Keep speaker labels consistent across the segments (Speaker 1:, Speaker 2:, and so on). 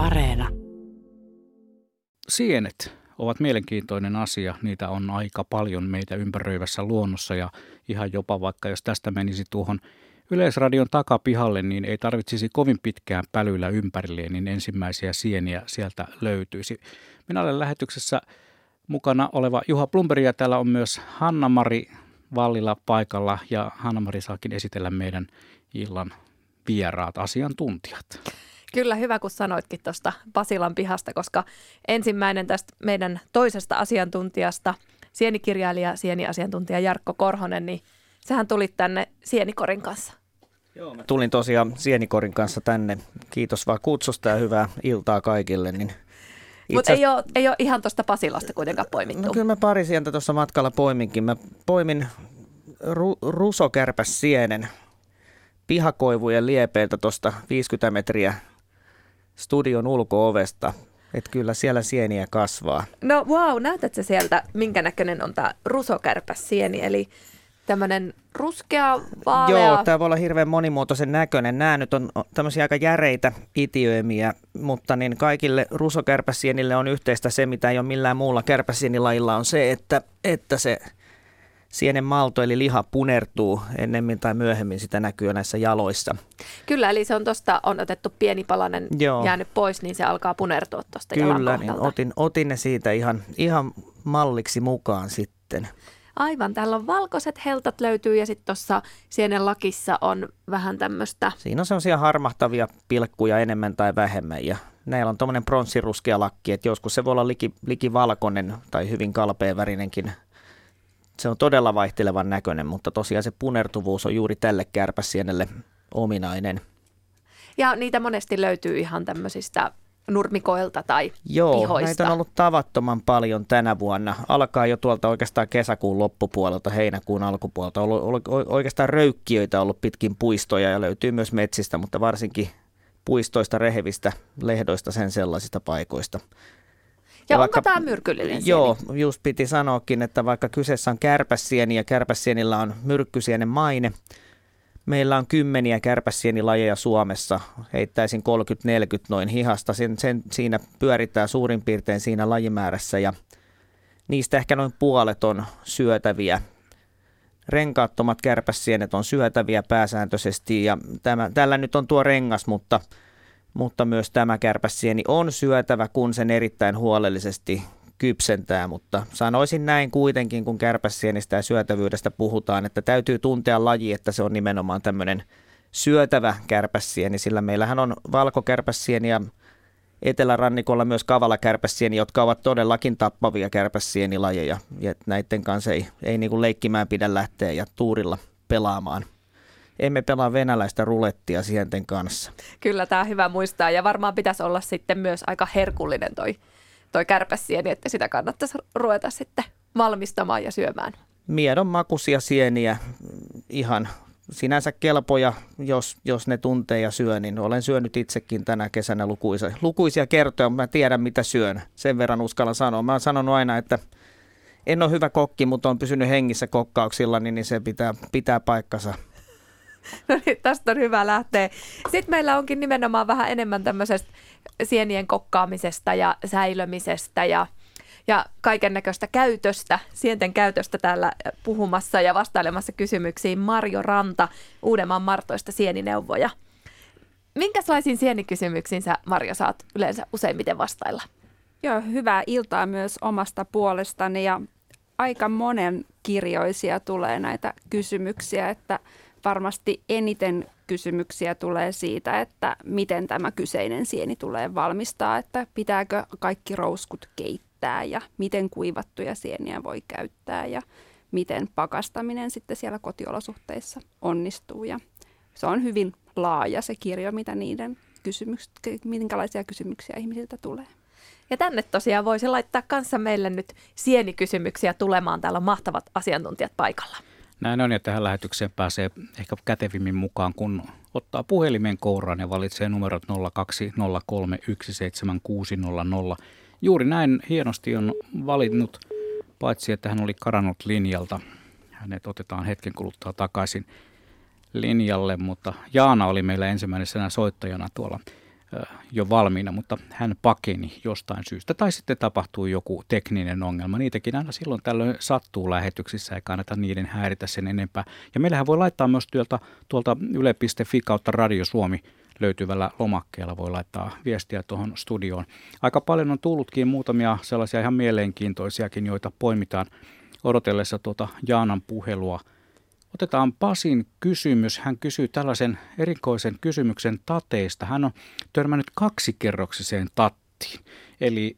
Speaker 1: Areena.
Speaker 2: Sienet ovat mielenkiintoinen asia. Niitä on aika paljon meitä ympäröivässä luonnossa ja ihan jopa vaikka jos tästä menisi tuohon Yleisradion takapihalle, niin ei tarvitsisi kovin pitkään pälyillä ympärilleen, niin ensimmäisiä sieniä sieltä löytyisi. Minä olen lähetyksessä mukana oleva Juha Plumberi ja täällä on myös Hanna-Mari Vallila paikalla ja Hanna-Mari saakin esitellä meidän illan vieraat asiantuntijat.
Speaker 3: Kyllä hyvä, kun sanoitkin tuosta Pasilan pihasta, koska ensimmäinen tästä meidän toisesta asiantuntijasta, sienikirjailija, sieniasiantuntija Jarkko Korhonen, niin sehän tuli tänne sienikorin kanssa.
Speaker 4: Joo, mä tulin tosiaan sienikorin kanssa tänne. Kiitos vaan kutsusta ja hyvää iltaa kaikille. Niin
Speaker 3: Mutta ei, ole, ei ole ihan tuosta Pasilasta kuitenkaan poimittu.
Speaker 4: No kyllä mä pari sientä tuossa matkalla poiminkin. Mä poimin ru- rusokärpäs sienen pihakoivujen liepeiltä tuosta 50 metriä studion ulko-ovesta. Että kyllä siellä sieniä kasvaa.
Speaker 3: No wow, näytätkö sieltä, minkä näköinen on tämä rusokärpäs sieni, eli tämmöinen ruskea, vaalea.
Speaker 4: Joo, tämä voi olla hirveän monimuotoisen näköinen. Nämä nyt on tämmöisiä aika järeitä itiöimiä, mutta niin kaikille rusokärpäsienille on yhteistä se, mitä ei ole millään muulla kärpäsienilajilla, on se, että, että se sienen malto eli liha punertuu ennemmin tai myöhemmin, sitä näkyy näissä jaloissa.
Speaker 3: Kyllä, eli se on tuosta, on otettu pieni palanen Joo. jäänyt pois, niin se alkaa punertua tuosta
Speaker 4: Kyllä, niin otin, otin ne siitä ihan, ihan malliksi mukaan sitten.
Speaker 3: Aivan, täällä on valkoiset heltat löytyy ja sitten tuossa sienen lakissa on vähän tämmöistä.
Speaker 4: Siinä on semmoisia harmahtavia pilkkuja enemmän tai vähemmän ja näillä on tuommoinen pronssiruskea lakki, että joskus se voi olla liki, liki valkoinen tai hyvin kalpea värinenkin. Se on todella vaihtelevan näköinen, mutta tosiaan se punertuvuus on juuri tälle kärpäsienelle ominainen.
Speaker 3: Ja niitä monesti löytyy ihan tämmöisistä nurmikoilta tai
Speaker 4: Joo,
Speaker 3: pihoista.
Speaker 4: näitä on ollut tavattoman paljon tänä vuonna. Alkaa jo tuolta oikeastaan kesäkuun loppupuolelta, heinäkuun alkupuolelta. On ollut oikeastaan röykkiöitä ollut pitkin puistoja ja löytyy myös metsistä, mutta varsinkin puistoista, rehevistä lehdoista, sen sellaisista paikoista.
Speaker 3: Ja, ja onko tämä myrkyllinen sieni?
Speaker 4: Joo, just piti sanoakin, että vaikka kyseessä on kärpäsieni ja kärpäsienillä on myrkkysienen maine – Meillä on kymmeniä kärpäsienilajeja Suomessa, heittäisin 30-40 noin hihasta. Sen, sen, siinä pyörittää suurin piirtein siinä lajimäärässä ja niistä ehkä noin puolet on syötäviä. Renkaattomat kärpäsienet on syötäviä pääsääntöisesti ja tämä, tällä nyt on tuo rengas, mutta, mutta myös tämä kärpäsieni on syötävä, kun sen erittäin huolellisesti kypsentää, mutta sanoisin näin kuitenkin, kun kärpäsienistä ja syötävyydestä puhutaan, että täytyy tuntea laji, että se on nimenomaan tämmöinen syötävä kärpäsieni, sillä meillähän on valkokärpäsieni ja etelärannikolla myös kavalakärpäsieni, jotka ovat todellakin tappavia kärpäsienilajeja, ja näiden kanssa ei, ei niin kuin leikkimään pidä lähteä ja tuurilla pelaamaan emme pelaa venäläistä rulettia sienten kanssa.
Speaker 3: Kyllä, tämä on hyvä muistaa ja varmaan pitäisi olla sitten myös aika herkullinen toi toi kärpäsieni, että sitä kannattaisi ruveta sitten valmistamaan ja syömään.
Speaker 4: Miedon makuisia sieniä, ihan sinänsä kelpoja, jos, jos ne tuntee ja syö, niin olen syönyt itsekin tänä kesänä lukuisia, lukuisia kertoja, mä tiedän mitä syön. Sen verran uskallan sanoa. Mä oon sanonut aina, että en ole hyvä kokki, mutta on pysynyt hengissä kokkauksilla, niin se pitää, pitää paikkansa.
Speaker 3: No niin, tästä on hyvä lähteä. Sitten meillä onkin nimenomaan vähän enemmän tämmöisestä sienien kokkaamisesta ja säilömisestä ja, ja kaiken näköistä käytöstä, sienten käytöstä täällä puhumassa ja vastailemassa kysymyksiin Marjo Ranta Uudenmaan Martoista sienineuvoja. Minkälaisiin sienikysymyksiin sä Marjo saat yleensä useimmiten vastailla?
Speaker 5: Joo, hyvää iltaa myös omasta puolestani ja aika monen kirjoisia tulee näitä kysymyksiä, että varmasti eniten kysymyksiä tulee siitä, että miten tämä kyseinen sieni tulee valmistaa, että pitääkö kaikki rouskut keittää ja miten kuivattuja sieniä voi käyttää ja miten pakastaminen sitten siellä kotiolosuhteissa onnistuu. Ja se on hyvin laaja se kirjo, mitä niiden kysymyks- minkälaisia kysymyksiä ihmisiltä tulee.
Speaker 3: Ja tänne tosiaan voisi laittaa kanssa meille nyt sienikysymyksiä tulemaan. Täällä on mahtavat asiantuntijat paikalla.
Speaker 2: Näin on, ja tähän lähetykseen pääsee ehkä kätevimmin mukaan, kun ottaa puhelimen kouraan ja valitsee numerot 020317600. Juuri näin hienosti on valinnut, paitsi että hän oli karannut linjalta. Hänet otetaan hetken kuluttua takaisin linjalle, mutta Jaana oli meillä ensimmäisenä soittajana tuolla. Jo valmiina, mutta hän pakeni jostain syystä. Tai sitten tapahtuu joku tekninen ongelma. Niitäkin aina silloin tällöin sattuu lähetyksissä, ei kannata niiden häiritä sen enempää. Ja meillähän voi laittaa myös tuolta, tuolta yle.fi kautta Radio Suomi löytyvällä lomakkeella voi laittaa viestiä tuohon studioon. Aika paljon on tullutkin muutamia sellaisia ihan mielenkiintoisiakin, joita poimitaan odotellessa tuota Jaanan puhelua – Otetaan Pasin kysymys. Hän kysyy tällaisen erikoisen kysymyksen tateista. Hän on törmännyt kaksikerroksiseen tattiin. Eli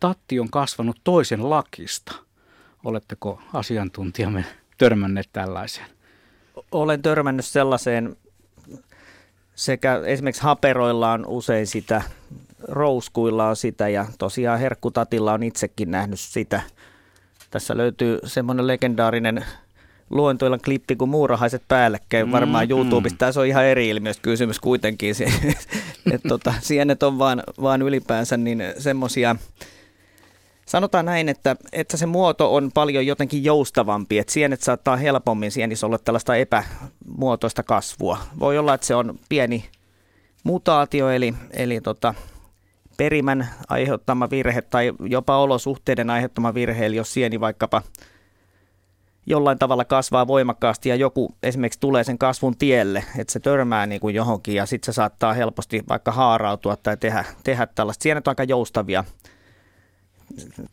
Speaker 2: tatti on kasvanut toisen lakista. Oletteko asiantuntijamme törmänneet tällaiseen?
Speaker 4: Olen törmännyt sellaiseen, sekä esimerkiksi haperoilla on usein sitä, rouskuilla on sitä ja tosiaan herkkutatilla on itsekin nähnyt sitä. Tässä löytyy semmoinen legendaarinen luentoilla klippi kuin muurahaiset päällekkäin mm, varmaan YouTubesta. Tässä on ihan eri ilmiöstä kysymys kuitenkin. että tota, sienet on vaan, vaan ylipäänsä niin semmoisia, sanotaan näin, että, että se muoto on paljon jotenkin joustavampi, että sienet saattaa helpommin sienissä olla tällaista epämuotoista kasvua. Voi olla, että se on pieni mutaatio, eli, eli tota, perimän aiheuttama virhe tai jopa olosuhteiden aiheuttama virhe, eli jos sieni vaikkapa – jollain tavalla kasvaa voimakkaasti ja joku esimerkiksi tulee sen kasvun tielle, että se törmää niin kuin johonkin ja sitten se saattaa helposti vaikka haarautua tai tehdä, tehdä tällaista. Sienet on aika joustavia.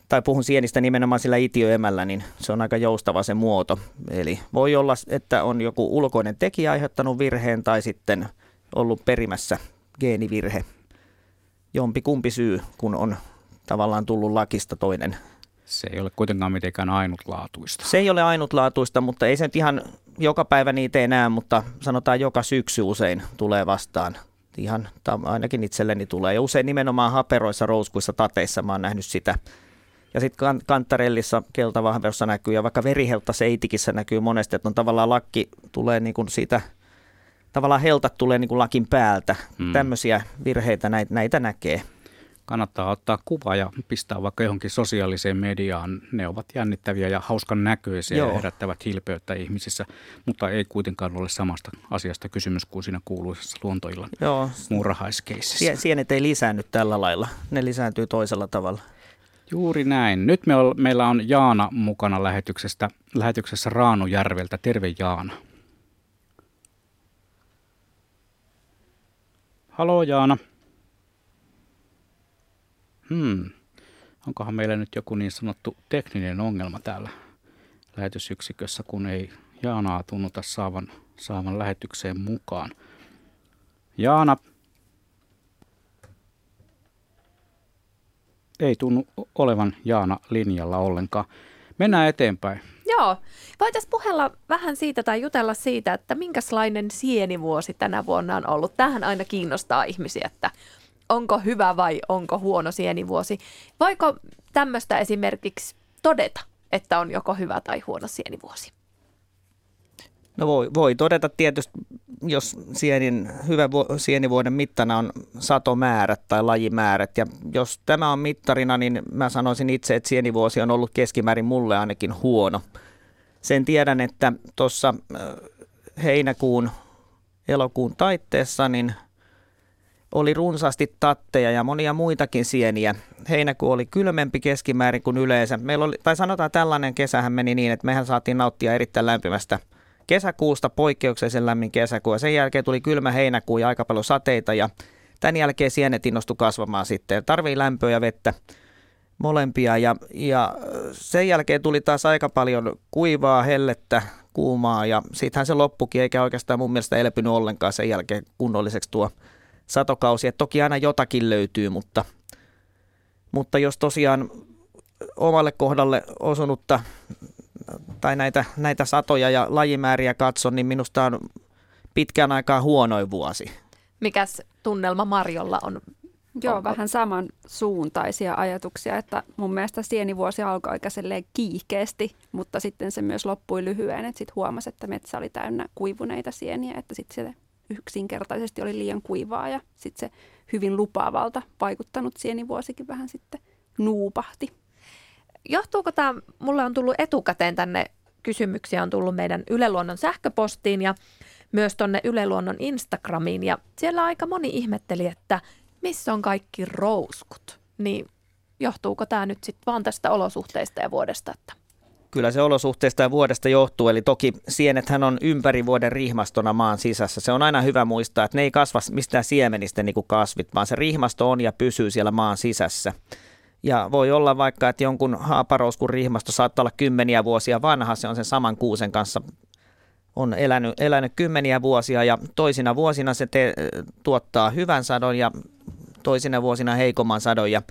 Speaker 4: Tai puhun sienistä nimenomaan sillä itiöemällä, niin se on aika joustava se muoto. Eli voi olla, että on joku ulkoinen tekijä aiheuttanut virheen tai sitten ollut perimässä geenivirhe. Jompi kumpi syy, kun on tavallaan tullut lakista toinen
Speaker 2: se ei ole kuitenkaan mitenkään ainutlaatuista.
Speaker 4: Se ei ole ainutlaatuista, mutta ei se nyt ihan joka päivä niitä enää, mutta sanotaan joka syksy usein tulee vastaan. Ihan ainakin itselleni tulee. Ja usein nimenomaan haperoissa, rouskuissa, tateissa mä oon nähnyt sitä. Ja sitten kantarellissa, keltavahverossa näkyy ja vaikka verihelta seitikissä näkyy monesti, että on tavallaan lakki tulee niin kuin siitä, tavallaan heltat tulee niin kuin lakin päältä. Hmm. Tämmöisiä virheitä näitä, näitä näkee
Speaker 2: kannattaa ottaa kuva ja pistää vaikka johonkin sosiaaliseen mediaan. Ne ovat jännittäviä ja hauskan näköisiä Joo. ja herättävät hilpeyttä ihmisissä, mutta ei kuitenkaan ole samasta asiasta kysymys kuin siinä kuuluisessa luontoillan Joo. muurahaiskeississä.
Speaker 4: Sienet ei lisäänny tällä lailla, ne lisääntyy toisella tavalla.
Speaker 2: Juuri näin. Nyt me ol, meillä on Jaana mukana lähetyksestä, lähetyksessä Raanujärveltä. Terve Jaana. Halo Jaana. Hmm. Onkohan meillä nyt joku niin sanottu tekninen ongelma täällä lähetysyksikössä, kun ei Jaanaa tunnuta saavan, saavan lähetykseen mukaan. Jaana, ei tunnu olevan Jaana linjalla ollenkaan. Mennään eteenpäin.
Speaker 3: Joo. Voitaisiin puhella vähän siitä tai jutella siitä, että minkälainen sienivuosi tänä vuonna on ollut. Tähän aina kiinnostaa ihmisiä, että onko hyvä vai onko huono sienivuosi. Voiko tämmöistä esimerkiksi todeta, että on joko hyvä tai huono sienivuosi?
Speaker 4: No voi, voi todeta tietysti, jos sienin, hyvä sienivuoden mittana on satomäärät tai lajimäärät. Ja jos tämä on mittarina, niin mä sanoisin itse, että sienivuosi on ollut keskimäärin mulle ainakin huono. Sen tiedän, että tuossa heinäkuun, elokuun taitteessa, niin – oli runsaasti tatteja ja monia muitakin sieniä. Heinäkuu oli kylmempi keskimäärin kuin yleensä. Meillä oli, tai sanotaan tällainen kesähän meni niin, että mehän saatiin nauttia erittäin lämpimästä kesäkuusta, poikkeuksellisen lämmin kesäkuu. Ja sen jälkeen tuli kylmä heinäkuu ja aika paljon sateita ja tämän jälkeen sienet innostu kasvamaan sitten. Tarvii lämpöä ja vettä molempia ja, ja sen jälkeen tuli taas aika paljon kuivaa, hellettä, kuumaa ja sittenhän se loppukin eikä oikeastaan mun mielestä elpynyt ollenkaan sen jälkeen kunnolliseksi tuo satokausi. Et toki aina jotakin löytyy, mutta, mutta jos tosiaan omalle kohdalle osunutta tai näitä, näitä satoja ja lajimääriä katson, niin minusta on pitkään aikaa huonoin vuosi.
Speaker 3: Mikäs tunnelma Marjolla on?
Speaker 5: Joo, Onko? vähän samansuuntaisia ajatuksia, että mun mielestä sienivuosi alkoi aika kiihkeästi, mutta sitten se myös loppui lyhyen, että sitten huomasi, että metsä oli täynnä kuivuneita sieniä, että sitten se yksinkertaisesti oli liian kuivaa ja sitten se hyvin lupaavalta vaikuttanut sienivuosikin vähän sitten nuupahti.
Speaker 3: Johtuuko tämä, mulle on tullut etukäteen tänne kysymyksiä, on tullut meidän Yle Luonnon sähköpostiin ja myös tonne Yle Luonnon Instagramiin ja siellä aika moni ihmetteli, että missä on kaikki rouskut. Niin johtuuko tämä nyt sitten vaan tästä olosuhteista ja vuodesta? Että
Speaker 4: Kyllä se olosuhteista ja vuodesta johtuu, eli toki sienethän on ympäri vuoden rihmastona maan sisässä. Se on aina hyvä muistaa, että ne ei kasva mistään siemenistä niin kuin kasvit, vaan se rihmasto on ja pysyy siellä maan sisässä. Ja voi olla vaikka, että jonkun haaparouskun rihmasto saattaa olla kymmeniä vuosia vanha, se on sen saman kuusen kanssa on elänyt, elänyt kymmeniä vuosia ja toisina vuosina se te, tuottaa hyvän sadon ja toisina vuosina heikomman sadon ja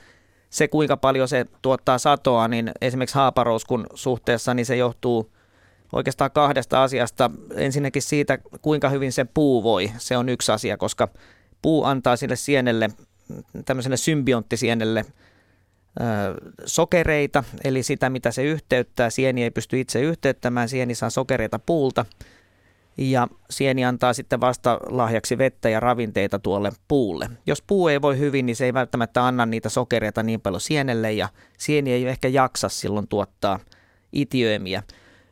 Speaker 4: se kuinka paljon se tuottaa satoa, niin esimerkiksi haaparouskun suhteessa niin se johtuu oikeastaan kahdesta asiasta. Ensinnäkin siitä, kuinka hyvin se puu voi. Se on yksi asia, koska puu antaa sille sienelle, tämmöiselle symbioottisienelle sokereita, eli sitä mitä se yhteyttää. Sieni ei pysty itse yhteyttämään, sieni saa sokereita puulta ja sieni antaa sitten vasta lahjaksi vettä ja ravinteita tuolle puulle. Jos puu ei voi hyvin, niin se ei välttämättä anna niitä sokereita niin paljon sienelle ja sieni ei ehkä jaksa silloin tuottaa itiöimiä.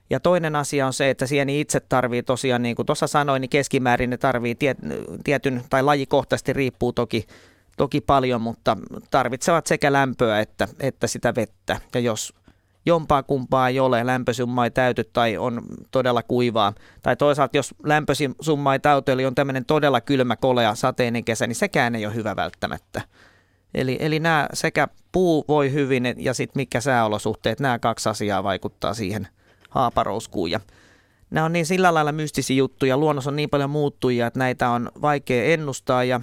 Speaker 4: Ja toinen asia on se, että sieni itse tarvii tosiaan, niin kuin tuossa sanoin, niin keskimäärin ne tarvii tietyn, tai lajikohtaisesti riippuu toki toki paljon, mutta tarvitsevat sekä lämpöä että, että sitä vettä. Ja jos jompaa kumpaa ei ole, lämpösumma ei täyty tai on todella kuivaa, tai toisaalta jos lämpösumma ei täyty, eli on tämmöinen todella kylmä, kolea, sateinen kesä, niin sekään ei ole hyvä välttämättä. Eli, eli nämä sekä puu voi hyvin ja sitten mikä sääolosuhteet, nämä kaksi asiaa vaikuttaa siihen haaparouskuun. Ja nämä on niin sillä lailla mystisiä juttuja, luonnossa on niin paljon muuttujia, että näitä on vaikea ennustaa ja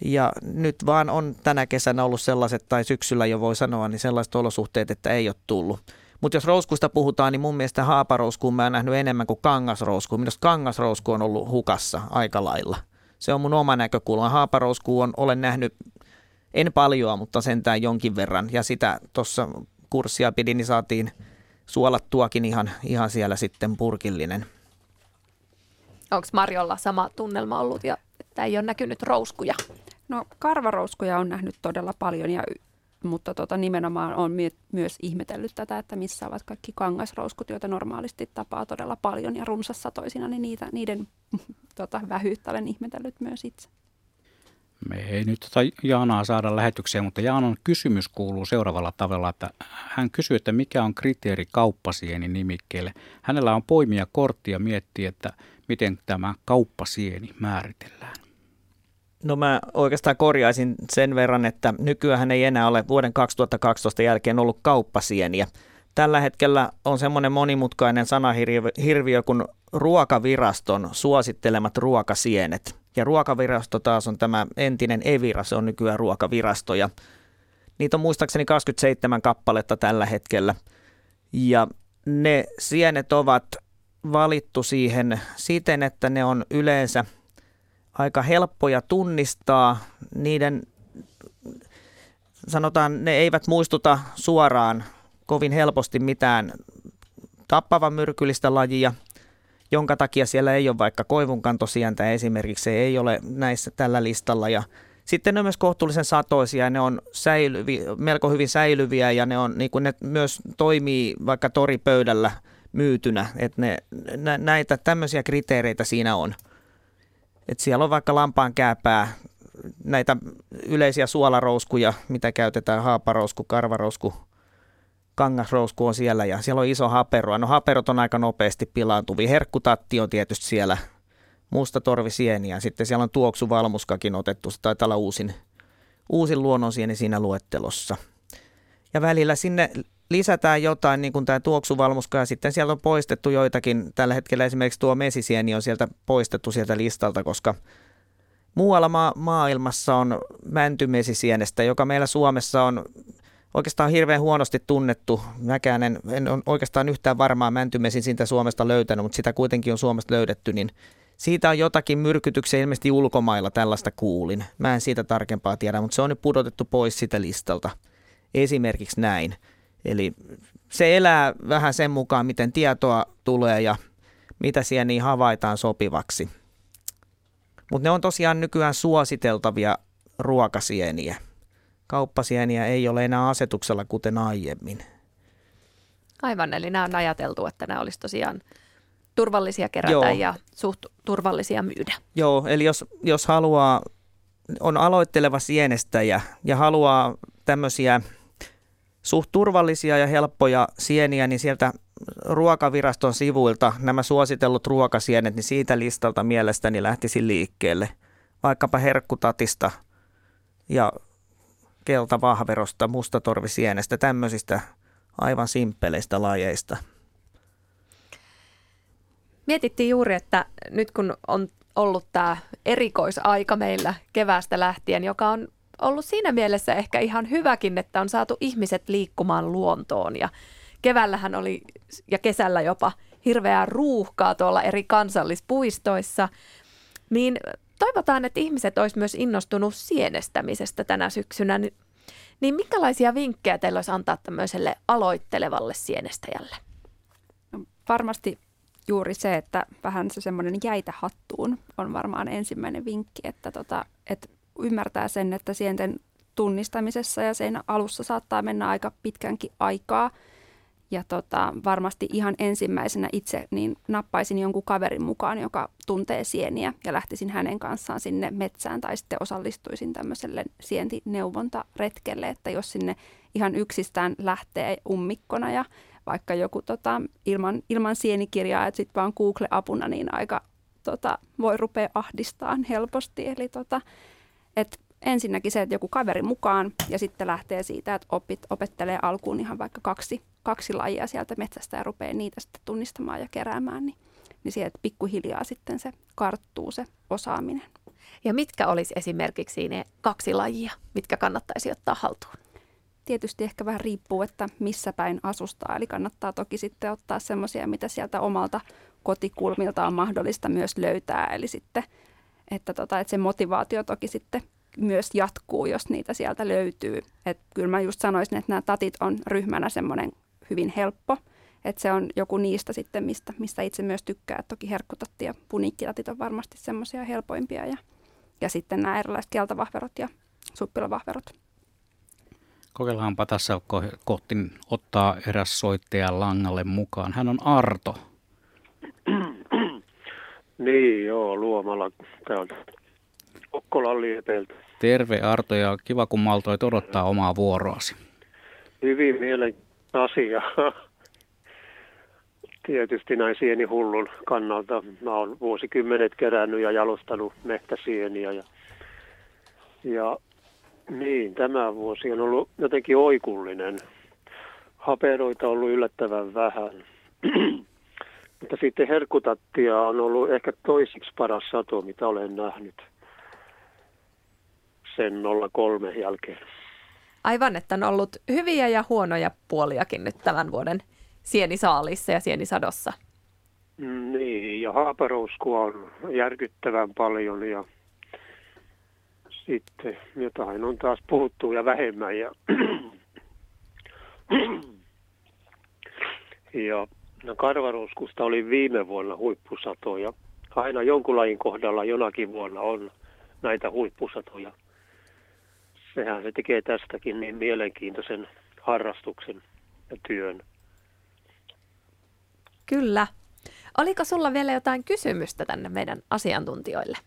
Speaker 4: ja nyt vaan on tänä kesänä ollut sellaiset, tai syksyllä jo voi sanoa, niin sellaiset olosuhteet, että ei ole tullut. Mutta jos rouskusta puhutaan, niin mun mielestä haaparouskuun mä oon nähnyt enemmän kuin kangasrouskuun. Minusta kangasrousku on ollut hukassa aika lailla. Se on mun oma näkökulma. Haaparousku on, olen nähnyt, en paljon, mutta sentään jonkin verran. Ja sitä tuossa kurssia pidin, niin saatiin suolattuakin ihan, ihan siellä sitten purkillinen.
Speaker 3: Onko Marjolla sama tunnelma ollut ja että ei ole näkynyt rouskuja?
Speaker 5: No karvarouskuja on nähnyt todella paljon, ja, mutta tota, nimenomaan on my- myös ihmetellyt tätä, että missä ovat kaikki kangasrouskut, joita normaalisti tapaa todella paljon ja runsassa toisina, niin niitä, niiden tota, vähyyttä olen ihmetellyt myös itse.
Speaker 2: Me ei nyt tota Jaanaa saada lähetykseen, mutta Jaanan kysymys kuuluu seuraavalla tavalla, että hän kysyy, että mikä on kriteeri kauppasieni nimikkeelle. Hänellä on poimia kortti ja miettii, että miten tämä kauppasieni määritellään.
Speaker 4: No mä oikeastaan korjaisin sen verran, että nykyään ei enää ole vuoden 2012 jälkeen ollut kauppasieniä. Tällä hetkellä on semmoinen monimutkainen sanahirviö kuin ruokaviraston suosittelemat ruokasienet. Ja ruokavirasto taas on tämä entinen Evira, se on nykyään ruokavirasto. Ja niitä on muistaakseni 27 kappaletta tällä hetkellä. Ja ne sienet ovat valittu siihen siten, että ne on yleensä – aika helppoja tunnistaa. Niiden, sanotaan, ne eivät muistuta suoraan kovin helposti mitään tappavan myrkyllistä lajia, jonka takia siellä ei ole vaikka koivunkantosientä esimerkiksi, se ei ole näissä tällä listalla. Ja sitten ne on myös kohtuullisen satoisia, ne on säilyvi, melko hyvin säilyviä ja ne, on, niin kuin ne myös toimii vaikka toripöydällä myytynä, että ne, näitä tämmöisiä kriteereitä siinä on. Et siellä on vaikka lampaan kääpää, näitä yleisiä suolarouskuja, mitä käytetään, haaparousku, karvarousku, kangasrousku on siellä ja siellä on iso hapero. No haperot on aika nopeasti pilaantuvia. Herkkutatti on tietysti siellä, musta torvisieni ja sitten siellä on tuoksuvalmuskakin otettu. Se taitaa olla uusin, uusin luonnonsieni siinä luettelossa. Ja välillä sinne lisätään jotain, niin kuin tämä tuoksuvalmuska, ja sitten sieltä on poistettu joitakin. Tällä hetkellä esimerkiksi tuo mesisieni on sieltä poistettu sieltä listalta, koska muualla ma- maailmassa on mäntymesisienestä, joka meillä Suomessa on oikeastaan hirveän huonosti tunnettu. Mäkään en, en ole oikeastaan yhtään varmaa mäntymesin siitä Suomesta löytänyt, mutta sitä kuitenkin on Suomesta löydetty, niin siitä on jotakin myrkytyksiä ilmeisesti ulkomailla, tällaista kuulin. Mä en siitä tarkempaa tiedä, mutta se on nyt pudotettu pois sitä listalta. Esimerkiksi näin. Eli se elää vähän sen mukaan, miten tietoa tulee ja mitä niin havaitaan sopivaksi. Mutta ne on tosiaan nykyään suositeltavia ruokasieniä. Kauppasieniä ei ole enää asetuksella kuten aiemmin.
Speaker 3: Aivan, eli nämä on ajateltu, että nämä olisi tosiaan turvallisia kerätä Joo. ja suht turvallisia myydä.
Speaker 4: Joo, eli jos, jos haluaa, on aloitteleva sienestäjä ja haluaa tämmöisiä suht turvallisia ja helppoja sieniä, niin sieltä ruokaviraston sivuilta nämä suositellut ruokasienet, niin siitä listalta mielestäni lähtisi liikkeelle. Vaikkapa herkkutatista ja keltavahverosta, mustatorvisienestä, tämmöisistä aivan simppeleistä lajeista.
Speaker 3: Mietittiin juuri, että nyt kun on ollut tämä erikoisaika meillä keväästä lähtien, joka on ollut siinä mielessä ehkä ihan hyväkin, että on saatu ihmiset liikkumaan luontoon ja keväällähän oli ja kesällä jopa hirveää ruuhkaa tuolla eri kansallispuistoissa, niin toivotaan, että ihmiset olisi myös innostunut sienestämisestä tänä syksynä. Niin minkälaisia vinkkejä teillä olisi antaa tämmöiselle aloittelevalle sienestäjälle?
Speaker 5: No, varmasti juuri se, että vähän se semmoinen jäitä hattuun on varmaan ensimmäinen vinkki, että, tota, että ymmärtää sen, että sienten tunnistamisessa ja sen alussa saattaa mennä aika pitkänkin aikaa. Ja tota, varmasti ihan ensimmäisenä itse niin nappaisin jonkun kaverin mukaan, joka tuntee sieniä ja lähtisin hänen kanssaan sinne metsään tai sitten osallistuisin tämmöiselle sientineuvontaretkelle, että jos sinne ihan yksistään lähtee ummikkona ja vaikka joku tota, ilman, ilman sienikirjaa, että sitten vaan Google-apuna, niin aika tota, voi rupea ahdistaan helposti. Eli tota, et ensinnäkin se, että joku kaveri mukaan ja sitten lähtee siitä, että opit, opettelee alkuun ihan vaikka kaksi, kaksi lajia sieltä metsästä ja rupeaa niitä sitten tunnistamaan ja keräämään, niin, niin sieltä pikkuhiljaa sitten se karttuu se osaaminen.
Speaker 3: Ja mitkä olisi esimerkiksi ne kaksi lajia, mitkä kannattaisi ottaa haltuun?
Speaker 5: Tietysti ehkä vähän riippuu, että missä päin asustaa. Eli kannattaa toki sitten ottaa semmoisia, mitä sieltä omalta kotikulmilta on mahdollista myös löytää. Eli sitten, että, tota, että se motivaatio toki sitten myös jatkuu, jos niitä sieltä löytyy. Et kyllä mä just sanoisin, että nämä tatit on ryhmänä semmoinen hyvin helppo. Että se on joku niistä sitten, mistä, mistä itse myös tykkää. Et toki herkkutatti ja puniikkitatit on varmasti semmoisia helpoimpia. Ja, ja sitten nämä erilaiset keltavahverot ja suppilavahverot.
Speaker 2: Kokeillaanpa tässä kohti ottaa eräs soittaja langalle mukaan. Hän on Arto.
Speaker 1: Niin, joo, Luomala täältä Kokkolan liepeiltä.
Speaker 2: Terve Arto ja kiva kun maltoit odottaa omaa vuoroasi.
Speaker 1: Hyvin mielen asia. Tietysti näin sienihullun kannalta. Mä oon vuosikymmenet kerännyt ja jalostanut mehtäsieniä ja, ja niin, tämä vuosi on ollut jotenkin oikullinen. Haperoita on ollut yllättävän vähän. Mutta sitten herkutattia on ollut ehkä toisiksi paras sato, mitä olen nähnyt sen 03 jälkeen.
Speaker 3: Aivan, että on ollut hyviä ja huonoja puoliakin nyt tämän vuoden sienisaalissa ja sienisadossa.
Speaker 1: Niin, ja haaparouskua on järkyttävän paljon ja sitten jotain on taas puhuttu ja vähemmän. Ja, ja no karvaruskusta oli viime vuonna huippusatoja. Aina jonkun lajin kohdalla jonakin vuonna on näitä huippusatoja. Sehän se tekee tästäkin niin mielenkiintoisen harrastuksen ja työn.
Speaker 3: Kyllä. Oliko sulla vielä jotain kysymystä tänne meidän asiantuntijoille?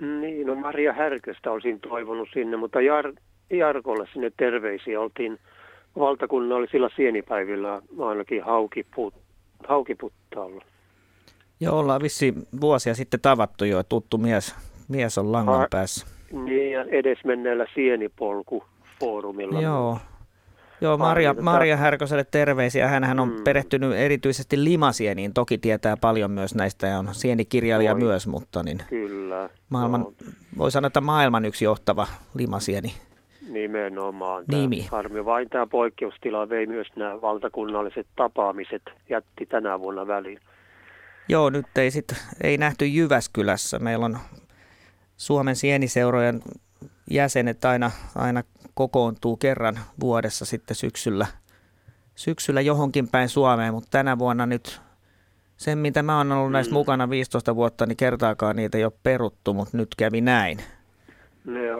Speaker 1: Niin, no Maria Härköstä olisin toivonut sinne, mutta Jar- Jarkolle sinne terveisiä oltiin valtakunnallisilla sienipäivillä ainakin haukiput, haukiputtaalla.
Speaker 4: Joo, ollaan vissi vuosia sitten tavattu jo, tuttu mies, mies on langan ha, päässä.
Speaker 1: Niin, ja edesmenneellä sienipolku foorumilla.
Speaker 4: Joo, Joo, Maria, Maria Härköselle terveisiä. Hän on mm. perehtynyt erityisesti limasieniin. Toki tietää paljon myös näistä ja on sienikirjailija Voi. myös, mutta niin
Speaker 1: Kyllä.
Speaker 4: Maailman, no. voi sanoa, että maailman yksi johtava limasieni.
Speaker 1: Nimenomaan.
Speaker 4: Nimi.
Speaker 1: Harmi vain tämä poikkeustila vei myös nämä valtakunnalliset tapaamiset, jätti tänä vuonna väliin.
Speaker 4: Joo, nyt ei, sit, ei nähty Jyväskylässä. Meillä on Suomen sieniseurojen jäsenet aina, aina kokoontuu kerran vuodessa sitten syksyllä, syksyllä johonkin päin Suomeen, mutta tänä vuonna nyt sen, mitä mä oon ollut näistä mm. mukana 15 vuotta, niin kertaakaan niitä ei ole peruttu, mutta nyt kävi näin.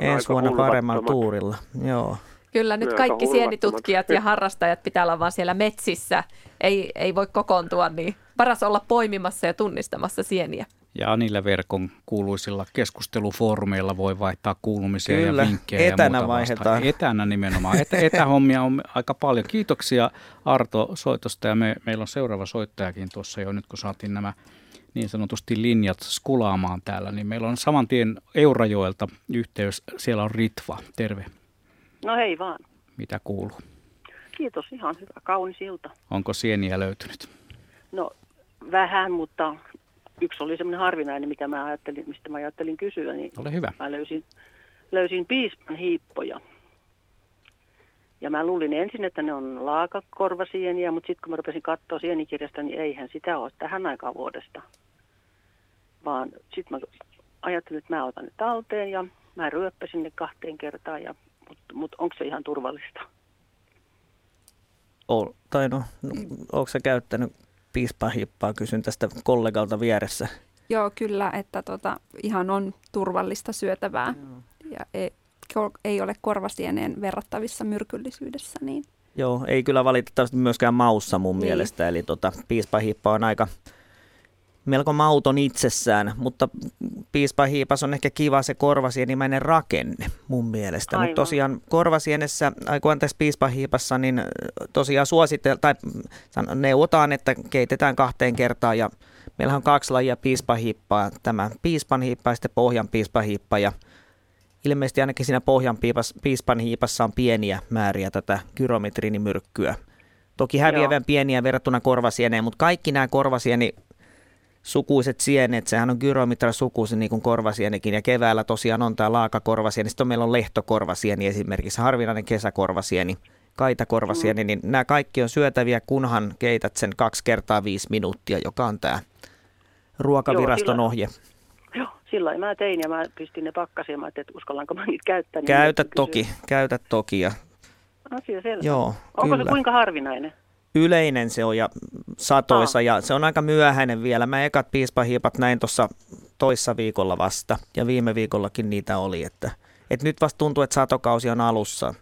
Speaker 4: Ensi vuonna paremmalla tuurilla. Joo.
Speaker 3: Kyllä, nyt kaikki sienitutkijat ja harrastajat pitää olla vaan siellä metsissä. Ei, ei voi kokoontua, niin paras olla poimimassa ja tunnistamassa sieniä.
Speaker 2: Ja niillä verkon kuuluisilla keskustelufoorumeilla voi vaihtaa kuulumisia
Speaker 4: Kyllä,
Speaker 2: ja vinkkejä
Speaker 4: etänä
Speaker 2: ja muuta
Speaker 4: vaihdetaan.
Speaker 2: vastaan. Etänä nimenomaan. Etä, etähommia on aika paljon. Kiitoksia Arto soitosta ja me, meillä on seuraava soittajakin tuossa jo nyt kun saatiin nämä niin sanotusti linjat skulaamaan täällä, niin meillä on saman tien Eurajoelta yhteys. Siellä on Ritva. Terve.
Speaker 6: No hei vaan.
Speaker 2: Mitä kuuluu?
Speaker 6: Kiitos, ihan hyvä. Kaunis ilta.
Speaker 2: Onko sieniä löytynyt?
Speaker 6: No vähän, mutta yksi oli semmoinen harvinainen, mitä mä ajattelin, mistä mä ajattelin kysyä, niin
Speaker 2: Ole hyvä.
Speaker 6: mä löysin, löysin piispan hiippoja. Ja mä luulin ensin, että ne on laakakorvasieniä, mutta sitten kun mä rupesin katsoa sienikirjasta, niin eihän sitä ole tähän aikaan vuodesta. Vaan sitten mä ajattelin, että mä otan ne talteen ja mä ryöppäsin ne kahteen kertaan, ja, mutta mut onko se ihan turvallista?
Speaker 4: Ol, tai no, no onko sä käyttänyt piispahippaa, kysyn tästä kollegalta vieressä.
Speaker 5: Joo, kyllä, että tota, ihan on turvallista syötävää ja ei, ei ole korvasieneen verrattavissa myrkyllisyydessä. Niin.
Speaker 4: Joo, ei kyllä valitettavasti myöskään maussa mun
Speaker 5: Niin.
Speaker 4: mielestä, eli tota, piispahippa on aika melko mauton itsessään, mutta piispahiipas on ehkä kiva se korvasienimäinen rakenne mun mielestä. Mutta tosiaan korvasienessä, ai kun anteeksi piispahiipassa, niin tosiaan suositel, tai neuvotaan, että keitetään kahteen kertaan ja meillähän on kaksi lajia piispahiippaa, tämä piispanhiippa ja sitten pohjan piispahiippa ja ilmeisesti ainakin siinä pohjan piispan hiipassa on pieniä määriä tätä gyrometrinimyrkkyä. Toki häviävän pieniä verrattuna korvasieneen, mutta kaikki nämä korvasieni sukuiset sienet, sehän on gyromitra sukuisin niin kuin korvasienikin, ja keväällä tosiaan on tämä laakakorvasieni, sitten meillä on lehtokorvasieni esimerkiksi, harvinainen kesäkorvasieni, kaitakorvasieni, niin nämä kaikki on syötäviä, kunhan keität sen kaksi kertaa viisi minuuttia, joka on tämä ruokaviraston
Speaker 6: silloin-
Speaker 4: ohje.
Speaker 6: Joo, sillä lailla mä tein ja mä pistin ne pakkasiin. Mä ajattelin, että uskallanko mä niitä käyttää. niin
Speaker 4: Käytä toki, käytä toki, ja
Speaker 6: Asia selvä.
Speaker 4: joo,
Speaker 6: Onko
Speaker 4: kyllä.
Speaker 6: se kuinka harvinainen?
Speaker 4: yleinen se on ja satoisa ja se on aika myöhäinen vielä. Mä ekat piispahiipat näin tuossa toissa viikolla vasta ja viime viikollakin niitä oli, että, että nyt vasta tuntuu, että satokausi on alussa.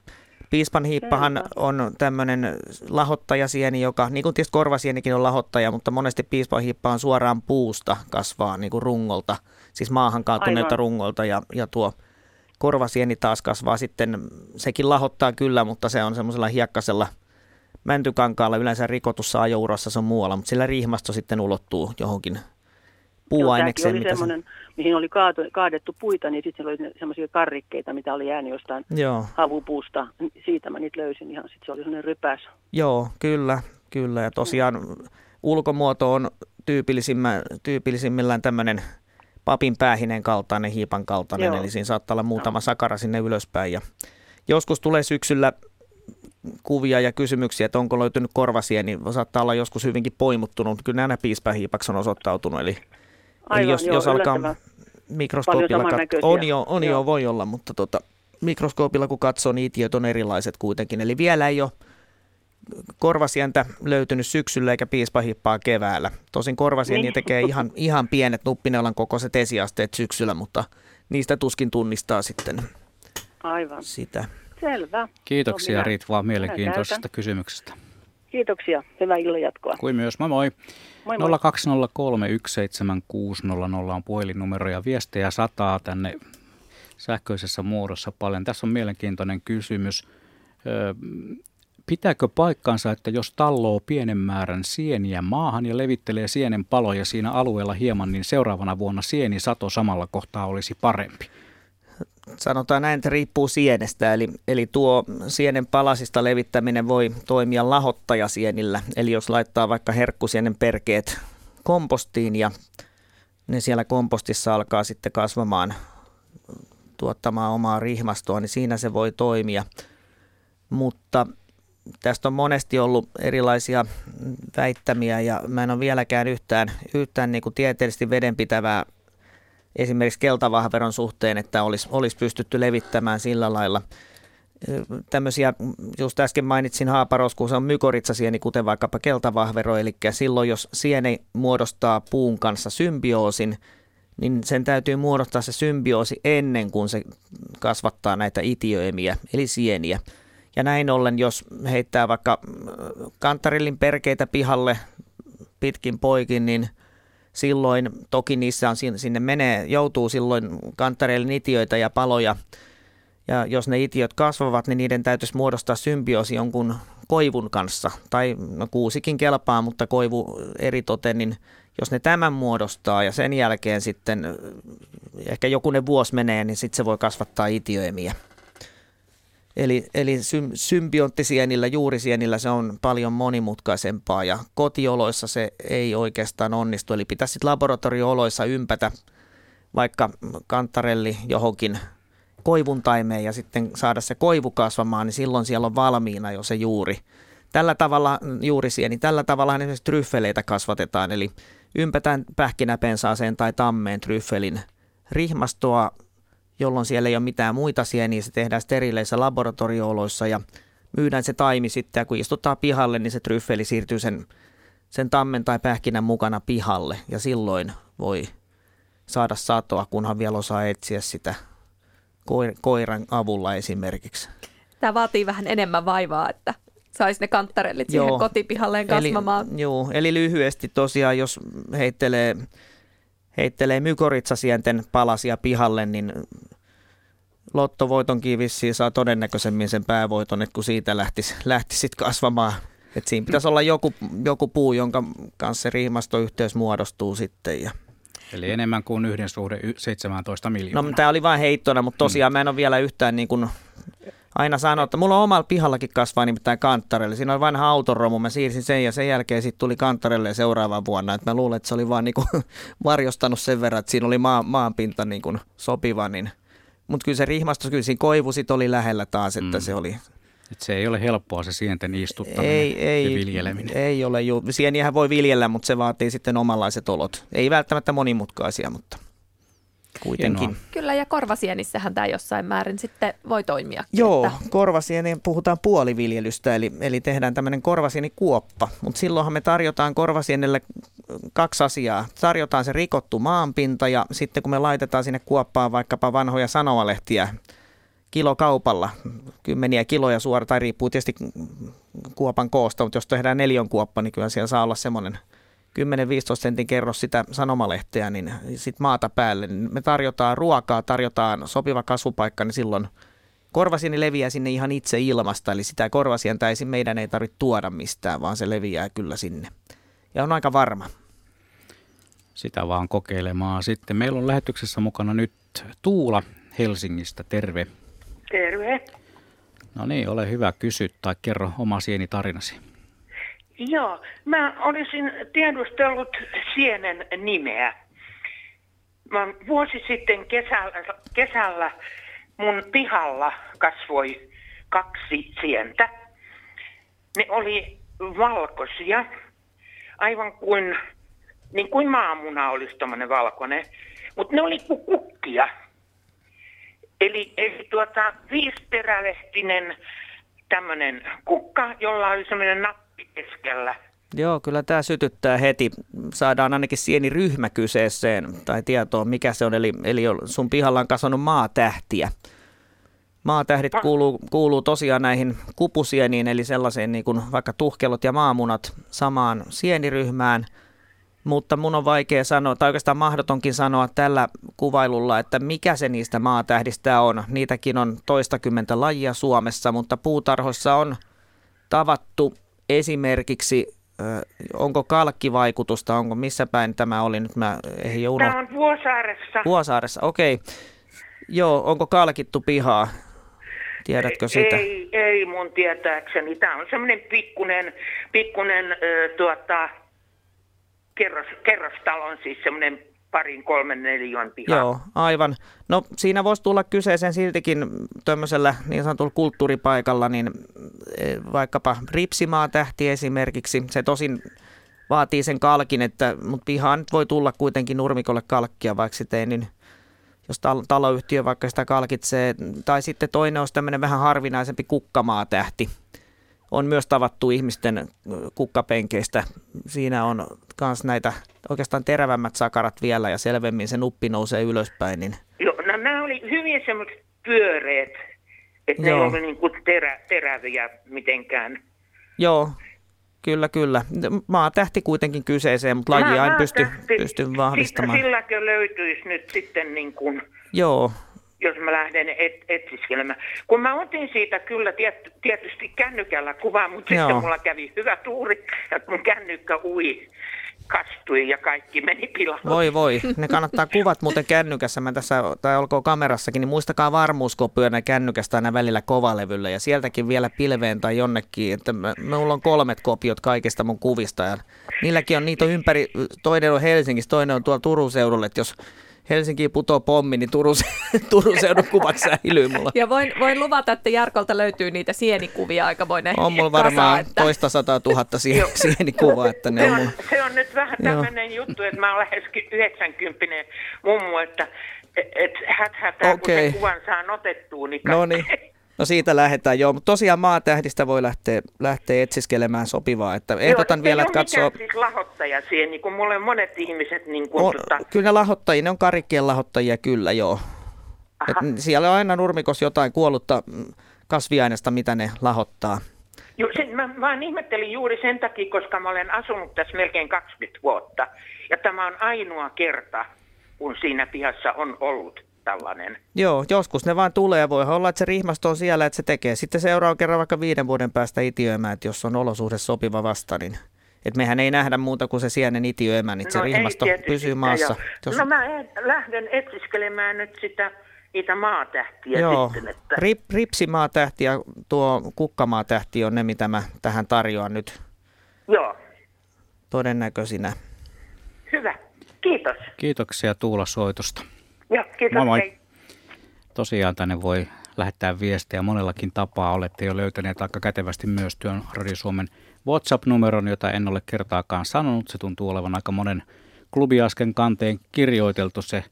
Speaker 4: Piispan hiippahan on tämmöinen lahottajasieni, joka, niin kuin tietysti korvasienikin on lahottaja, mutta monesti piispan hiippa on suoraan puusta kasvaa niin kuin rungolta, siis maahan kaatuneelta
Speaker 6: Aivan.
Speaker 4: rungolta ja, ja tuo korvasieni taas kasvaa sitten, sekin lahottaa kyllä, mutta se on semmoisella hiekkasella mäntykankaalla yleensä rikotussa ajourassa se on muualla, mutta sillä rihmasto sitten ulottuu johonkin puuainekseen.
Speaker 6: Joo, oli
Speaker 4: se-
Speaker 6: semmoinen, mihin oli kaatu, kaadettu puita, niin sitten oli semmoisia karrikkeita, mitä oli jäänyt jostain
Speaker 4: Joo,
Speaker 6: havupuusta. Siitä mä niitä löysin ihan. Sitten se oli semmoinen rypäs.
Speaker 4: joo, kyllä, kyllä. Ja tosiaan ulkomuoto on tyypillisimmä, tyypillisimmillään tämmöinen papin päähinen kaltainen, hiipan kaltainen,
Speaker 6: Joo.
Speaker 4: eli siinä saattaa olla muutama sakara sinne ylöspäin. Ja joskus tulee syksyllä kuvia ja kysymyksiä, että onko löytynyt korvasieni, niin saattaa olla joskus hyvinkin poimuttunut, kyllä nämä piispähiipaksi on osoittautunut, eli, eli
Speaker 6: Aivan,
Speaker 4: jos,
Speaker 6: joo,
Speaker 4: jos alkaa mikroskoopilla
Speaker 6: Paljon
Speaker 4: kat-
Speaker 6: samannäköisiä.
Speaker 4: on jo, on jo,
Speaker 6: Joo.
Speaker 4: voi olla, mutta tota, mikroskoopilla kun katsoo, niin itiöt on erilaiset kuitenkin. Eli vielä ei ole korvasientä löytynyt syksyllä eikä piispahippaa keväällä. Tosin korvasieni
Speaker 6: Niin.
Speaker 4: tekee ihan, ihan pienet nuppineulan kokoiset esiasteet syksyllä, mutta niistä tuskin tunnistaa sitten
Speaker 6: Aivan.
Speaker 4: sitä.
Speaker 6: Selvä.
Speaker 2: Kiitoksia
Speaker 6: No,
Speaker 2: Ritva mielenkiintoisesta
Speaker 6: käytän.
Speaker 2: kysymyksestä.
Speaker 6: Kiitoksia. Hyvää illan jatkoa.
Speaker 2: Kuin myös, moi moi.
Speaker 6: Moi moi.
Speaker 2: 020317600 on puhelinnumero ja viestejä sataa tänne sähköisessä muodossa paljon. Tässä on mielenkiintoinen kysymys. Ö, Pitääkö paikkansa, että jos talloo pienen määrän sieniä maahan ja levittelee sienen paloja siinä alueella hieman, niin seuraavana vuonna sienisato samalla kohtaa olisi parempi?
Speaker 4: Sanotaan näin, että riippuu sienestä, eli, eli tuo sienen palasista levittäminen voi toimia lahottajasienillä. Eli jos laittaa vaikka herkkusienen perkeet kompostiin ja ne siellä kompostissa alkaa sitten kasvamaan, tuottamaan omaa rihmastoa, niin siinä se voi toimia. Mutta tästä on monesti ollut erilaisia väittämiä ja mä en ole vieläkään yhtään, yhtään niin kuin tieteellisesti vedenpitävää esimerkiksi keltavahveron suhteen, että olisi, olisi pystytty levittämään sillä lailla. Tämmöisiä, just äsken mainitsin haaparoskuun, se on mykoritsasieni, kuten vaikkapa keltavahvero, eli silloin jos sieni muodostaa puun kanssa symbioosin, niin sen täytyy muodostaa se symbioosi ennen kuin se kasvattaa näitä itiöimiä, eli sieniä. Ja näin ollen, jos heittää vaikka mm, kantarillin perkeitä pihalle, pitkin poikin, niin silloin toki niissä on, sinne menee, joutuu silloin kantareille itiöitä ja paloja. Ja jos ne itiöt kasvavat, niin niiden täytyisi muodostaa symbioosi jonkun koivun kanssa. Tai no kuusikin kelpaa, mutta koivu eritoten, niin jos ne tämän muodostaa ja sen jälkeen sitten ehkä jokunen vuosi menee, niin sitten se voi kasvattaa itiöemiä. Eli, eli symbionttisienillä, juurisienillä se on paljon monimutkaisempaa ja kotioloissa se ei oikeastaan onnistu. Eli pitäisi laboratorio-oloissa ympätä vaikka kantarelli johonkin koivun taimeen ja sitten saada se koivu kasvamaan, niin silloin siellä on valmiina jo se juuri. Tällä tavalla juurisieni, tällä tavalla esimerkiksi tryffeleitä kasvatetaan, eli ympätään pähkinäpensaaseen tai tammeen tryffelin rihmastoa jolloin siellä ei ole mitään muita sieniä, se tehdään sterileissä laboratoriooloissa ja myydään se taimi sitten ja kun istutaan pihalle, niin se tryffeli siirtyy sen, sen tammen tai pähkinän mukana pihalle ja silloin voi saada satoa, kunhan vielä osaa etsiä sitä koiran avulla esimerkiksi.
Speaker 3: Tämä vaatii vähän enemmän vaivaa, että saisi ne kanttarellit siihen joo, kotipihalleen kasvamaan.
Speaker 4: Eli, joo, eli lyhyesti tosiaan, jos heittelee heittelee mykoritsasienten palasia pihalle, niin lottovoitonkin vissiin saa todennäköisemmin sen päävoiton, että kun siitä lähtisi, lähtisit kasvamaan. Että siinä pitäisi olla joku, joku puu, jonka kanssa se riimastoyhteys muodostuu sitten. Ja
Speaker 2: Eli enemmän kuin yhden suhde 17 miljoonaa.
Speaker 4: No tämä oli vain heittona, mutta tosiaan mä en ole vielä yhtään niin kuin aina sanoa, että mulla on omalla pihallakin kasvaa nimittäin kanttarelle. Siinä on vanha autoromu, mä siirsin sen ja sen jälkeen sitten tuli kanttarelle seuraavana vuonna. Et mä luulen, että se oli vaan niinku varjostanut sen verran, että siinä oli maa, maanpinta niinku sopiva. Niin. Mutta kyllä se rihmastus, kyllä siinä koivu sit oli lähellä taas, että mm. se oli
Speaker 2: et se ei ole helppoa se sienten istuttaminen ei, ei, ja viljeleminen.
Speaker 4: Ei ole, ju. sieniähän voi viljellä, mutta se vaatii sitten omanlaiset olot. Ei välttämättä monimutkaisia, mutta kuitenkin. Hienoa.
Speaker 3: Kyllä, ja korvasienissähän tämä jossain määrin sitten voi toimia.
Speaker 4: Joo, että... korvasieni puhutaan puoliviljelystä, eli, eli tehdään tämmöinen korvasienikuoppa. Mutta silloinhan me tarjotaan korvasienelle kaksi asiaa. Tarjotaan se rikottu maanpinta, ja sitten kun me laitetaan sinne kuoppaan vaikkapa vanhoja sanomalehtiä, kilokaupalla, kymmeniä kiloja suora, tai riippuu tietysti kuopan koosta, mutta jos tehdään neljön kuoppa, niin kyllä siellä saa olla semmoinen – 10-15 sentin kerros sitä sanomalehteä, niin sitten maata päälle. Niin me tarjotaan ruokaa, tarjotaan sopiva kasvupaikka, niin silloin korvasieni leviää sinne ihan itse ilmasta, eli sitä korvasientä ei meidän ei tarvitse tuoda mistään, vaan se leviää kyllä sinne. Ja on aika varma.
Speaker 2: Sitä vaan kokeilemaan. Sitten meillä on lähetyksessä mukana nyt Tuula Helsingistä. Terve.
Speaker 7: Terve.
Speaker 2: No niin, ole hyvä, kysy tai kerro oma sieni tarinasi.
Speaker 7: Joo, mä olisin tiedustellut sienen nimeä. Mä vuosi sitten kesällä, kesällä mun pihalla kasvoi kaksi sientä. Ne oli valkoisia, aivan kuin, niin kuin maamuna olisi tuommoinen valkoinen, mutta ne oli kuin kukkia. Eli, eli tuota, viisperälehtinen tämmöinen kukka, jolla oli semmoinen nappi keskellä.
Speaker 4: Joo, kyllä tämä sytyttää heti. Saadaan ainakin sieni ryhmä kyseeseen tai tietoa, mikä se on. Eli, eli sun pihalla on kasvanut maatähtiä. Maatähdit kuuluu, kuuluu tosiaan näihin kupusieniin, eli sellaiseen niin kuin vaikka tuhkelot ja maamunat samaan sieniryhmään. Mutta mun on vaikea sanoa, tai oikeastaan mahdotonkin sanoa tällä kuvailulla, että mikä se niistä maatähdistä on. Niitäkin on toistakymmentä lajia Suomessa, mutta puutarhoissa on tavattu esimerkiksi, onko kalkkivaikutusta, onko missä päin tämä oli nyt, mä
Speaker 7: ei Tämä on Vuosaaressa.
Speaker 4: Vuosaaressa, okei. Okay. Joo, onko kalkittu pihaa? Tiedätkö sitä?
Speaker 7: Ei, ei mun tietääkseni. Tämä on semmoinen pikkunen, pikkunen äh, tuota, kerros, kerrostalon, siis semmoinen parin, kolmen, neljän piha.
Speaker 4: Joo, aivan. No siinä voisi tulla kyseeseen siltikin tämmöisellä niin sanotulla kulttuuripaikalla, niin eh, vaikkapa Ripsimaa tähti esimerkiksi. Se tosin vaatii sen kalkin, että, mutta pihaan voi tulla kuitenkin nurmikolle kalkkia, vaikka sitä ei niin jos taloyhtiö vaikka sitä kalkitsee. Tai sitten toinen olisi tämmöinen vähän harvinaisempi kukkamaatähti. On myös tavattu ihmisten kukkapenkeistä. Siinä on myös näitä oikeastaan terävämmät sakarat vielä ja selvemmin se nuppi nousee ylöspäin. Niin...
Speaker 7: Joo, no nämä oli hyvin semmoiset pyöreät, että ne ei ole niin kuin terä, teräviä mitenkään.
Speaker 4: Joo, Kyllä, kyllä. Maa tähti kuitenkin kyseeseen, mutta lajia en pysty, pysty vahvistamaan.
Speaker 7: Silläkö löytyisi nyt sitten niin kuin...
Speaker 4: Joo,
Speaker 7: jos mä lähden et, etsiskelemään. Kun mä otin siitä kyllä tiet, tietysti kännykällä kuvaa, mutta Joo. sitten mulla kävi hyvä tuuri, että mun kännykkä ui kastui ja kaikki meni pilalle.
Speaker 4: Voi voi, ne kannattaa kuvat muuten kännykässä, mä tässä, tai olkoon kamerassakin, niin muistakaa varmuuskopioida kännykästä aina välillä kovalevyllä ja sieltäkin vielä pilveen tai jonnekin, että mulla on kolmet kopiot kaikista mun kuvista ja niilläkin on, niitä on ympäri, toinen on Helsingissä, toinen on tuolla Turun seudulla, että jos Helsinkiin putoo pommi, niin Turun, Turun seudun kuvat säilyy mulla.
Speaker 3: Ja voin, voin luvata, että Jarkolta löytyy niitä sienikuvia aikamoinen
Speaker 4: On mulla varmaan kasa, että... toista sataa tuhatta sie, sienikuvaa. Että ne
Speaker 7: se,
Speaker 4: on, on,
Speaker 7: se on nyt vähän tämmöinen juttu, että mä olen lähes 90 mummu, että et, hät hätää, okay. kun sen kuvan saa otettua, niin
Speaker 4: No niin. No siitä lähdetään joo, mutta tosiaan maatähdistä voi lähteä, lähteä etsiskelemään sopivaa. Että ehdotan
Speaker 7: joo,
Speaker 4: vielä, että katsoo...
Speaker 7: siis lahottaja siihen, niin kuin mulle monet ihmiset... Niin kuin,
Speaker 4: on,
Speaker 7: tota...
Speaker 4: Kyllä ne lahottajia, ne on karikkien lahottajia kyllä joo. Et siellä on aina nurmikos jotain kuollutta kasviaineesta, mitä ne lahottaa.
Speaker 7: Joo, sen, mä vaan ihmettelin juuri sen takia, koska mä olen asunut tässä melkein 20 vuotta. Ja tämä on ainoa kerta, kun siinä pihassa on ollut tällainen.
Speaker 4: Joo, joskus ne vaan tulee. Voi olla, että se rihmasto on siellä, että se tekee. Sitten seuraava kerran vaikka viiden vuoden päästä itiöimään, että jos on olosuhde sopiva vasta, niin että mehän ei nähdä muuta kuin se sienen itiöimä, niin no se rihmasto pysyy maassa.
Speaker 7: Jos... No mä lähden etsiskelemään nyt sitä niitä maatähtiä
Speaker 4: Joo.
Speaker 7: sitten. Että...
Speaker 4: Rip, ripsimaatähti ja tuo kukkamaatähti on ne, mitä mä tähän tarjoan nyt.
Speaker 7: Joo.
Speaker 4: Todennäköisinä.
Speaker 7: Hyvä. Kiitos.
Speaker 2: Kiitoksia Tuula soitosta.
Speaker 7: Joo, kiitos. Moi moi. Hei.
Speaker 2: Tosiaan tänne voi lähettää viestejä monellakin tapaa. Olette jo löytäneet aika kätevästi myös Työn Radio Suomen WhatsApp-numeron, jota en ole kertaakaan sanonut. Se tuntuu olevan aika monen klubiasken kanteen kirjoiteltu se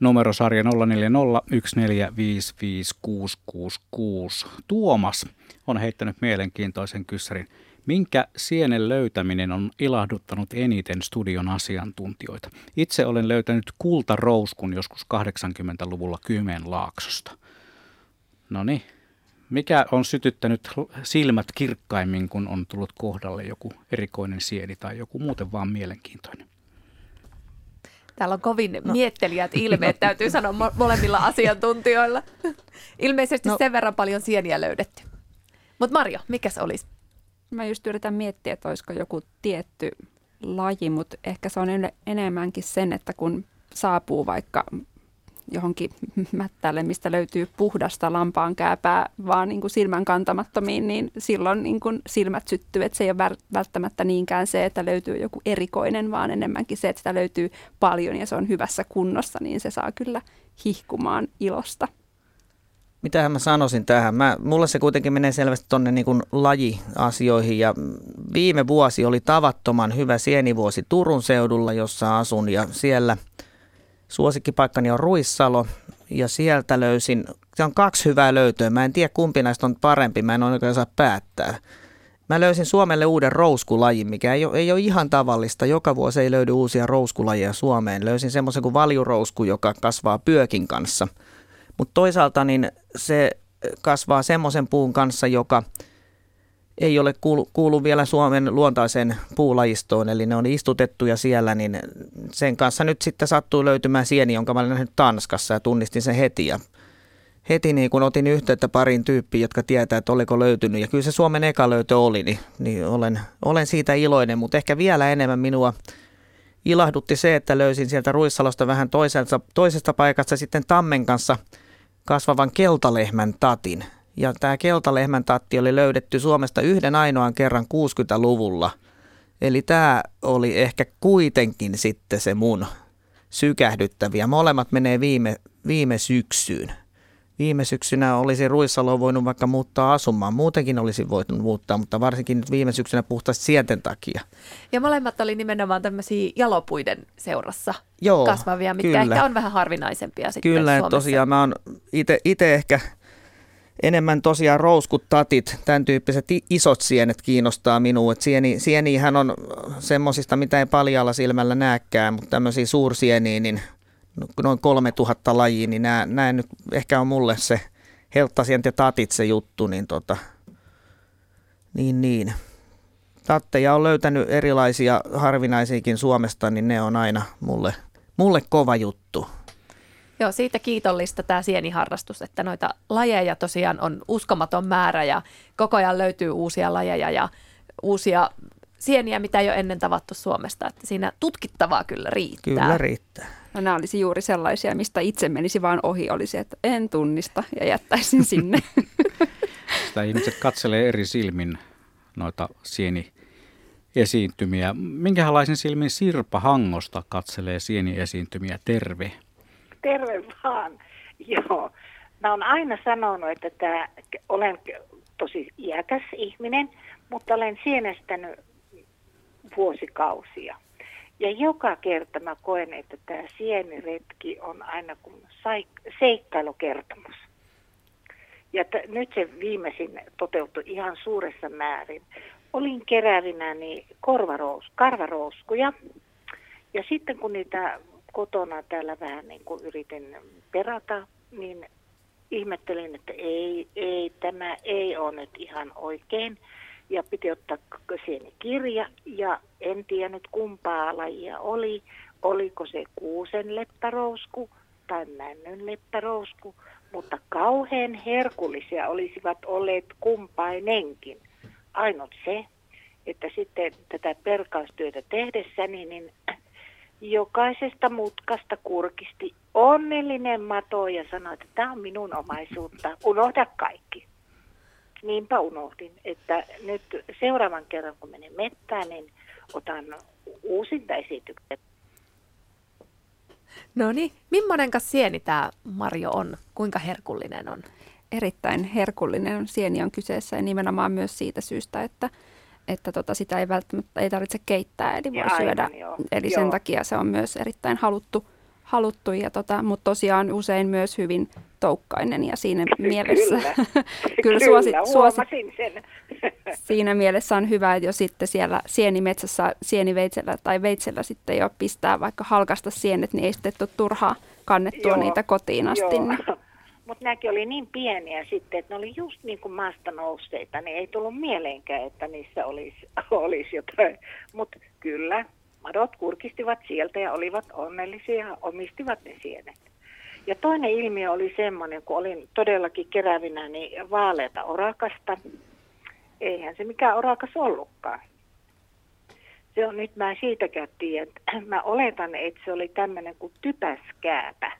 Speaker 2: numerosarja 0401455666. Tuomas on heittänyt mielenkiintoisen kyssärin. Minkä sienen löytäminen on ilahduttanut eniten studion asiantuntijoita? Itse olen löytänyt kultarouskun joskus 80-luvulla Kymenlaaksosta. No niin, mikä on sytyttänyt silmät kirkkaimmin, kun on tullut kohdalle joku erikoinen sieni tai joku muuten vaan mielenkiintoinen?
Speaker 3: Täällä on kovin no. miettelijät ilmeet, täytyy sanoa molemmilla asiantuntijoilla. Ilmeisesti no. sen verran paljon sieniä löydetty. Mutta Marjo, mikä se olisi?
Speaker 5: Mä just yritän miettiä, että olisiko joku tietty laji, mutta ehkä se on enemmänkin sen, että kun saapuu vaikka johonkin mättälle, mistä löytyy puhdasta lampaan kääpää vaan niin kuin silmän kantamattomiin, niin silloin niin kuin silmät syttyy. Että se ei ole välttämättä niinkään se, että löytyy joku erikoinen, vaan enemmänkin se, että sitä löytyy paljon ja se on hyvässä kunnossa, niin se saa kyllä hihkumaan ilosta.
Speaker 4: Mitähän mä sanoisin tähän? Mä, mulle se kuitenkin menee selvästi tuonne niin lajiasioihin ja viime vuosi oli tavattoman hyvä sienivuosi Turun seudulla, jossa asun ja siellä suosikkipaikkani on Ruissalo ja sieltä löysin, se on kaksi hyvää löytöä, mä en tiedä kumpi näistä on parempi, mä en oikein saa päättää. Mä löysin Suomelle uuden rouskulajin, mikä ei ole, ei ole ihan tavallista. Joka vuosi ei löydy uusia rouskulajia Suomeen. Löysin semmoisen kuin valjurousku, joka kasvaa pyökin kanssa – mutta toisaalta niin se kasvaa semmoisen puun kanssa, joka ei ole kuulu, kuulu vielä Suomen luontaiseen puulajistoon, eli ne on istutettuja siellä, niin sen kanssa nyt sitten sattuu löytymään sieni, jonka mä olen nähnyt Tanskassa ja tunnistin sen heti. Ja heti niin kun otin yhteyttä pariin tyyppiin, jotka tietää, että oliko löytynyt, ja kyllä se Suomen eka löytö oli, niin, niin olen, olen siitä iloinen, mutta ehkä vielä enemmän minua ilahdutti se, että löysin sieltä Ruissalosta vähän toisesta, toisesta paikasta sitten Tammen kanssa – kasvavan keltalehmän tatin. Ja tämä keltalehmän tatti oli löydetty Suomesta yhden ainoan kerran 60-luvulla. Eli tämä oli ehkä kuitenkin sitten se mun sykähdyttäviä. Molemmat menee viime, viime syksyyn. Viime syksynä olisi Ruissalo voinut vaikka muuttaa asumaan. Muutenkin olisi voinut muuttaa, mutta varsinkin nyt viime syksynä puhtaasti sienten takia.
Speaker 3: Ja molemmat oli nimenomaan tämmöisiä jalopuiden seurassa
Speaker 4: Joo,
Speaker 3: kasvavia, mitkä kyllä. ehkä on vähän harvinaisempia sitten
Speaker 4: Kyllä,
Speaker 3: Suomessa.
Speaker 4: tosiaan mä oon itse ehkä enemmän tosiaan rouskut, tatit, tämän tyyppiset isot sienet kiinnostaa minua. Et sieni, sienihän on semmoisista, mitä ei paljalla silmällä näkään, mutta tämmöisiä suursieniä, niin noin 3000 lajia, niin nämä, nämä nyt ehkä on mulle se helttasient ja tatit se juttu, niin tota, niin niin. tatteja on löytänyt erilaisia harvinaisiakin Suomesta, niin ne on aina mulle, mulle kova juttu.
Speaker 3: Joo, siitä kiitollista tämä sieniharrastus, että noita lajeja tosiaan on uskomaton määrä ja koko ajan löytyy uusia lajeja ja uusia sieniä, mitä ei ole ennen tavattu Suomesta. Että siinä tutkittavaa kyllä riittää.
Speaker 4: Kyllä riittää.
Speaker 5: No nämä olisi juuri sellaisia, mistä itse menisi vaan ohi, olisi, että en tunnista ja jättäisin sinne.
Speaker 2: Sitä ihmiset katselee eri silmin noita sieni esiintymiä. Minkälaisen silmin Sirpa Hangosta katselee sieni-esiintymiä? Terve.
Speaker 8: Terve vaan. Joo. Mä oon aina sanonut, että tää, olen tosi iäkäs ihminen, mutta olen sienestänyt vuosikausia. Ja joka kerta mä koen, että tämä sieniretki on aina kuin seikkailukertomus. Ja t- nyt se viimeisin toteutui ihan suuressa määrin. Olin kerävinäni korvarous, karvarouskuja. Ja sitten kun niitä kotona täällä vähän niin kuin yritin perata, niin ihmettelin, että ei, ei, tämä ei ole nyt ihan oikein. Ja piti ottaa kirja ja en tiennyt kumpaa lajia oli. Oliko se kuusen leppärousku tai männyn leppärousku, mutta kauhean herkullisia olisivat olleet kumpainenkin. Ainut se, että sitten tätä perkaustyötä tehdessäni, niin jokaisesta mutkasta kurkisti onnellinen mato ja sanoi, että tämä on minun omaisuutta, unohda kaikki. Niinpä unohdin, että nyt seuraavan kerran kun menen mettään, niin otan uusinta esitykset.
Speaker 3: No niin, millainenkas sieni tämä Marjo on? Kuinka herkullinen on?
Speaker 5: Erittäin herkullinen sieni on kyseessä ja nimenomaan myös siitä syystä, että että tota, sitä ei välttämättä ei tarvitse keittää, eli voi ja syödä. Aivan, joo. Eli joo. sen takia se on myös erittäin haluttu, haluttu ja tota, mutta tosiaan usein myös hyvin toukkainen ja siinä mielessä
Speaker 8: kyllä, kyllä, suosi, suosi, sen.
Speaker 5: siinä mielessä on hyvä, että jos sitten siellä sienimetsässä sieniveitsellä tai veitsellä sitten jo pistää vaikka halkasta sienet, niin ei sitten tule turhaa kannettua joo, niitä kotiin asti. Joo. Niin.
Speaker 8: Mutta nämäkin oli niin pieniä sitten, että ne oli just niin kuin maasta nousseita, niin ei tullut mieleenkään, että niissä olisi, olisi jotain. Mutta kyllä, madot kurkistivat sieltä ja olivat onnellisia ja omistivat ne sienet. Ja toinen ilmiö oli semmoinen, kun olin todellakin kerävinä niin vaaleita orakasta. Eihän se mikään orakas ollutkaan. Se on nyt, mä siitäkään tiedän. Mä oletan, että se oli tämmöinen kuin typäskääpä.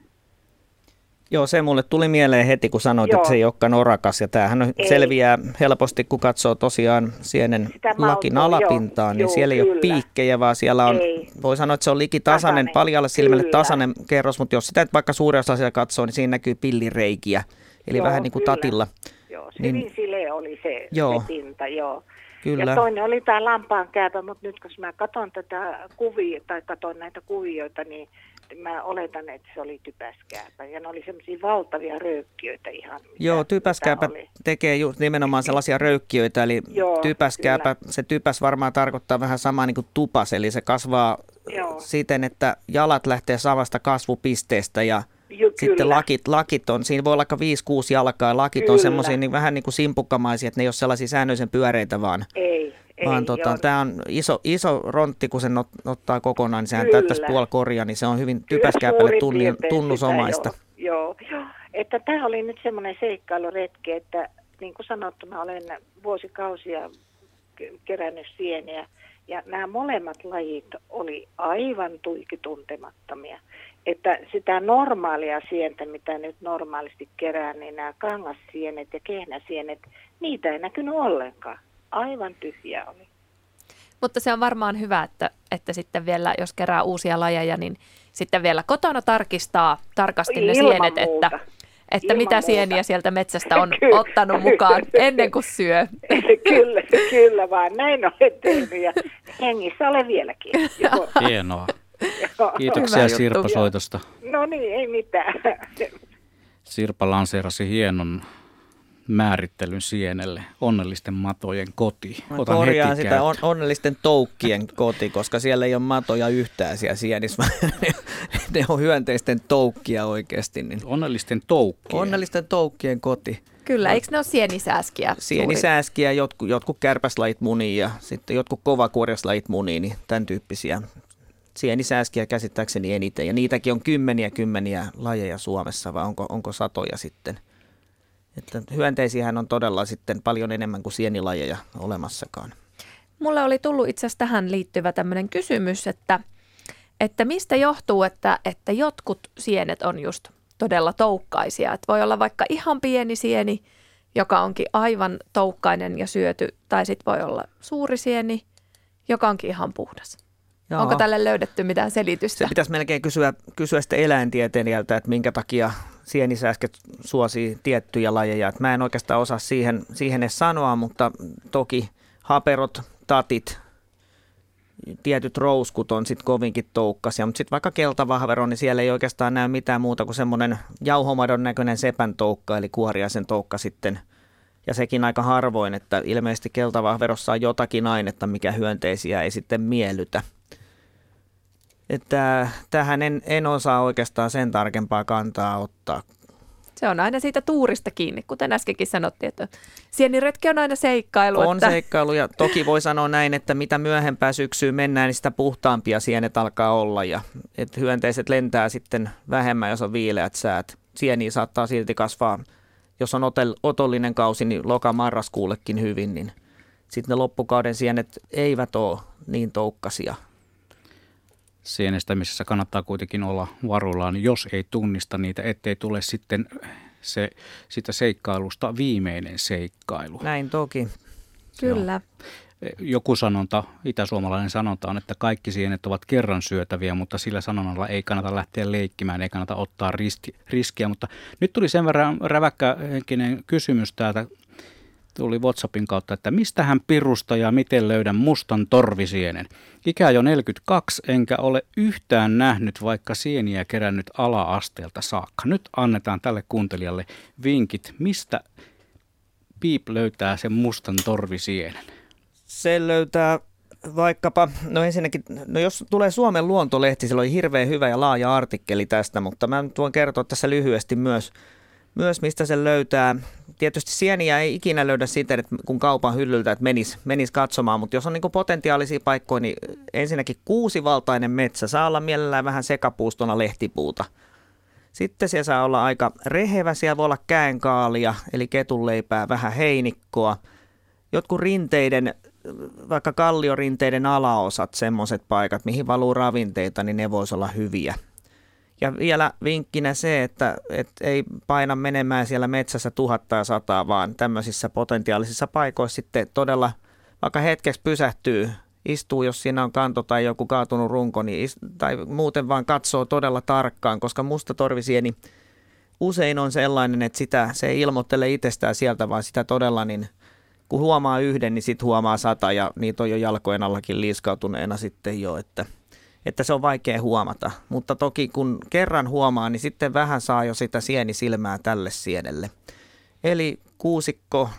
Speaker 4: Joo, se mulle tuli mieleen heti, kun sanoit, Joo. että se ei olekaan orakas. Ja tämähän ei. selviää helposti, kun katsoo tosiaan sienen lakin alapintaa, niin Joo, siellä ei kyllä. ole piikkejä, vaan siellä on, ei. voi sanoa, että se on likitasainen, paljalle silmälle kyllä. tasainen kerros, mutta jos sitä vaikka suurin osa katsoo, niin siinä näkyy pillireikiä, eli joo, vähän niin kuin kyllä. tatilla.
Speaker 8: Joo, niin, hyvin sile oli se, joo. se pinta, joo. Kyllä. Ja toinen oli tämä lampaan kääpä, mutta nyt kun mä katson tätä kuvia, tai katson näitä kuvioita, niin mä oletan, että se oli typäskääpä. Ja ne oli semmoisia valtavia röykkiöitä ihan.
Speaker 4: Joo, typäskääpä tekee just nimenomaan sellaisia röykkiöitä, eli Joo, typäskääpä, kyllä. se typäs varmaan tarkoittaa vähän samaa niin kuin tupas, eli se kasvaa Joo. siten, että jalat lähtee samasta kasvupisteestä ja jo, Sitten lakit, lakit on, siinä voi olla vaikka 5-6 jalkaa, ja lakit kyllä. on semmoisia niin vähän niin kuin simpukkamaisia, että ne ei ole sellaisia säännöllisen pyöreitä, vaan,
Speaker 8: ei,
Speaker 4: vaan ei, tota, tämä on iso, iso rontti, kun sen ottaa kokonaan, niin sehän kyllä. täyttäisi puoli korja, niin se on hyvin typäskääpälle tunnusomaista.
Speaker 8: Joo, joo, joo, että tämä oli nyt semmoinen seikkailuretki, että niin kuin sanottu, mä olen vuosikausia kerännyt sieniä, ja nämä molemmat lajit oli aivan tuikituntemattomia että sitä normaalia sientä, mitä nyt normaalisti kerää, niin nämä kangassienet ja kehnäsienet, niitä ei näkynyt ollenkaan. Aivan tyhjä oli.
Speaker 3: Mutta se on varmaan hyvä, että, että sitten vielä, jos kerää uusia lajeja, niin sitten vielä kotona tarkistaa tarkasti Ilman ne sienet, muuta. että, että mitä muuta. sieniä sieltä metsästä on kyllä. ottanut mukaan ennen kuin syö.
Speaker 8: kyllä, kyllä vaan näin olen tehnyt ja hengissä olen vieläkin.
Speaker 2: Hienoa. Kiitoksia Sirpa soitosta.
Speaker 8: No niin, ei mitään.
Speaker 2: Sirpa lanseerasi hienon määrittelyn sienelle, onnellisten matojen koti.
Speaker 4: Otan korjaan heti sitä on, onnellisten toukkien koti, koska siellä ei ole matoja yhtään siellä sienissä, ne on hyönteisten toukkia oikeasti. Niin.
Speaker 2: Onnellisten toukkien?
Speaker 4: Onnellisten toukkien koti.
Speaker 3: Kyllä, eikö ne ole sienisääskiä?
Speaker 4: Sienisääskiä, jotkut, jotkut kärpäslajit munii ja sitten jotkut kovakuorjaslajit munii, niin tämän tyyppisiä sienisääskiä käsittääkseni eniten. Ja niitäkin on kymmeniä kymmeniä lajeja Suomessa, vai onko, onko satoja sitten? Että hyönteisiähän on todella sitten paljon enemmän kuin sienilajeja olemassakaan.
Speaker 3: Mulle oli tullut itse asiassa tähän liittyvä tämmöinen kysymys, että, että mistä johtuu, että, että jotkut sienet on just todella toukkaisia. Että voi olla vaikka ihan pieni sieni, joka onkin aivan toukkainen ja syöty, tai sitten voi olla suuri sieni, joka onkin ihan puhdas. Joo. Onko tälle löydetty mitään selitystä?
Speaker 4: Se pitäisi melkein kysyä, kysyä sitten eläintieteilijältä, että minkä takia sienisääsket suosii tiettyjä lajeja. Että mä en oikeastaan osaa siihen, siihen edes sanoa, mutta toki haperot, tatit, tietyt rouskut on sitten kovinkin toukkasia, mutta sitten vaikka keltavahvero, niin siellä ei oikeastaan näy mitään muuta kuin semmoinen jauhomadon näköinen sepän toukka, eli kuoriaisen toukka sitten. Ja sekin aika harvoin, että ilmeisesti keltavahverossa on jotakin ainetta, mikä hyönteisiä ei sitten miellytä. Että tähän en, en osaa oikeastaan sen tarkempaa kantaa ottaa.
Speaker 3: Se on aina siitä tuurista kiinni, kuten äskenkin sanottiin, että sieniretki on aina seikkailu.
Speaker 4: On että... seikkailu ja toki voi sanoa näin, että mitä myöhempää syksyyn mennään, niin sitä puhtaampia sienet alkaa olla ja että hyönteiset lentää sitten vähemmän, jos on viileät säät. Sieni saattaa silti kasvaa, jos on otollinen kausi, niin loka-marraskuullekin hyvin, niin sitten ne loppukauden sienet eivät ole niin toukkasia
Speaker 2: sienestämisessä kannattaa kuitenkin olla varullaan, jos ei tunnista niitä, ettei tule sitten se, sitä seikkailusta viimeinen seikkailu.
Speaker 4: Näin toki.
Speaker 3: Kyllä.
Speaker 2: Joku sanonta, itäsuomalainen sanonta on, että kaikki sienet ovat kerran syötäviä, mutta sillä sanonnalla ei kannata lähteä leikkimään, ei kannata ottaa riski, riskiä. Mutta nyt tuli sen verran räväkkähenkinen kysymys täältä tuli WhatsAppin kautta, että mistä hän pirusta ja miten löydän mustan torvisienen. Ikä jo 42, enkä ole yhtään nähnyt vaikka sieniä kerännyt ala-asteelta saakka. Nyt annetaan tälle kuuntelijalle vinkit, mistä Piip löytää sen mustan torvisienen.
Speaker 4: Se löytää vaikkapa, no ensinnäkin, no jos tulee Suomen luontolehti, sillä oli hirveän hyvä ja laaja artikkeli tästä, mutta mä voin kertoa tässä lyhyesti myös, myös mistä se löytää tietysti sieniä ei ikinä löydä siitä, että kun kaupan hyllyltä, että menisi menis katsomaan, mutta jos on niin potentiaalisia paikkoja, niin ensinnäkin kuusivaltainen metsä saa olla mielellään vähän sekapuustona lehtipuuta. Sitten siellä saa olla aika rehevä, siellä voi olla käenkaalia, eli ketunleipää, vähän heinikkoa. Jotkut rinteiden, vaikka kalliorinteiden alaosat, semmoiset paikat, mihin valuu ravinteita, niin ne voisi olla hyviä. Ja vielä vinkkinä se, että, että ei paina menemään siellä metsässä tuhatta ja sataa, vaan tämmöisissä potentiaalisissa paikoissa sitten todella vaikka hetkeksi pysähtyy, istuu, jos siinä on kanto tai joku kaatunut runko, niin ist- tai muuten vaan katsoo todella tarkkaan, koska musta torvisieni usein on sellainen, että sitä, se ei ilmoittele itsestään sieltä, vaan sitä todella niin kun huomaa yhden, niin sitten huomaa sata ja niitä on jo jalkojen allakin liiskautuneena sitten jo, että – että se on vaikea huomata. Mutta toki kun kerran huomaa, niin sitten vähän saa jo sitä sienisilmää tälle sienelle. Eli kuusikko,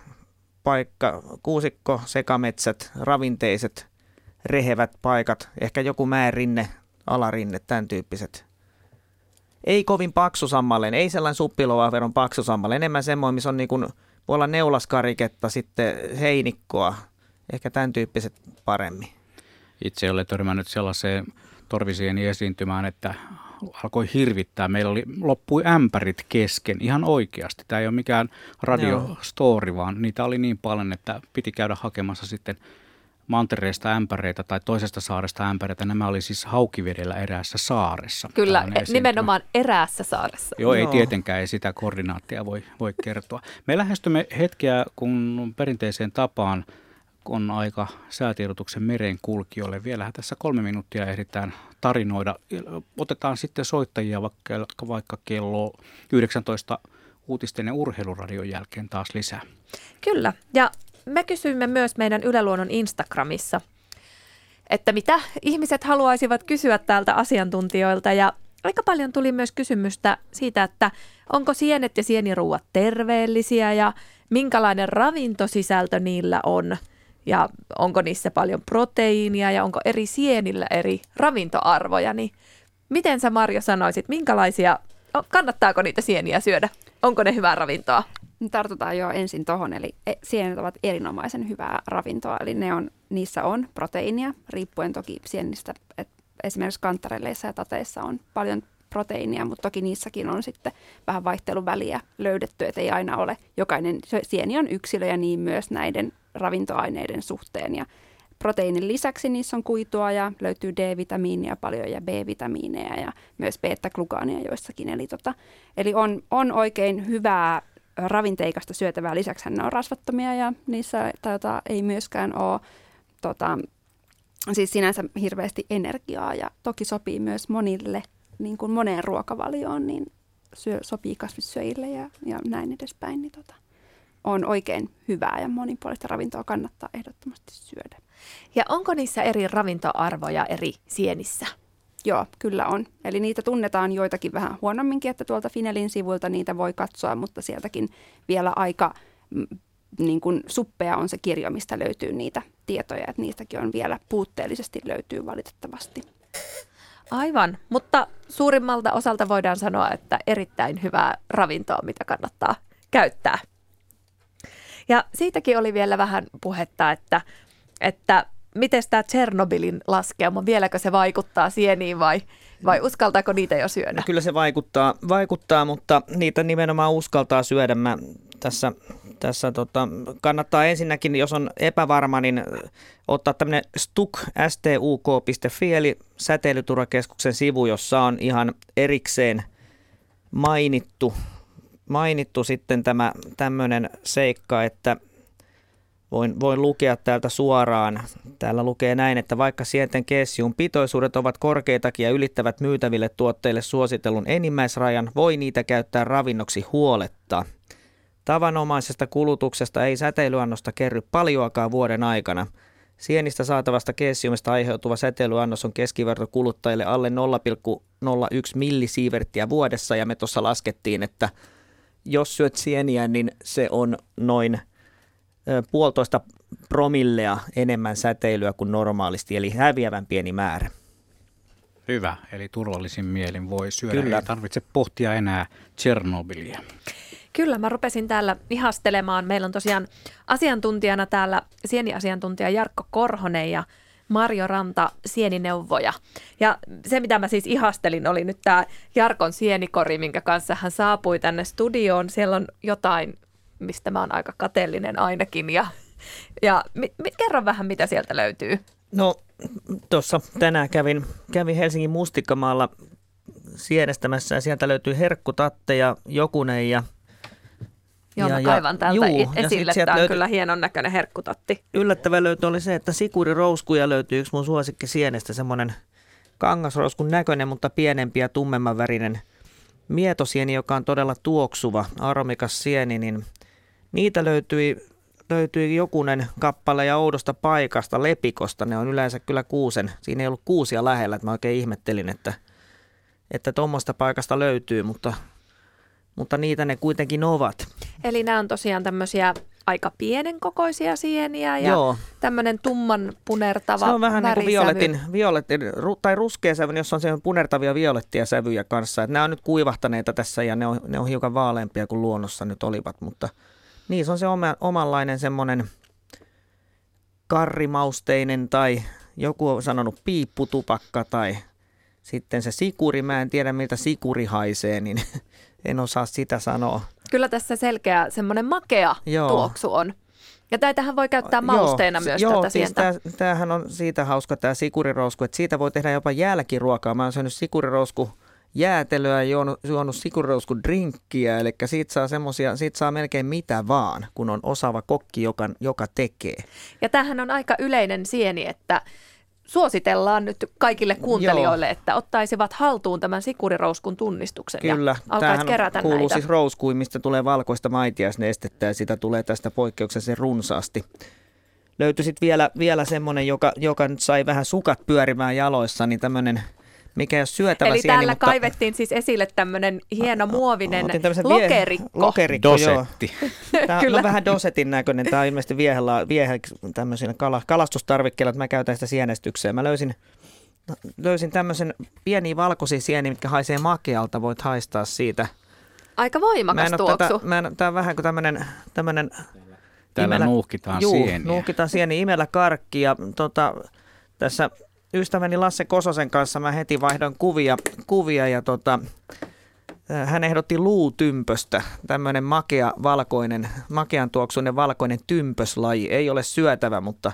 Speaker 4: paikka, kuusikko, sekametsät, ravinteiset, rehevät paikat, ehkä joku määrinne, alarinne, tämän tyyppiset. Ei kovin paksu sammaleen, ei sellainen suppiloaveron paksu sammaleen, enemmän semmoinen, missä on niin kuin, voi olla neulaskariketta, sitten heinikkoa, ehkä tämän tyyppiset paremmin.
Speaker 2: Itse olen törmännyt sellaiseen torvisieni esiintymään, että alkoi hirvittää. Meillä oli, loppui ämpärit kesken ihan oikeasti. Tämä ei ole mikään radiostory, vaan niitä oli niin paljon, että piti käydä hakemassa sitten mantereesta ämpäreitä tai toisesta saaresta ämpäreitä. Nämä oli siis haukivedellä eräässä saaressa.
Speaker 3: Kyllä, nimenomaan eräässä saaressa.
Speaker 2: Joo, ei tietenkään, ei sitä koordinaattia voi, voi kertoa. Me lähestymme hetkeä, kun perinteiseen tapaan – on aika säätiedotuksen meren kulkijoille. Vielähän tässä kolme minuuttia ehditään tarinoida. Otetaan sitten soittajia vaikka, vaikka kello 19 uutisten ja urheiluradion jälkeen taas lisää.
Speaker 3: Kyllä, ja me kysyimme myös meidän Yleluonnon Instagramissa, että mitä ihmiset haluaisivat kysyä täältä asiantuntijoilta ja aika paljon tuli myös kysymystä siitä, että onko sienet ja sieniruuat terveellisiä ja minkälainen ravintosisältö niillä on – ja onko niissä paljon proteiinia ja onko eri sienillä eri ravintoarvoja, niin miten sä Marjo sanoisit, minkälaisia, kannattaako niitä sieniä syödä? Onko ne hyvää ravintoa?
Speaker 5: tartutaan jo ensin tuohon, eli e, sienet ovat erinomaisen hyvää ravintoa, eli ne on, niissä on proteiinia, riippuen toki sienistä, että esimerkiksi kantarelleissa ja tateissa on paljon proteiinia, mutta toki niissäkin on sitten vähän vaihteluväliä löydetty, että ei aina ole, jokainen sieni on yksilö ja niin myös näiden ravintoaineiden suhteen ja proteiinin lisäksi niissä on kuitua ja löytyy D-vitamiinia paljon ja B-vitamiineja ja myös beta-glukaania joissakin. Eli, tota, eli on, on oikein hyvää ravinteikasta syötävää. Lisäksi ne on rasvattomia ja niissä tota, ei myöskään ole tota, siis sinänsä hirveästi energiaa ja toki sopii myös monille, niin kuin moneen ruokavalioon, niin syö, sopii kasvissyöjille ja, ja näin edespäin. Niin tota, on oikein hyvää ja monipuolista ravintoa kannattaa ehdottomasti syödä.
Speaker 3: Ja onko niissä eri ravintoarvoja eri sienissä?
Speaker 5: Joo, kyllä on. Eli niitä tunnetaan joitakin vähän huonomminkin, että tuolta Finelin sivuilta niitä voi katsoa, mutta sieltäkin vielä aika mm, niin kuin suppea on se kirjo, mistä löytyy niitä tietoja, että niistäkin on vielä puutteellisesti löytyy valitettavasti.
Speaker 3: Aivan, mutta suurimmalta osalta voidaan sanoa, että erittäin hyvää ravintoa, mitä kannattaa käyttää. Ja siitäkin oli vielä vähän puhetta, että, että miten tämä Tchernobylin laskeuma, vieläkö se vaikuttaa sieniin vai, vai uskaltaako niitä jo syödä? No
Speaker 4: kyllä se vaikuttaa, vaikuttaa, mutta niitä nimenomaan uskaltaa syödä. Mä tässä, tässä tota, kannattaa ensinnäkin, jos on epävarma, niin ottaa tämmöinen stuk, stuk.fi, eli säteilyturvakeskuksen sivu, jossa on ihan erikseen mainittu, mainittu sitten tämä tämmöinen seikka, että Voin, voin lukea täältä suoraan. Täällä lukee näin, että vaikka sienten kessium pitoisuudet ovat korkeitakin ja ylittävät myytäville tuotteille suositellun enimmäisrajan, voi niitä käyttää ravinnoksi huoletta. Tavanomaisesta kulutuksesta ei säteilyannosta kerry paljoakaan vuoden aikana. Sienistä saatavasta kessiumista aiheutuva säteilyannos on keskiverto kuluttajille alle 0,01 millisieverttiä vuodessa ja me tuossa laskettiin, että jos syöt sieniä, niin se on noin – puolitoista promillea enemmän säteilyä kuin normaalisti, eli häviävän pieni määrä.
Speaker 2: Hyvä, eli turvallisin mielin voi syödä, Kyllä. ei tarvitse pohtia enää Tchernobylia.
Speaker 3: Kyllä, mä rupesin täällä ihastelemaan. Meillä on tosiaan asiantuntijana täällä sieniasiantuntija Jarkko Korhonen ja Marjo Ranta sienineuvoja. Ja se, mitä mä siis ihastelin, oli nyt tämä Jarkon sienikori, minkä kanssa hän saapui tänne studioon. Siellä on jotain mistä mä oon aika kateellinen ainakin. Ja, ja mit, mit, kerro vähän, mitä sieltä löytyy.
Speaker 4: No tuossa tänään kävin, kävin Helsingin Mustikkamaalla sienestämässä ja sieltä löytyy herkkutatteja, jokunen ja
Speaker 3: Joo, ja, mä kaivan täältä juu, esille. Tämä on löytyi, kyllä hienon näköinen herkkutatti.
Speaker 4: Yllättävä löytö oli se, että sikurirouskuja löytyy yksi mun suosikki sienestä, semmoinen kangasrouskun näköinen, mutta pienempi ja tummemman värinen mietosieni, joka on todella tuoksuva, aromikas sieni, niin Niitä löytyi, löytyi jokunen kappale ja oudosta paikasta, lepikosta. Ne on yleensä kyllä kuusen. Siinä ei ollut kuusia lähellä, että mä oikein ihmettelin, että että tuommoista paikasta löytyy, mutta, mutta niitä ne kuitenkin ovat.
Speaker 3: Eli nämä on tosiaan tämmöisiä aika pienen kokoisia sieniä ja Joo. tämmöinen tumman punertava
Speaker 4: Se on vähän niin kuin violetin, violetin tai ruskea sävy, jos on se punertavia violettia sävyjä kanssa. Että nämä on nyt kuivahtaneita tässä ja ne on, ne on hiukan vaaleampia kuin luonnossa nyt olivat, mutta – se on se oma, omanlainen semmoinen karrimausteinen tai joku on sanonut piipputupakka tai sitten se sikuri, mä en tiedä miltä sikuri haisee, niin en osaa sitä sanoa.
Speaker 3: Kyllä tässä selkeä semmoinen makea joo. tuoksu on. Ja tähän voi käyttää mausteena joo, myös joo, tätä siis sientä.
Speaker 4: tämähän on siitä hauska tämä sikurirousku, että siitä voi tehdä jopa jälkiruokaa. Mä oon syönyt sikurirousku jäätelöä ja juonut, juonut sikurouskun drinkkiä, eli siitä saa, semmosia, siitä saa melkein mitä vaan, kun on osaava kokki, joka, joka tekee.
Speaker 3: Ja tämähän on aika yleinen sieni, että suositellaan nyt kaikille kuuntelijoille, Joo. että ottaisivat haltuun tämän sikurirouskun tunnistuksen
Speaker 4: Kyllä,
Speaker 3: ja tämähän kerätä
Speaker 4: kuuluu
Speaker 3: näitä.
Speaker 4: siis rouskuin, mistä tulee valkoista maitiaisnestettä ja sitä tulee tästä poikkeuksellisen runsaasti. Löytyi sitten vielä, vielä semmoinen, joka, joka nyt sai vähän sukat pyörimään jaloissa, niin tämmöinen – mikä ei ole syötävä
Speaker 3: Eli
Speaker 4: sieni,
Speaker 3: täällä
Speaker 4: mutta...
Speaker 3: kaivettiin siis esille tämmöinen hieno muovinen lokerikko.
Speaker 4: Vie... Lokerikko, Dosetti. Joo. Tämä on vähän dosetin näköinen. Tämä on ilmeisesti viehellä, viehe tämmöisenä kala, kalastustarvikkeilla, että mä käytän sitä sienestykseen. Mä löysin, löysin tämmöisen pieniä valkoisia sieniä, mitkä haisee makealta. Voit haistaa siitä.
Speaker 3: Aika voimakas
Speaker 4: mä
Speaker 3: tuoksu.
Speaker 4: Tätä, mä en, tää on vähän kuin tämmöinen, tämmöinen
Speaker 2: Täällä
Speaker 4: Imelä-
Speaker 2: nuuhkitaan
Speaker 4: Juu,
Speaker 2: sieniä.
Speaker 4: nuuhkitaan sieni imellä karkki ja tota, tässä ystäväni Lasse Kososen kanssa mä heti vaihdoin kuvia, kuvia ja tota, äh, hän ehdotti luutympöstä, tämmöinen makea valkoinen, makean tuoksuinen valkoinen tympöslaji. Ei ole syötävä, mutta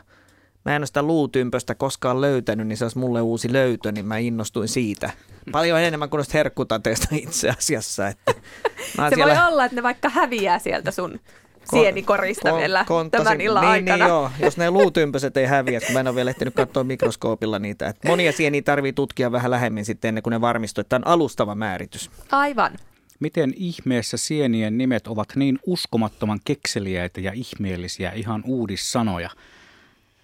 Speaker 4: mä en ole sitä luutympöstä koskaan löytänyt, niin se olisi mulle uusi löytö, niin mä innostuin siitä. Paljon enemmän kuin noista herkkutateista itse asiassa. Että
Speaker 3: Se voi olla, että ne vaikka häviää sieltä sun sienikorista
Speaker 4: kon-
Speaker 3: vielä
Speaker 4: konttasin-
Speaker 3: tämän illan
Speaker 4: niin,
Speaker 3: aikana.
Speaker 4: Niin joo, jos ne luutympöset ei häviä, kun mä en ole vielä ehtinyt katsoa mikroskoopilla niitä. Et monia sieniä tarvii tutkia vähän lähemmin sitten ennen kuin ne varmistuu, että tämä on alustava määritys.
Speaker 3: Aivan.
Speaker 2: Miten ihmeessä sienien nimet ovat niin uskomattoman kekseliäitä ja ihmeellisiä, ihan uudissanoja?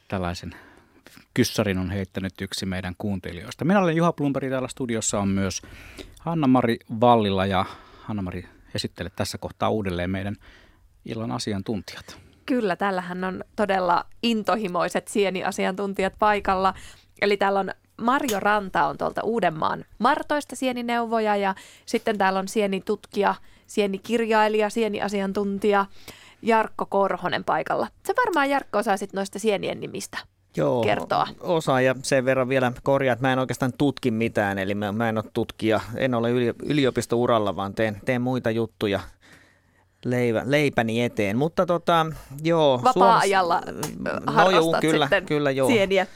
Speaker 2: Tällaisen kyssarin on heittänyt yksi meidän kuuntelijoista. Minä olen Juha Plumperi, täällä studiossa on myös Hanna-Mari Vallila ja Hanna-Mari esittele tässä kohtaa uudelleen meidän illan asiantuntijat.
Speaker 3: Kyllä, tällähän on todella intohimoiset sieniasiantuntijat paikalla. Eli täällä on Marjo Ranta on tuolta Uudenmaan Martoista sienineuvoja ja sitten täällä on sienitutkija, sienikirjailija, sieniasiantuntija Jarkko Korhonen paikalla. Se varmaan Jarkko osaisit noista sienien nimistä.
Speaker 4: Joo,
Speaker 3: kertoa.
Speaker 4: Osa ja sen verran vielä korjaa, että mä en oikeastaan tutki mitään, eli mä, mä en ole tutkija, en ole yli, yliopistouralla, vaan teen, teen muita juttuja leivä, leipäni eteen. Mutta tota, joo.
Speaker 3: Vapaa-ajalla
Speaker 4: no, juu, kyllä,
Speaker 3: sitten
Speaker 4: kyllä, joo.
Speaker 3: sieniä.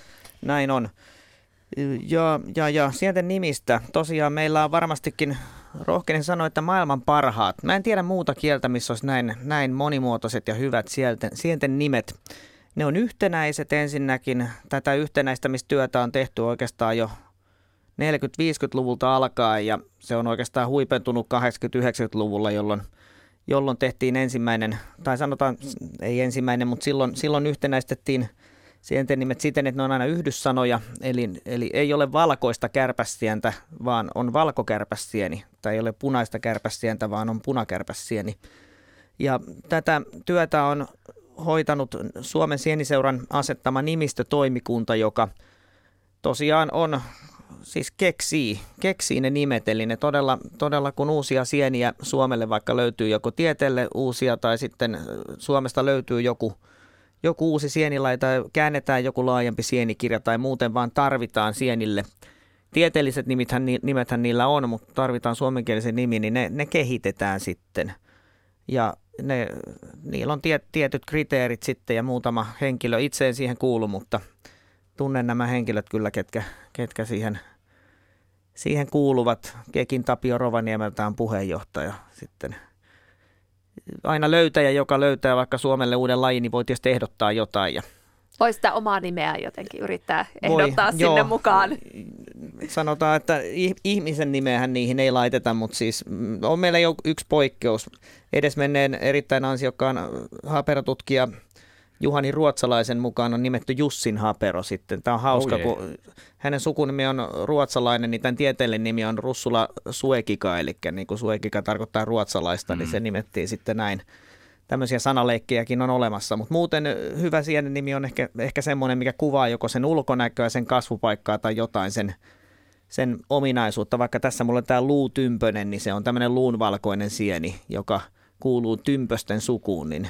Speaker 4: Näin on. Ja, ja, ja sieltä nimistä. Tosiaan meillä on varmastikin, rohkeinen sanoa, että maailman parhaat. Mä en tiedä muuta kieltä, missä olisi näin, näin monimuotoiset ja hyvät sielten, sienten nimet. Ne on yhtenäiset ensinnäkin. Tätä yhtenäistämistyötä on tehty oikeastaan jo 40-50-luvulta alkaen ja se on oikeastaan huipentunut 80-90-luvulla, jolloin, jolloin tehtiin ensimmäinen, tai sanotaan ei ensimmäinen, mutta silloin, silloin yhtenäistettiin sienten nimet siten, että ne on aina yhdyssanoja, eli, eli ei ole valkoista kärpäsientä, vaan on valkokärpäsieni, tai ei ole punaista kärpäsientä, vaan on punakärpäsieni. Ja tätä työtä on hoitanut Suomen sieniseuran asettama nimistötoimikunta, joka tosiaan on, siis keksii, keksii ne nimet, eli ne todella, todella kun uusia sieniä Suomelle vaikka löytyy joko tieteelle uusia tai sitten Suomesta löytyy joku, joku uusi sienilaji tai käännetään joku laajempi sienikirja tai muuten vaan tarvitaan sienille. Tieteelliset nimethän, nimethän niillä on, mutta tarvitaan suomenkielisen nimi, niin ne, ne kehitetään sitten. Ja ne, niillä on tiet, tietyt kriteerit sitten ja muutama henkilö itse en siihen kuulu, mutta tunnen nämä henkilöt kyllä, ketkä, ketkä siihen, siihen kuuluvat. Kekin Tapio Rovaniemeltä on puheenjohtaja sitten. Aina löytäjä, joka löytää vaikka Suomelle uuden lajin, niin voi tietysti ehdottaa jotain. Ja
Speaker 3: Voisi sitä omaa nimeä jotenkin yrittää
Speaker 4: Voi,
Speaker 3: ehdottaa sinne
Speaker 4: joo.
Speaker 3: mukaan.
Speaker 4: sanotaan, että ih- ihmisen nimeähän niihin ei laiteta, mutta siis mm, on meillä jo yksi poikkeus. Edesmenneen erittäin ansiokkaan haperotutkija Juhani Ruotsalaisen mukaan on nimetty Jussin hapero sitten. Tämä on hauska,
Speaker 2: Oh
Speaker 4: kun hänen sukunimi on ruotsalainen, niin tämän tieteellinen nimi on Russula Suekika, eli niin kuin Suekika tarkoittaa ruotsalaista, mm. niin se nimettiin sitten näin. Tämmöisiä sanaleikkejäkin on olemassa, mutta muuten hyvä sienen nimi on ehkä, ehkä semmoinen, mikä kuvaa joko sen ulkonäköä, sen kasvupaikkaa tai jotain sen, sen ominaisuutta. Vaikka tässä mulla on tämä luutympönen, niin se on tämmöinen luunvalkoinen sieni, joka kuuluu tympösten sukuun, niin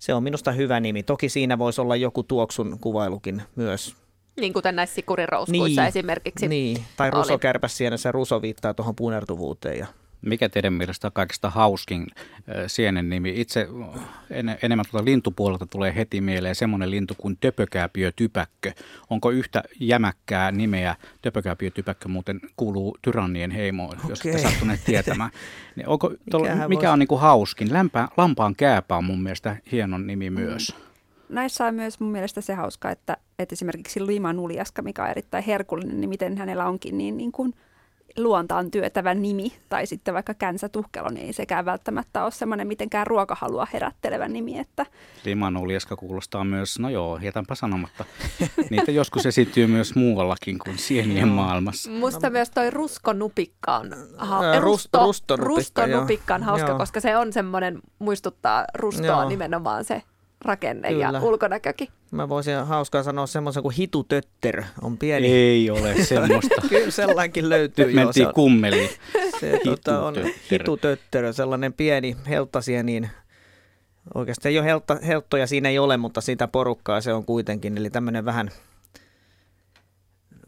Speaker 4: se on minusta hyvä nimi. Toki siinä voisi olla joku tuoksun kuvailukin myös.
Speaker 3: Niin kuten näissä sikurirouskuissa
Speaker 4: Niin.
Speaker 3: esimerkiksi.
Speaker 4: Niin, tai rusokärpäsienessä ruso viittaa tuohon punertuvuuteen ja
Speaker 2: Mikä teidän mielestä on kaikista hauskin sienen nimi? Itse en, enemmän tuolta lintupuolelta tulee heti mieleen semmoinen lintu kuin töpökääpiötypäkkö. Onko yhtä jämäkkää nimeä? Töpökääpiötypäkkö muuten kuuluu tyrannien heimoon, jos
Speaker 4: Okei.
Speaker 2: ette sattuneet tietämään. Niin onko, tol, mikä on niin kuin hauskin? Lämpää, lampaan kääpä on mun mielestä hienon nimi myös.
Speaker 5: Näissä on myös mun mielestä se hauska, että, että esimerkiksi Lima Nuljaska, mikä on erittäin herkullinen, niin miten hänellä onkin niin, niin kuin luontaan työtävä nimi, tai sitten vaikka Känsä Tuhkelo, niin ei sekään välttämättä ole semmoinen mitenkään ruokahalua herättelevä nimi, että
Speaker 2: Limanulieska kuulostaa myös, no joo, jätänpä sanomatta. Niitä joskus esiintyy myös muuallakin kuin sienien maailmassa.
Speaker 3: Musta myös toi ruskonupikka on ha-
Speaker 4: Ää, rust-
Speaker 3: rusto,
Speaker 4: rustonupikka,
Speaker 3: rustonupikka on hauska,
Speaker 4: Joo.
Speaker 3: koska se on semmoinen, muistuttaa rustoa
Speaker 4: Joo.
Speaker 3: nimenomaan se rakenne Kyllä. ja ulkonäkökin.
Speaker 4: Mä voisin hauskaa sanoa semmoisen kuin hitutötter on pieni.
Speaker 2: Ei ole semmoista.
Speaker 4: Kyllä sellainenkin löytyy.
Speaker 2: Nyt mentiin
Speaker 4: jo.
Speaker 2: kummeliin.
Speaker 4: Se tota, on hitutötter, sellainen pieni niin Oikeastaan ei ole heltta, helttoja siinä ei ole, mutta sitä porukkaa se on kuitenkin. Eli tämmöinen vähän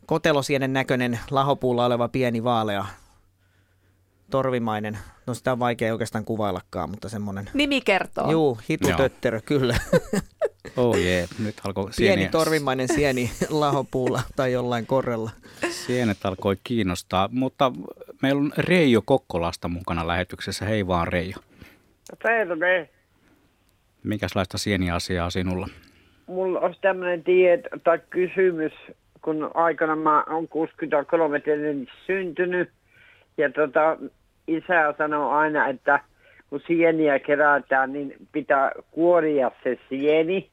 Speaker 4: kotelosienen näköinen lahopuulla oleva pieni vaalea torvimainen. No sitä on vaikea oikeastaan kuvaillakaan, mutta semmoinen.
Speaker 3: Nimi kertoo.
Speaker 4: Juu, hitutötterö, kyllä.
Speaker 2: Oh jee, nyt alkoi
Speaker 4: sieni. Pieni torvimainen sieni lahopuulla tai jollain korrella.
Speaker 2: Sienet alkoi kiinnostaa, mutta meillä on Reijo Kokkolasta mukana lähetyksessä. Hei vaan Reijo.
Speaker 9: Terve.
Speaker 2: Mikäslaista sieniasiaa sinulla?
Speaker 9: Mulla olisi tämmöinen tieto tai kysymys, kun aikana mä olen 63 syntynyt ja tota, isä sanoo aina, että kun sieniä kerätään, niin pitää kuoria se sieni.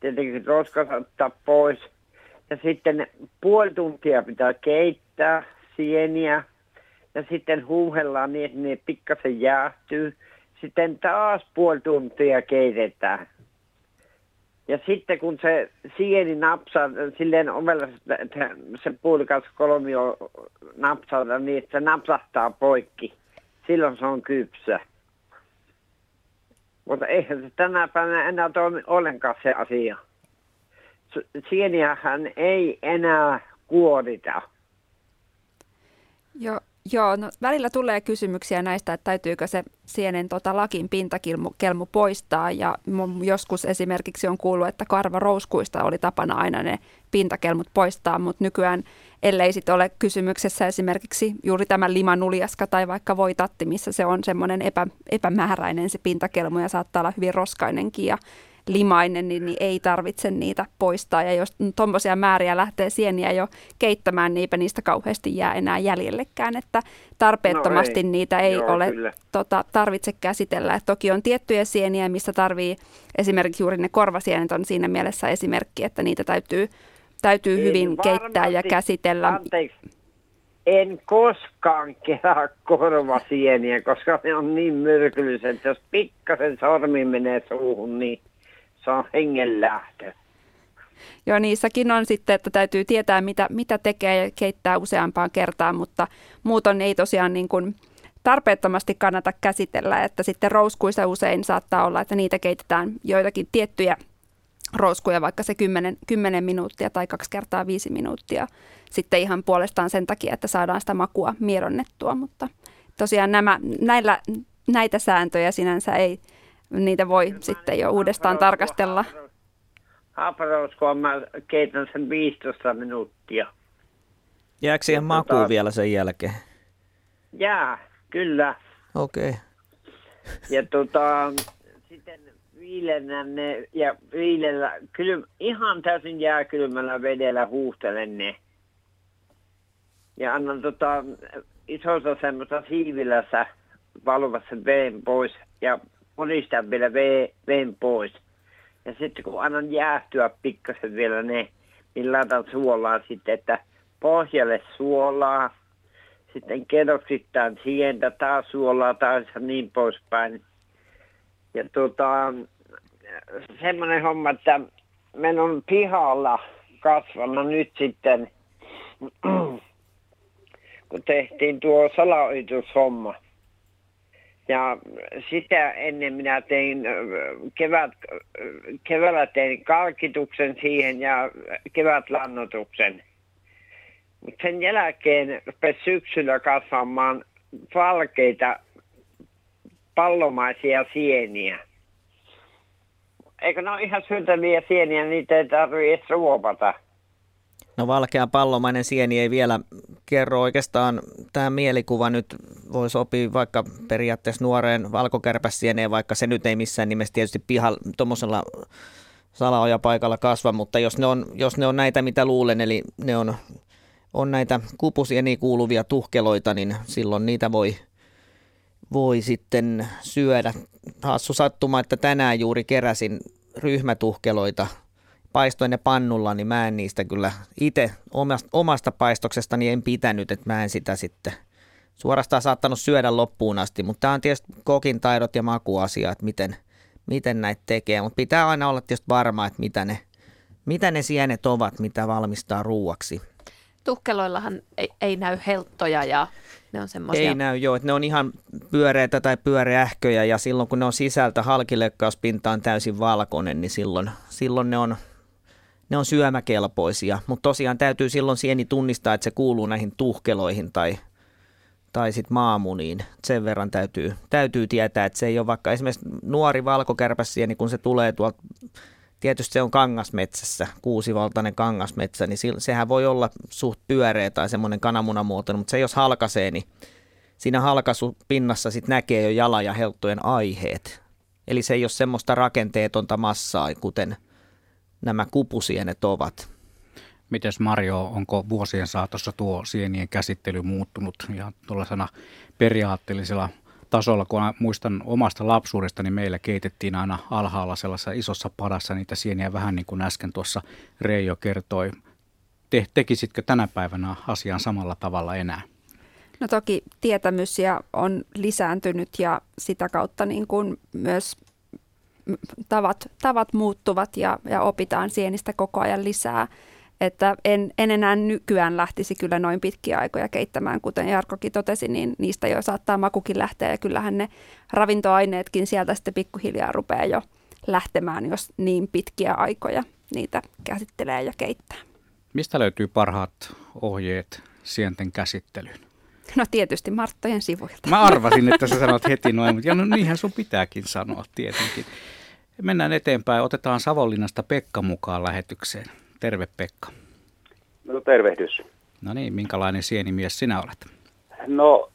Speaker 9: Tietenkin roskas ottaa pois. Ja sitten puoli tuntia pitää keittää sieniä. Ja sitten huuhellaan niin, että ne pikkasen jäähtyy. Sitten taas puoli tuntia keitetään. Ja sitten kun se sieni napsaa silleen ovella, että se puolikas kolmio napsaa niin, se napsahtaa poikki. Silloin se on kypsä. Mutta eihän se tänä päivänä enää toimi ollenkaan se asia. Sieniähän ei enää kuorita.
Speaker 5: Joo, Joo, no välillä tulee kysymyksiä näistä, että täytyykö se sienen tota, lakin pintakelmu poistaa. Ja joskus esimerkiksi on kuullut, että karvarouskuista oli tapana aina ne pintakelmut poistaa, mutta nykyään ellei sitten ole kysymyksessä esimerkiksi juuri tämä limanuljaska tai vaikka voitatti, missä se on semmoinen epä, epämääräinen se pintakelmu ja saattaa olla hyvin roskainenkin ja limainen, niin, niin ei tarvitse niitä poistaa. Ja jos tuommoisia määriä lähtee sieniä jo keittämään, niinpä niistä kauheasti jää enää jäljellekään, että tarpeettomasti no ei. niitä ei Joo, ole tota, tarvitse käsitellä. Et toki on tiettyjä sieniä, missä tarvii esimerkiksi juuri ne korvasienet on siinä mielessä esimerkki, että niitä täytyy, täytyy hyvin keittää ja käsitellä.
Speaker 9: Anteeksi. En koskaan kerää korvasieniä, koska ne on niin myrkylliset. Jos pikkasen sormi menee suuhun, niin se on hengenlähtö.
Speaker 5: Joo, niissäkin on sitten, että täytyy tietää, mitä, mitä tekee ja keittää useampaan kertaan, mutta muuton ei tosiaan niin kuin tarpeettomasti kannata käsitellä, että sitten rouskuissa usein saattaa olla, että niitä keitetään joitakin tiettyjä rouskuja, vaikka se 10, 10 minuuttia tai kaksi kertaa viisi minuuttia sitten ihan puolestaan sen takia, että saadaan sitä makua mieronnettua, mutta tosiaan nämä, näillä, näitä sääntöjä sinänsä ei, niitä voi sitten jo uudestaan tarkastella.
Speaker 9: Haparouskua mä keitän sen 15 minuuttia.
Speaker 4: Jääkö siihen makuun tota, vielä sen jälkeen?
Speaker 9: Jää, kyllä.
Speaker 4: Okei. Okay.
Speaker 9: Ja tota, sitten viilennän ne ja viilellä, kylm, ihan täysin jääkylmällä vedellä huuhtelen ne. Ja annan tota, isossa semmoista siivilässä valuvassa veen pois ja puristan vielä veen pois. Ja sitten kun annan jäähtyä pikkasen vielä ne, niin laitan suolaa sitten, että pohjalle suolaa, sitten kerroksittain sientä, taas suolaa, taas niin poispäin. Ja tota, semmoinen homma, että meillä on pihalla kasvanut nyt sitten, kun tehtiin tuo salaoitushomma – ja sitä ennen minä tein kevät, keväällä tein kalkituksen siihen ja kevätlannotuksen. Mutta sen jälkeen rupesi syksyllä kasvamaan valkeita pallomaisia sieniä. Eikö ne ole ihan syöntäviä sieniä, niitä ei tarvitse edes ruopata.
Speaker 4: No valkea pallomainen sieni ei vielä kerro oikeastaan, tämä mielikuva nyt voi sopia vaikka periaatteessa nuoreen valkokärpäsieneen, vaikka se nyt ei missään nimessä tietysti pihalla tuommoisella salaojapaikalla kasva, mutta jos ne, on, jos ne on näitä, mitä luulen, eli ne on, on näitä kupusieni kuuluvia tuhkeloita, niin silloin niitä voi, voi sitten syödä. Hassu sattuma, että tänään juuri keräsin ryhmätuhkeloita – paistoin ne pannulla, niin mä en niistä kyllä itse omasta, omasta paistoksestani en pitänyt, että mä en sitä sitten suorastaan saattanut syödä loppuun asti, mutta tämä on tietysti kokin taidot ja makuasia, että miten, miten näitä tekee. Mutta pitää aina olla tietysti varma, että mitä ne, mitä ne sienet ovat, mitä valmistaa ruuaksi.
Speaker 3: Tuhkeloillahan ei, ei näy helttoja ja ne on semmoisia...
Speaker 4: Ei näy, joo. Että ne on ihan pyöreitä tai pyöreähköjä ja silloin kun ne on sisältä halkileukkauspinta on täysin valkoinen, niin silloin, silloin ne on ne on syömäkelpoisia, mutta tosiaan täytyy silloin sieni tunnistaa, että se kuuluu näihin tuhkeloihin tai, tai sitten maamuniin. Sen verran täytyy, täytyy tietää, että se ei ole vaikka esimerkiksi nuori valkokärpäsieni, kun se tulee tuolta, tietysti se on kangasmetsässä, kuusivaltainen kangasmetsä, niin sehän voi olla suht pyöreä tai semmoinen kananmunamuotoinen, mutta se jos halkaisee, niin siinä halkaisupinnassa sitten näkee jo jala- ja helttojen aiheet. Eli se ei ole semmoista rakenteetonta massaa, kuten – nämä kupusienet ovat.
Speaker 2: Mites Mario, onko vuosien saatossa tuo sienien käsittely muuttunut ihan tuollaisena periaatteellisella tasolla, kun muistan omasta lapsuudesta, niin meillä keitettiin aina alhaalla sellaisessa isossa padassa niitä sieniä, vähän niin kuin äsken tuossa Reijo kertoi. Te, tekisitkö tänä päivänä asian samalla tavalla enää?
Speaker 5: No toki tietämys ja on lisääntynyt ja sitä kautta niin kuin myös tavat, tavat muuttuvat ja, ja opitaan sienistä koko ajan lisää. Että en, en enää nykyään lähtisi kyllä noin pitkiä aikoja keittämään, kuten Jarkkokin totesi, niin niistä jo saattaa makukin lähteä ja kyllähän ne ravintoaineetkin sieltä sitten pikkuhiljaa rupeaa jo lähtemään, jos niin pitkiä aikoja niitä käsittelee ja keittää.
Speaker 2: Mistä löytyy parhaat ohjeet sienten käsittelyyn?
Speaker 5: No tietysti Marttojen sivuilta.
Speaker 2: Mä arvasin, että sä sanot heti noin, mutta ja no niinhän sun pitääkin sanoa tietenkin. Mennään eteenpäin. Otetaan Savonlinnasta Pekka mukaan lähetykseen. Terve Pekka.
Speaker 10: No tervehdys.
Speaker 2: No niin, minkälainen sienimies sinä olet?
Speaker 10: No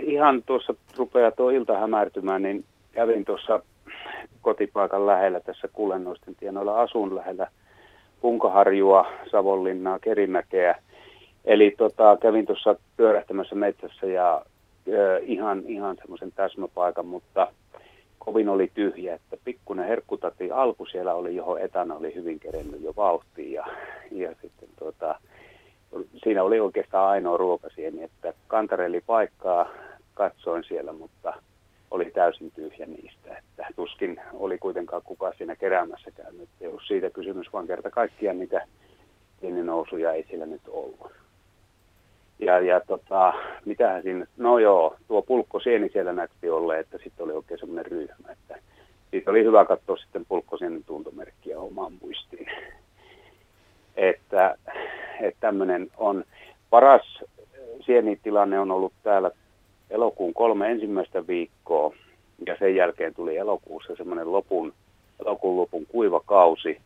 Speaker 10: ihan tuossa rupeaa tuo ilta hämärtymään, niin kävin tuossa kotipaikan lähellä tässä Kulennoisten tienoilla asun lähellä Punkaharjua, Savonlinnaa, Kerimäkeä. Eli tota, kävin tuossa pyörähtämässä metsässä ja ö, ihan, ihan semmoisen täsmäpaikan, mutta kovin oli tyhjä, että pikkuinen herkkutati alku siellä oli, johon etana oli hyvin kerennyt jo vauhtiin ja, ja sitten tuota, siinä oli oikeastaan ainoa ruokasieni, että kantareli paikkaa katsoin siellä, mutta oli täysin tyhjä niistä, että tuskin oli kuitenkaan kukaan siinä keräämässä käynyt. Ei ollut siitä kysymys, vaan kerta kaikkiaan niitä pieni nousuja ei sillä nyt ollut. Ja, ja tota, mitähän siinä, no joo, tuo pulkkosieni siellä näytti olleen, että sitten oli oikein semmoinen ryhmä, että siitä oli hyvä katsoa sitten pulkkosienen tuntomerkkiä omaan muistiin. Että, että tämmöinen on paras sienitilanne on ollut täällä elokuun kolme ensimmäistä viikkoa ja sen jälkeen tuli elokuussa semmoinen lopun, elokuun lopun kuiva kausi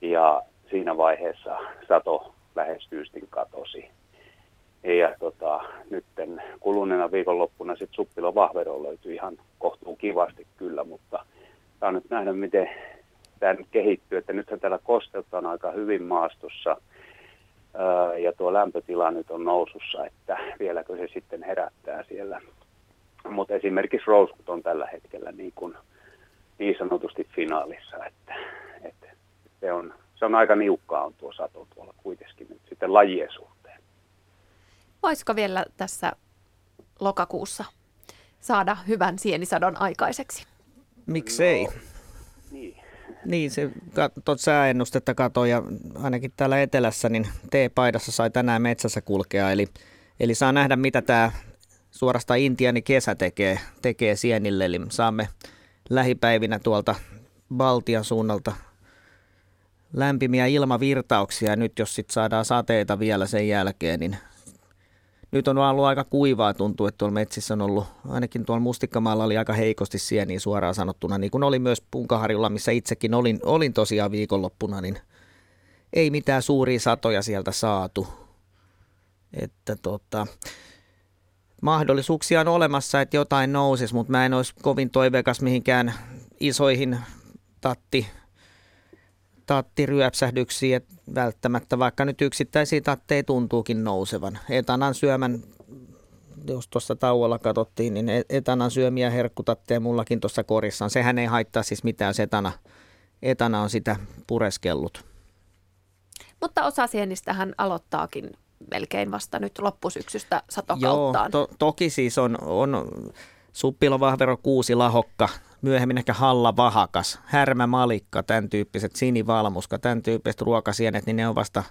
Speaker 10: ja siinä vaiheessa sato lähestyystin katosi. Ja tota, nyt kuluneena viikonloppuna sitten Suppilo Vahvero löytyi ihan kohtuun kivasti kyllä, mutta saa nyt nähdä, miten tämä nyt kehittyy. Että nythän täällä kosteutta on aika hyvin maastossa ja tuo lämpötila nyt on nousussa, että vieläkö se sitten herättää siellä. Mutta esimerkiksi Rosebud on tällä hetkellä niin, kuin, niin sanotusti finaalissa, että, että se, on, se on aika niukkaa on tuo sato tuolla kuitenkin nyt sitten lajien suhteen.
Speaker 3: Voisiko vielä tässä lokakuussa saada hyvän sienisadon aikaiseksi?
Speaker 4: Miksei? No, niin. Niin, se tuot sääennustetta kato ja ainakin täällä etelässä niin T-paidassa sai tänään metsässä kulkea. Eli, eli saa nähdä, mitä tämä suorasta Intiani kesä tekee, tekee sienille. Eli saamme lähipäivinä tuolta Baltian suunnalta lämpimiä ilmavirtauksia. Nyt jos sitten saadaan sateita vielä sen jälkeen, niin nyt on ollut aika kuivaa, tuntuu, että tuolla metsissä on ollut, ainakin tuolla Mustikkamaalla oli aika heikosti sieniä suoraan sanottuna, niin kuin oli myös Punkaharjulla, missä itsekin olin, olin tosiaan viikonloppuna, niin ei mitään suuria satoja sieltä saatu. Että tota, mahdollisuuksia on olemassa, että jotain nousisi, mutta mä en olisi kovin toiveikas mihinkään isoihin tatti tattiryöpsähdyksiä välttämättä, vaikka nyt yksittäisiä tatteja tuntuukin nousevan. Etanan syömän, jos tuossa tauolla katsottiin, niin e- etanan syömiä herkkutatteja mullakin tuossa korissa on. Sehän ei haittaa siis mitään, se etana, etana on sitä pureskellut.
Speaker 3: Mutta osa sienistähän aloittaakin melkein vasta nyt loppusyksystä satokauttaan.
Speaker 4: Joo, to, toki siis on, on suppilovahvero kuusi lahokka myöhemmin ehkä halla vahakas, härmä malikka, tämän tyyppiset sinivalmuska, tämän tyyppiset ruokasienet, niin ne on vasta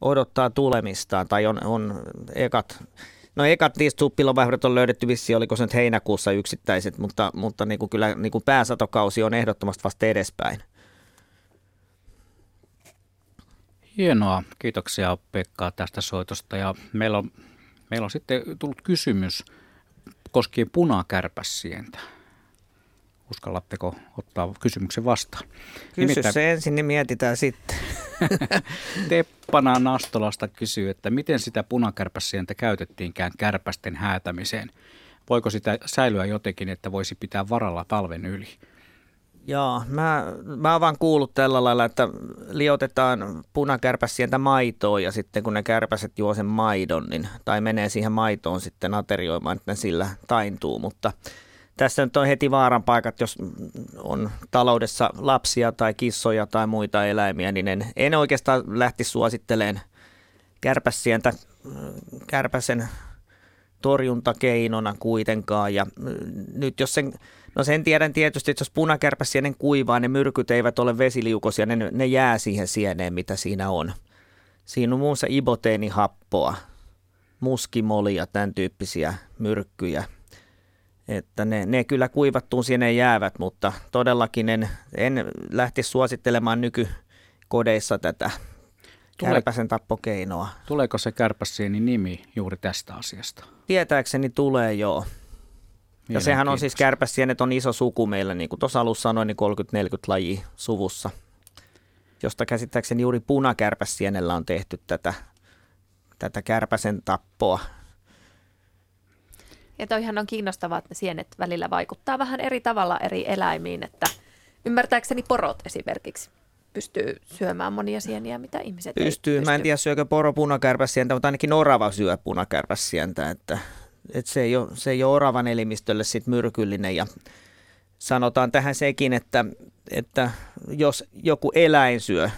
Speaker 4: odottaa tulemistaan tai on, on ekat, no ekat niistä suppilovaihdot on löydetty vissi, oliko se nyt heinäkuussa yksittäiset, mutta, mutta niin kuin kyllä niin kuin pääsatokausi on ehdottomasti vasta edespäin.
Speaker 2: Hienoa, kiitoksia Pekka tästä soitosta ja meillä on, meillä on sitten tullut kysymys koskien punakärpäsientä. Uskallatteko ottaa kysymyksen vastaan?
Speaker 4: Kysy Nimittäin... se ensin, niin mietitään sitten.
Speaker 2: Teppana Nastolasta kysyy, että miten sitä punakärpäsientä käytettiinkään kärpästen häätämiseen. Voiko sitä säilyä jotenkin, että voisi pitää varalla talven yli?
Speaker 4: Joo, mä, mä oon vaan kuullut tällä lailla, että liotetaan punakärpäsientä maitoon ja sitten kun ne kärpäset juo sen maidon, niin, tai menee siihen maitoon sitten aterioimaan, että ne sillä taintuu, mutta tässä nyt on heti vaaran paikat, jos on taloudessa lapsia tai kissoja tai muita eläimiä, niin en, en oikeastaan lähti suositteleen kärpäsientä, kärpäsen torjuntakeinona kuitenkaan. Ja nyt jos sen, no sen tiedän tietysti, että jos punakärpäsienen kuivaa, ne myrkyt eivät ole vesiliukoisia, ne, ne jää siihen sieneen, mitä siinä on. Siinä on muun muassa iboteenihappoa, muskimolia, tämän tyyppisiä myrkkyjä – että ne, ne kyllä kuivattuun sinne jäävät, mutta todellakin en, en lähti suosittelemaan nykykodeissa tätä Tule, kärpäsen tappokeinoa.
Speaker 2: Tuleeko se kärpäsieni nimi juuri tästä asiasta?
Speaker 4: Tietääkseni tulee joo. Ja sehän on siis kärpäsienet on iso suku meillä, niin kuin tuossa alussa sanoin, niin 30-40 laji suvussa, josta käsittääkseni juuri punakärpäsienellä on tehty tätä, tätä kärpäsen tappoa.
Speaker 3: Ja toihan on kiinnostavaa, että ne sienet välillä vaikuttaa vähän eri tavalla eri eläimiin, että ymmärtääkseni porot esimerkiksi pystyy syömään monia sieniä, mitä ihmiset
Speaker 4: pystyy.
Speaker 3: ei
Speaker 4: pysty. Mä en tiedä syökö poro punakärpäsientä, mutta ainakin orava syö punakärpäsientä, että, että se, ei ole, se ei ole oravan elimistölle sit myrkyllinen ja sanotaan tähän sekin, että, että jos joku eläin syö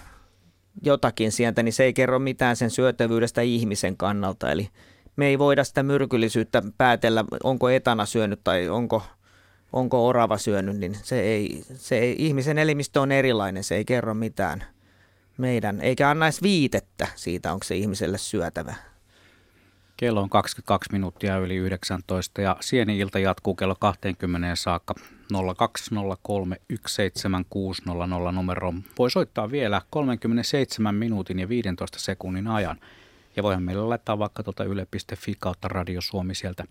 Speaker 4: jotakin sientä, niin se ei kerro mitään sen syötävyydestä ihmisen kannalta, eli me ei voida sitä myrkyllisyyttä päätellä, onko etana syönyt tai onko, onko orava syönyt, niin se ei, se ei, ihmisen elimistö on erilainen, se ei kerro mitään meidän, eikä anna edes viitettä siitä, onko se ihmiselle syötävä.
Speaker 2: Kello on 22 minuuttia yli 19 ja Sieni-ilta jatkuu kello 20 saakka 020317600 numero. Voi soittaa vielä 37 minuutin ja 15 sekunnin ajan. Ja voihan meille laittaa vaikka tuota yle.fi kautta Radio Suomi sieltä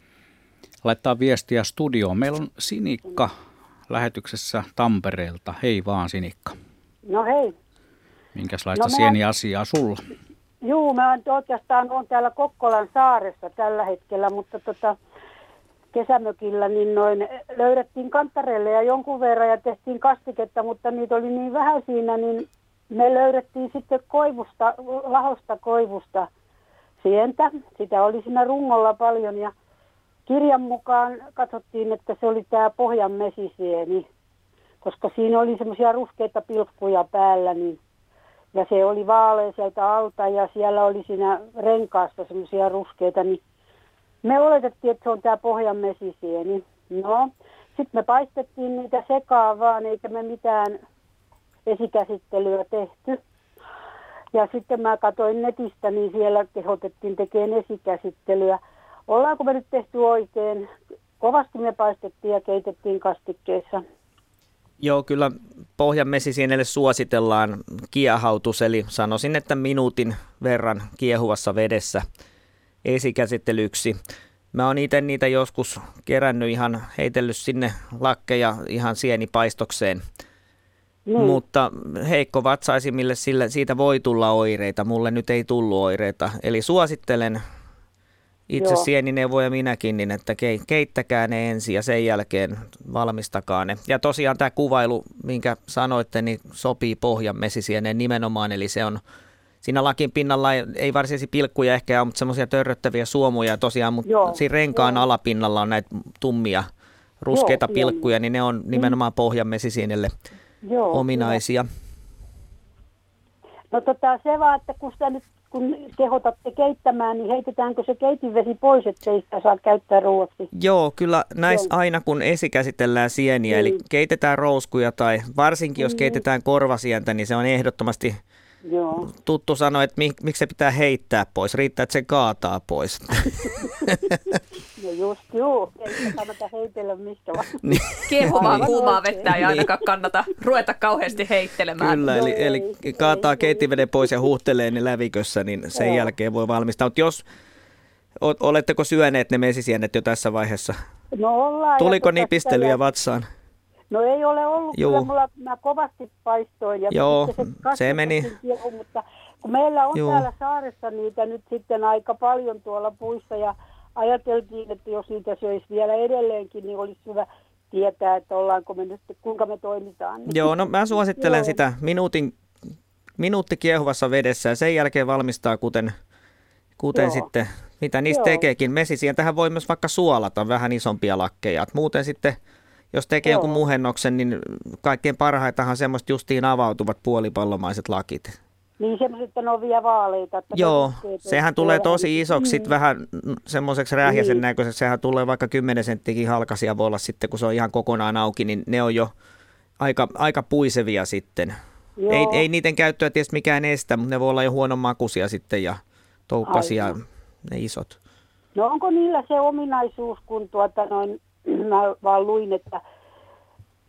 Speaker 2: laittaa viestiä studioon. Meillä on Sinikka lähetyksessä Tampereelta. Hei vaan Sinikka.
Speaker 11: No hei.
Speaker 2: Minkälaista no, sieni asiaa sulla?
Speaker 11: Juu, mä oikeastaan on täällä Kokkolan saaressa tällä hetkellä, mutta tota, kesämökillä niin noin löydettiin kantareille ja jonkun verran ja tehtiin kastiketta, mutta niitä oli niin vähän siinä, niin me löydettiin sitten koivusta, lahosta koivusta sientä. Sitä oli siinä rungolla paljon ja kirjan mukaan katsottiin, että se oli tämä pohjan mesisieni, koska siinä oli semmoisia ruskeita pilkkuja päällä, niin ja se oli vaalea sieltä alta ja siellä oli siinä renkaassa semmoisia ruskeita, niin me oletettiin, että se on tämä pohjan mesisieni. No, sitten me paistettiin niitä sekaan vaan, eikä me mitään esikäsittelyä tehty. Ja sitten mä katsoin netistä, niin siellä kehotettiin tekemään esikäsittelyä. Ollaanko me nyt tehty oikein? Kovasti me paistettiin ja keitettiin kastikkeessa.
Speaker 4: Joo, kyllä pohjan mesisienelle suositellaan kiehautus, eli sanoisin, että minuutin verran kiehuvassa vedessä esikäsittelyksi. Mä oon itse niitä joskus kerännyt ihan, heitellyt sinne lakkeja ihan sienipaistokseen – niin. Mutta heikko vatsaisimmille sille, siitä voi tulla oireita. Mulle nyt ei tullut oireita. Eli suosittelen itse Joo. sienineuvoja minäkin, niin että keittäkää ne ensin ja sen jälkeen valmistakaa ne. Ja tosiaan tämä kuvailu, minkä sanoitte, niin sopii pohjan mesisieneen nimenomaan, eli se on siinä lakin pinnalla ei, ei varsinaisia pilkkuja ehkä ole, mutta semmoisia törröttäviä suomuja tosiaan, mutta Joo. siinä renkaan Joo. alapinnalla on näitä tummia ruskeita Joo, pilkkuja, niin ne on nimenomaan pohjan mesisienelle Joo, ominaisia.
Speaker 11: Hyvä. No tota, se vaan, että kun sitä nyt kun kehotatte keittämään, niin heitetäänkö se keitinvesi pois, ettei sitä saa käyttää ruoaksi?
Speaker 4: Joo, kyllä näissä aina kun esikäsitellään sieniä, niin. eli keitetään rouskuja tai varsinkin jos niin. keitetään korvasientä, niin se on ehdottomasti Joo. tuttu sanoa, että mik, miksi se pitää heittää pois. Riittää, että se kaataa pois.
Speaker 11: no just joo, ei kannata heitellä mistä vaan.
Speaker 3: Niin. Kiehumaa kuumaa vettä ei ainakaan kannata ruveta kauheasti heittelemään.
Speaker 4: Kyllä, eli, eli kaataa keitinveden pois ja huuhtelee ne lävikössä, niin sen joo. jälkeen voi valmistaa. Mutta jos, oletteko syöneet ne mesisienet jo tässä vaiheessa?
Speaker 11: No ollaan.
Speaker 4: Tuliko nipistelyjä ja... vatsaan?
Speaker 11: No ei ole ollut, Juu. kyllä mulla, mä kovasti paistoin. Ja
Speaker 4: Joo, se, se meni.
Speaker 11: Kiehu, mutta kun meillä on Juu. täällä saaressa niitä nyt sitten aika paljon tuolla puissa ja ajateltiin, että jos niitä söisi vielä edelleenkin, niin olisi hyvä tietää, että ollaanko me nyt, kuinka me toimitaan.
Speaker 4: Joo, no mä suosittelen Joo. sitä minuutin, minuutti kiehuvassa vedessä ja sen jälkeen valmistaa kuten, kuten sitten, mitä niistä Joo. tekeekin. Mesisientähän voi myös vaikka suolata vähän isompia lakkeja. muuten sitten jos tekee Joo. jonkun muhennoksen, niin kaikkein parhaitahan semmoista justiin avautuvat puolipallomaiset lakit.
Speaker 11: Niin semmoiset on vielä vaaleita. Että
Speaker 4: Joo, sehän tulee tosi isoksi, mm. vähän semmoiseksi rähjäsen niin. näköiseksi. Sehän tulee vaikka 10 senttikin halkasia voi olla sitten, kun se on ihan kokonaan auki, niin ne on jo aika, aika puisevia sitten. Ei, ei niiden käyttöä tietysti mikään estä, mutta ne voi olla jo huonon makuisia sitten ja toukkasia Aivan. ne isot.
Speaker 11: No onko niillä se ominaisuus, kun tuota noin mä vaan luin, että,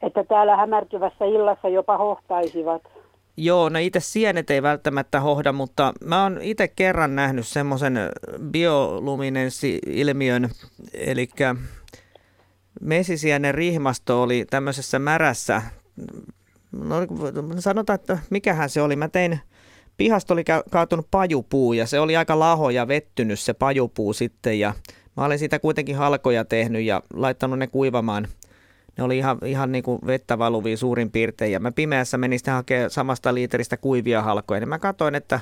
Speaker 11: että täällä hämärtyvässä illassa jopa hohtaisivat.
Speaker 4: Joo, no itse sienet ei välttämättä hohda, mutta mä oon itse kerran nähnyt semmoisen bioluminenssi-ilmiön, eli mesisienen rihmasto oli tämmöisessä märässä, no sanotaan, että mikähän se oli, mä tein, pihasta oli kaatunut pajupuu ja se oli aika laho ja vettynyt se pajupuu sitten ja Mä olen siitä kuitenkin halkoja tehnyt ja laittanut ne kuivamaan. Ne oli ihan, ihan niin kuin vettä valuvia suurin piirtein. Ja mä pimeässä menin sitten hakemaan samasta liiteristä kuivia halkoja. Niin mä katsoin, että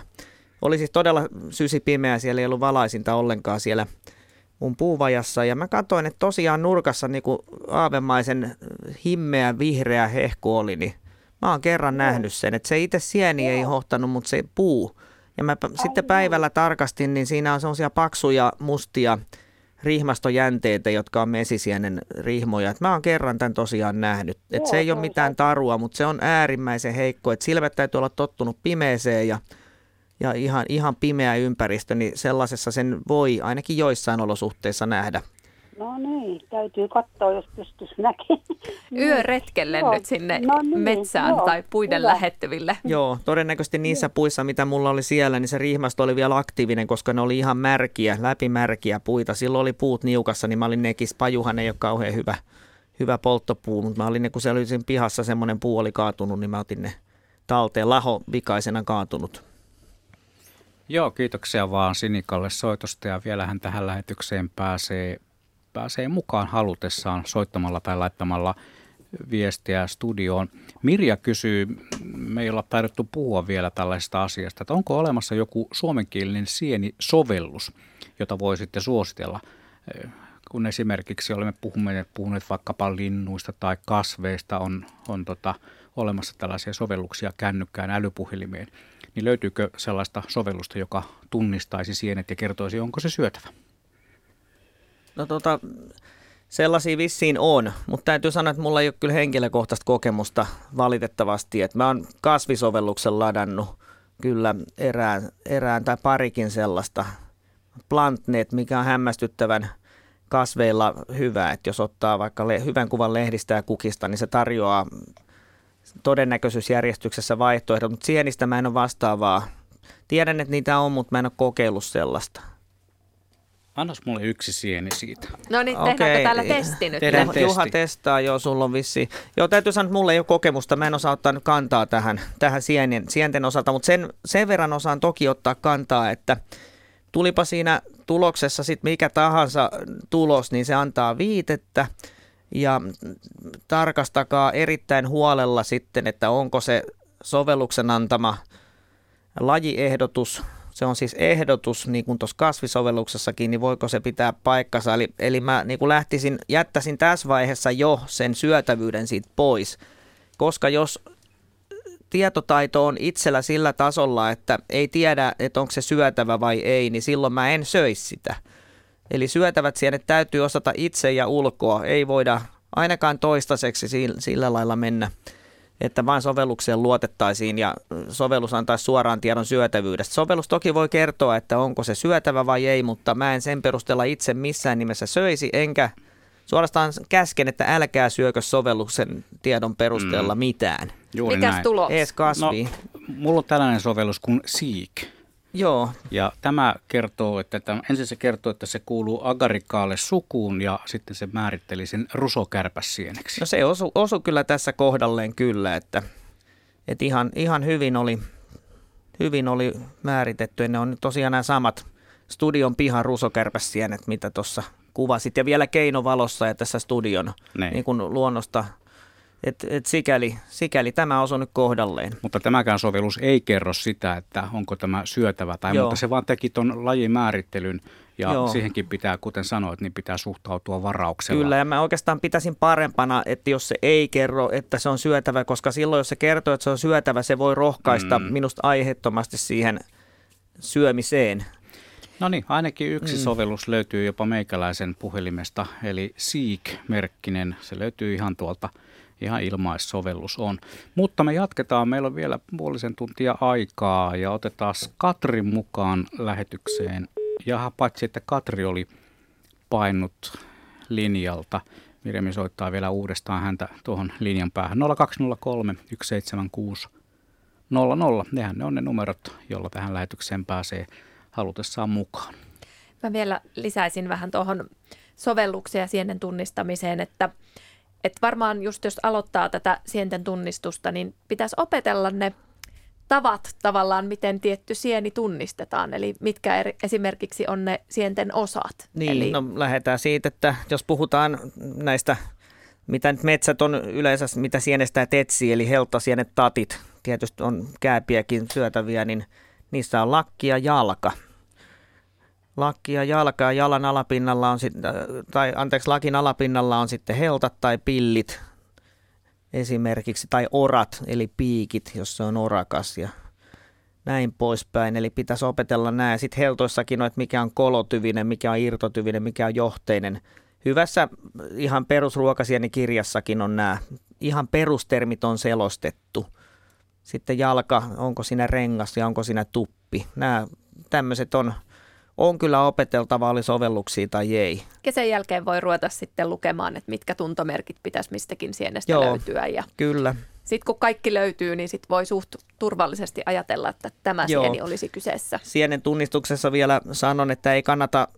Speaker 4: oli siis todella sysi pimeä. Siellä ei ollut valaisinta ollenkaan siellä mun puuvajassa. Ja mä katsoin, että tosiaan nurkassa niin kuin aavemaisen himmeä vihreä hehku oli. Niin mä oon kerran nähnyt sen, että se itse sieni ei hohtanut, mutta se puu. Ja mä sitten päivällä tarkastin, niin siinä on semmoisia paksuja mustia rihmastojänteitä, jotka on mesisienen rihmoja. Et mä oon kerran tämän tosiaan nähnyt. Et Joo, se ei ole mitään tarua, mutta se on äärimmäisen heikko. Et silmät täytyy olla tottunut pimeeseen ja, ja ihan, ihan pimeä ympäristö, niin sellaisessa sen voi ainakin joissain olosuhteissa nähdä.
Speaker 11: No niin, täytyy katsoa, jos pystyisi näkemään.
Speaker 3: Yöretkelle nyt sinne no niin, metsään joo, tai puiden hyvä. lähettyville.
Speaker 4: Joo, todennäköisesti niissä puissa, mitä mulla oli siellä, niin se rihmasto oli vielä aktiivinen, koska ne oli ihan märkiä, läpimärkiä puita. Silloin oli puut niukassa, niin mä olin nekis. Pajuhan ei ole kauhean hyvä, hyvä polttopuu, mutta mä olin ne, kun se oli siinä pihassa semmoinen puu oli kaatunut, niin mä otin ne talteen. Laho vikaisena kaatunut.
Speaker 2: Joo, kiitoksia vaan Sinikalle soitosta ja vielähän tähän lähetykseen pääsee pääsee mukaan halutessaan soittamalla tai laittamalla viestiä studioon. Mirja kysyy, me ei olla taidettu puhua vielä tällaisesta asiasta, että onko olemassa joku suomenkielinen sieni-sovellus, jota voi sitten suositella, kun esimerkiksi olemme puhuneet, puhuneet vaikkapa linnuista tai kasveista, on, on tota, olemassa tällaisia sovelluksia kännykkään älypuhelimeen, niin löytyykö sellaista sovellusta, joka tunnistaisi sienet ja kertoisi, onko se syötävä?
Speaker 4: No tota, sellaisia vissiin on, mutta täytyy sanoa, että mulla ei ole kyllä henkilökohtaista kokemusta valitettavasti. Että mä oon kasvisovelluksen ladannut kyllä erään, erään tai parikin sellaista. Plantnet, mikä on hämmästyttävän kasveilla hyvä, että jos ottaa vaikka le- hyvän kuvan lehdistä ja kukista, niin se tarjoaa todennäköisyysjärjestyksessä vaihtoehdot, mutta sienistä mä en ole vastaavaa. Tiedän, että niitä on, mutta mä en ole kokeillut sellaista.
Speaker 2: Annas mulle yksi sieni siitä.
Speaker 3: No niin, tehdäänkö okay. täällä testi nyt?
Speaker 4: Tehdään testi. Juha testaa, joo, sulla on vissi. Joo, täytyy sanoa, että mulla ei ole kokemusta. Mä en osaa ottaa kantaa tähän, tähän sienen, sienten osalta, mutta sen, sen verran osaan toki ottaa kantaa, että tulipa siinä tuloksessa sitten mikä tahansa tulos, niin se antaa viitettä. Ja tarkastakaa erittäin huolella sitten, että onko se sovelluksen antama lajiehdotus se on siis ehdotus, niin kuin tuossa kasvisovelluksessakin, niin voiko se pitää paikkansa. Eli, eli mä niin kuin lähtisin, jättäisin tässä vaiheessa jo sen syötävyyden siitä pois, koska jos tietotaito on itsellä sillä tasolla, että ei tiedä, että onko se syötävä vai ei, niin silloin mä en söisi sitä. Eli syötävät sienet täytyy osata itse ja ulkoa. Ei voida ainakaan toistaiseksi sillä lailla mennä, että vain sovellukseen luotettaisiin ja sovellus antaisi suoraan tiedon syötävyydestä. Sovellus toki voi kertoa, että onko se syötävä vai ei, mutta mä en sen perusteella itse missään nimessä söisi, enkä suorastaan käsken, että älkää syökö sovelluksen tiedon perusteella mm. mitään.
Speaker 3: Juuri Mikäs näin. tulos?
Speaker 4: Ees kasvi. No,
Speaker 2: mulla on tällainen sovellus kuin Seek.
Speaker 4: Joo.
Speaker 2: Ja tämä kertoo, että tämä, ensin se kertoo, että se kuuluu agarikaalle sukuun ja sitten se määritteli sen rusokärpässieneksi.
Speaker 4: No se osui osu kyllä tässä kohdalleen kyllä, että, että ihan, ihan hyvin, oli, hyvin oli määritetty. ne on tosiaan nämä samat studion pihan rusokärpässienet, mitä tuossa kuvasit. Ja vielä keinovalossa ja tässä studion niin. Niin kuin luonnosta et, et sikäli, sikäli tämä osui nyt kohdalleen.
Speaker 2: Mutta tämäkään sovellus ei kerro sitä, että onko tämä syötävä, tai, mutta se vaan teki tuon lajimäärittelyn ja Joo. siihenkin pitää, kuten sanoit, niin pitää suhtautua varauksella.
Speaker 4: Kyllä, ja mä oikeastaan pitäisin parempana, että jos se ei kerro, että se on syötävä, koska silloin, jos se kertoo, että se on syötävä, se voi rohkaista mm. minusta aiheettomasti siihen syömiseen.
Speaker 2: No niin, ainakin yksi mm. sovellus löytyy jopa meikäläisen puhelimesta, eli Seek-merkkinen. Se löytyy ihan tuolta – ihan ilmaissovellus on. Mutta me jatketaan, meillä on vielä puolisen tuntia aikaa ja otetaan Katri mukaan lähetykseen. Ja paitsi, että Katri oli painut linjalta, Mirjami soittaa vielä uudestaan häntä tuohon linjan päähän. 0203 176 00. Nehän ne on ne numerot, joilla tähän lähetykseen pääsee halutessaan mukaan.
Speaker 3: Mä vielä lisäisin vähän tuohon sovelluksia sienen tunnistamiseen, että että varmaan just jos aloittaa tätä sienten tunnistusta, niin pitäisi opetella ne tavat tavallaan, miten tietty sieni tunnistetaan, eli mitkä eri, esimerkiksi on ne sienten osat.
Speaker 4: Niin,
Speaker 3: eli...
Speaker 4: no lähdetään siitä, että jos puhutaan näistä, mitä nyt metsät on yleensä, mitä sienestä etsii, eli heltasienet, tatit, tietysti on kääpiäkin syötäviä, niin niissä on lakki ja jalka – lakki ja jalka ja jalan alapinnalla on sitten, tai anteeksi, lakin alapinnalla on sitten heltat tai pillit esimerkiksi, tai orat, eli piikit, jos se on orakas ja näin poispäin. Eli pitäisi opetella nämä. Sitten heltoissakin on, että mikä on kolotyvinen, mikä on irtotyvinen, mikä on johteinen. Hyvässä ihan perusruokasieni kirjassakin on nämä. Ihan perustermit on selostettu. Sitten jalka, onko siinä rengas ja onko siinä tuppi. Nämä tämmöiset on on kyllä opeteltava, oli sovelluksia tai ei.
Speaker 3: Kesän jälkeen voi ruveta sitten lukemaan, että mitkä tuntomerkit pitäisi mistäkin sienestä Joo, löytyä. Ja
Speaker 4: kyllä.
Speaker 3: Sitten kun kaikki löytyy, niin sitten voi suht turvallisesti ajatella, että tämä Joo. sieni olisi kyseessä.
Speaker 4: Sienen tunnistuksessa vielä sanon, että ei kannata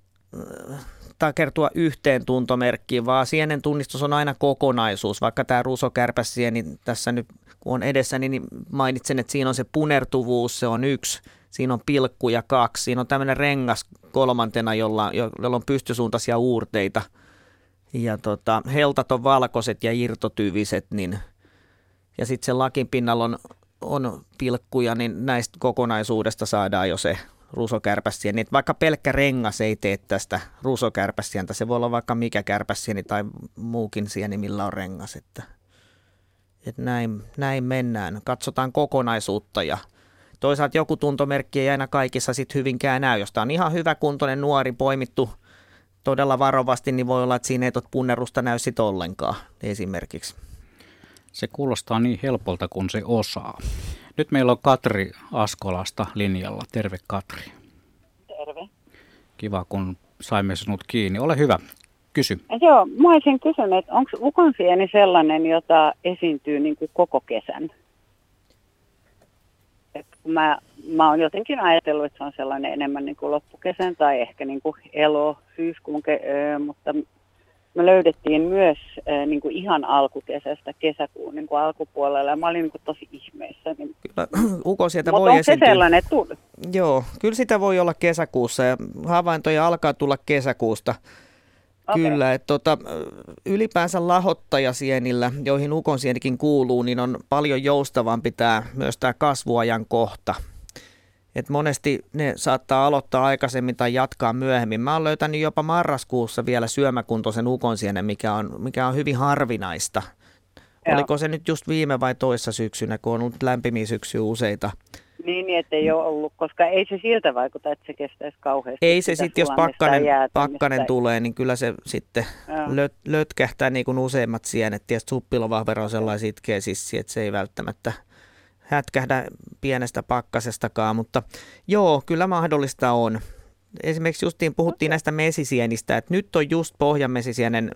Speaker 4: äh, kertoa yhteen tuntomerkkiin, vaan sienen tunnistus on aina kokonaisuus. Vaikka tämä rusokärpäsieni tässä nyt kun on edessä, niin mainitsen, että siinä on se punertuvuus, se on yksi – siinä on pilkku ja kaksi, siinä on tämmöinen rengas kolmantena, jolla, jolla on pystysuuntaisia uurteita. Ja tota, heltat on valkoiset ja irtotyviset, niin, ja sitten sen lakin pinnalla on, on pilkkuja, niin näistä kokonaisuudesta saadaan jo se rusokärpäsieni. Niin vaikka pelkkä rengas ei tee tästä rusokärpäsientä, se voi olla vaikka mikä kärpäsieni tai muukin sieni, millä on rengas. Että, että näin, näin mennään. Katsotaan kokonaisuutta ja Toisaalta joku tuntomerkki ei aina kaikissa sit hyvinkään näy. Jos tämä on ihan hyvä kuntoinen nuori poimittu todella varovasti, niin voi olla, että siinä ei tuot punnerusta näy sit ollenkaan esimerkiksi.
Speaker 2: Se kuulostaa niin helpolta kuin se osaa. Nyt meillä on Katri Askolasta linjalla. Terve Katri.
Speaker 12: Terve.
Speaker 2: Kiva, kun saimme sinut kiinni. Ole hyvä, kysy.
Speaker 12: Joo, mä olisin kysynyt, että onko ukonsieni sellainen, jota esiintyy niin kuin koko kesän? Mä, mä oon jotenkin ajatellut, että se on sellainen enemmän niin kuin loppukesän tai ehkä niin kuin elo, syyskuun, ke, mutta me löydettiin myös niin kuin ihan alkukesästä kesäkuun niin kuin alkupuolella ja mä olin niin kuin tosi ihmeissä. Niin...
Speaker 4: Kyllä, uko sieltä
Speaker 12: voi
Speaker 4: on
Speaker 12: esiintyä. se sellainen tuli?
Speaker 4: Joo, kyllä sitä voi olla kesäkuussa ja havaintoja alkaa tulla kesäkuusta. Okay. Kyllä, että tota, ylipäänsä lahottajasienillä, joihin ukonsienikin kuuluu, niin on paljon joustavampi tämä, myös tämä kasvuajan kohta. Et monesti ne saattaa aloittaa aikaisemmin tai jatkaa myöhemmin. Mä oon löytänyt jopa marraskuussa vielä syömäkuntoisen ukonsienen, mikä on, mikä on hyvin harvinaista. Joo. Oliko se nyt just viime vai toissa syksynä, kun on ollut lämpimiä syksyä useita?
Speaker 12: Niin, niin ei ole ollut, koska ei se siltä vaikuta, että se kestäisi kauheasti.
Speaker 4: Ei se sitten, jos pakkanen, pakkanen tulee, niin kyllä se sitten löt, lötkähtää niin kuin useimmat sienet. Tietysti suppilovahvero on sellaisia itkee sissi, että se ei välttämättä hätkähdä pienestä pakkasestakaan, mutta joo, kyllä mahdollista on. Esimerkiksi justiin puhuttiin okay. näistä mesisienistä, että nyt on just pohjamesisienen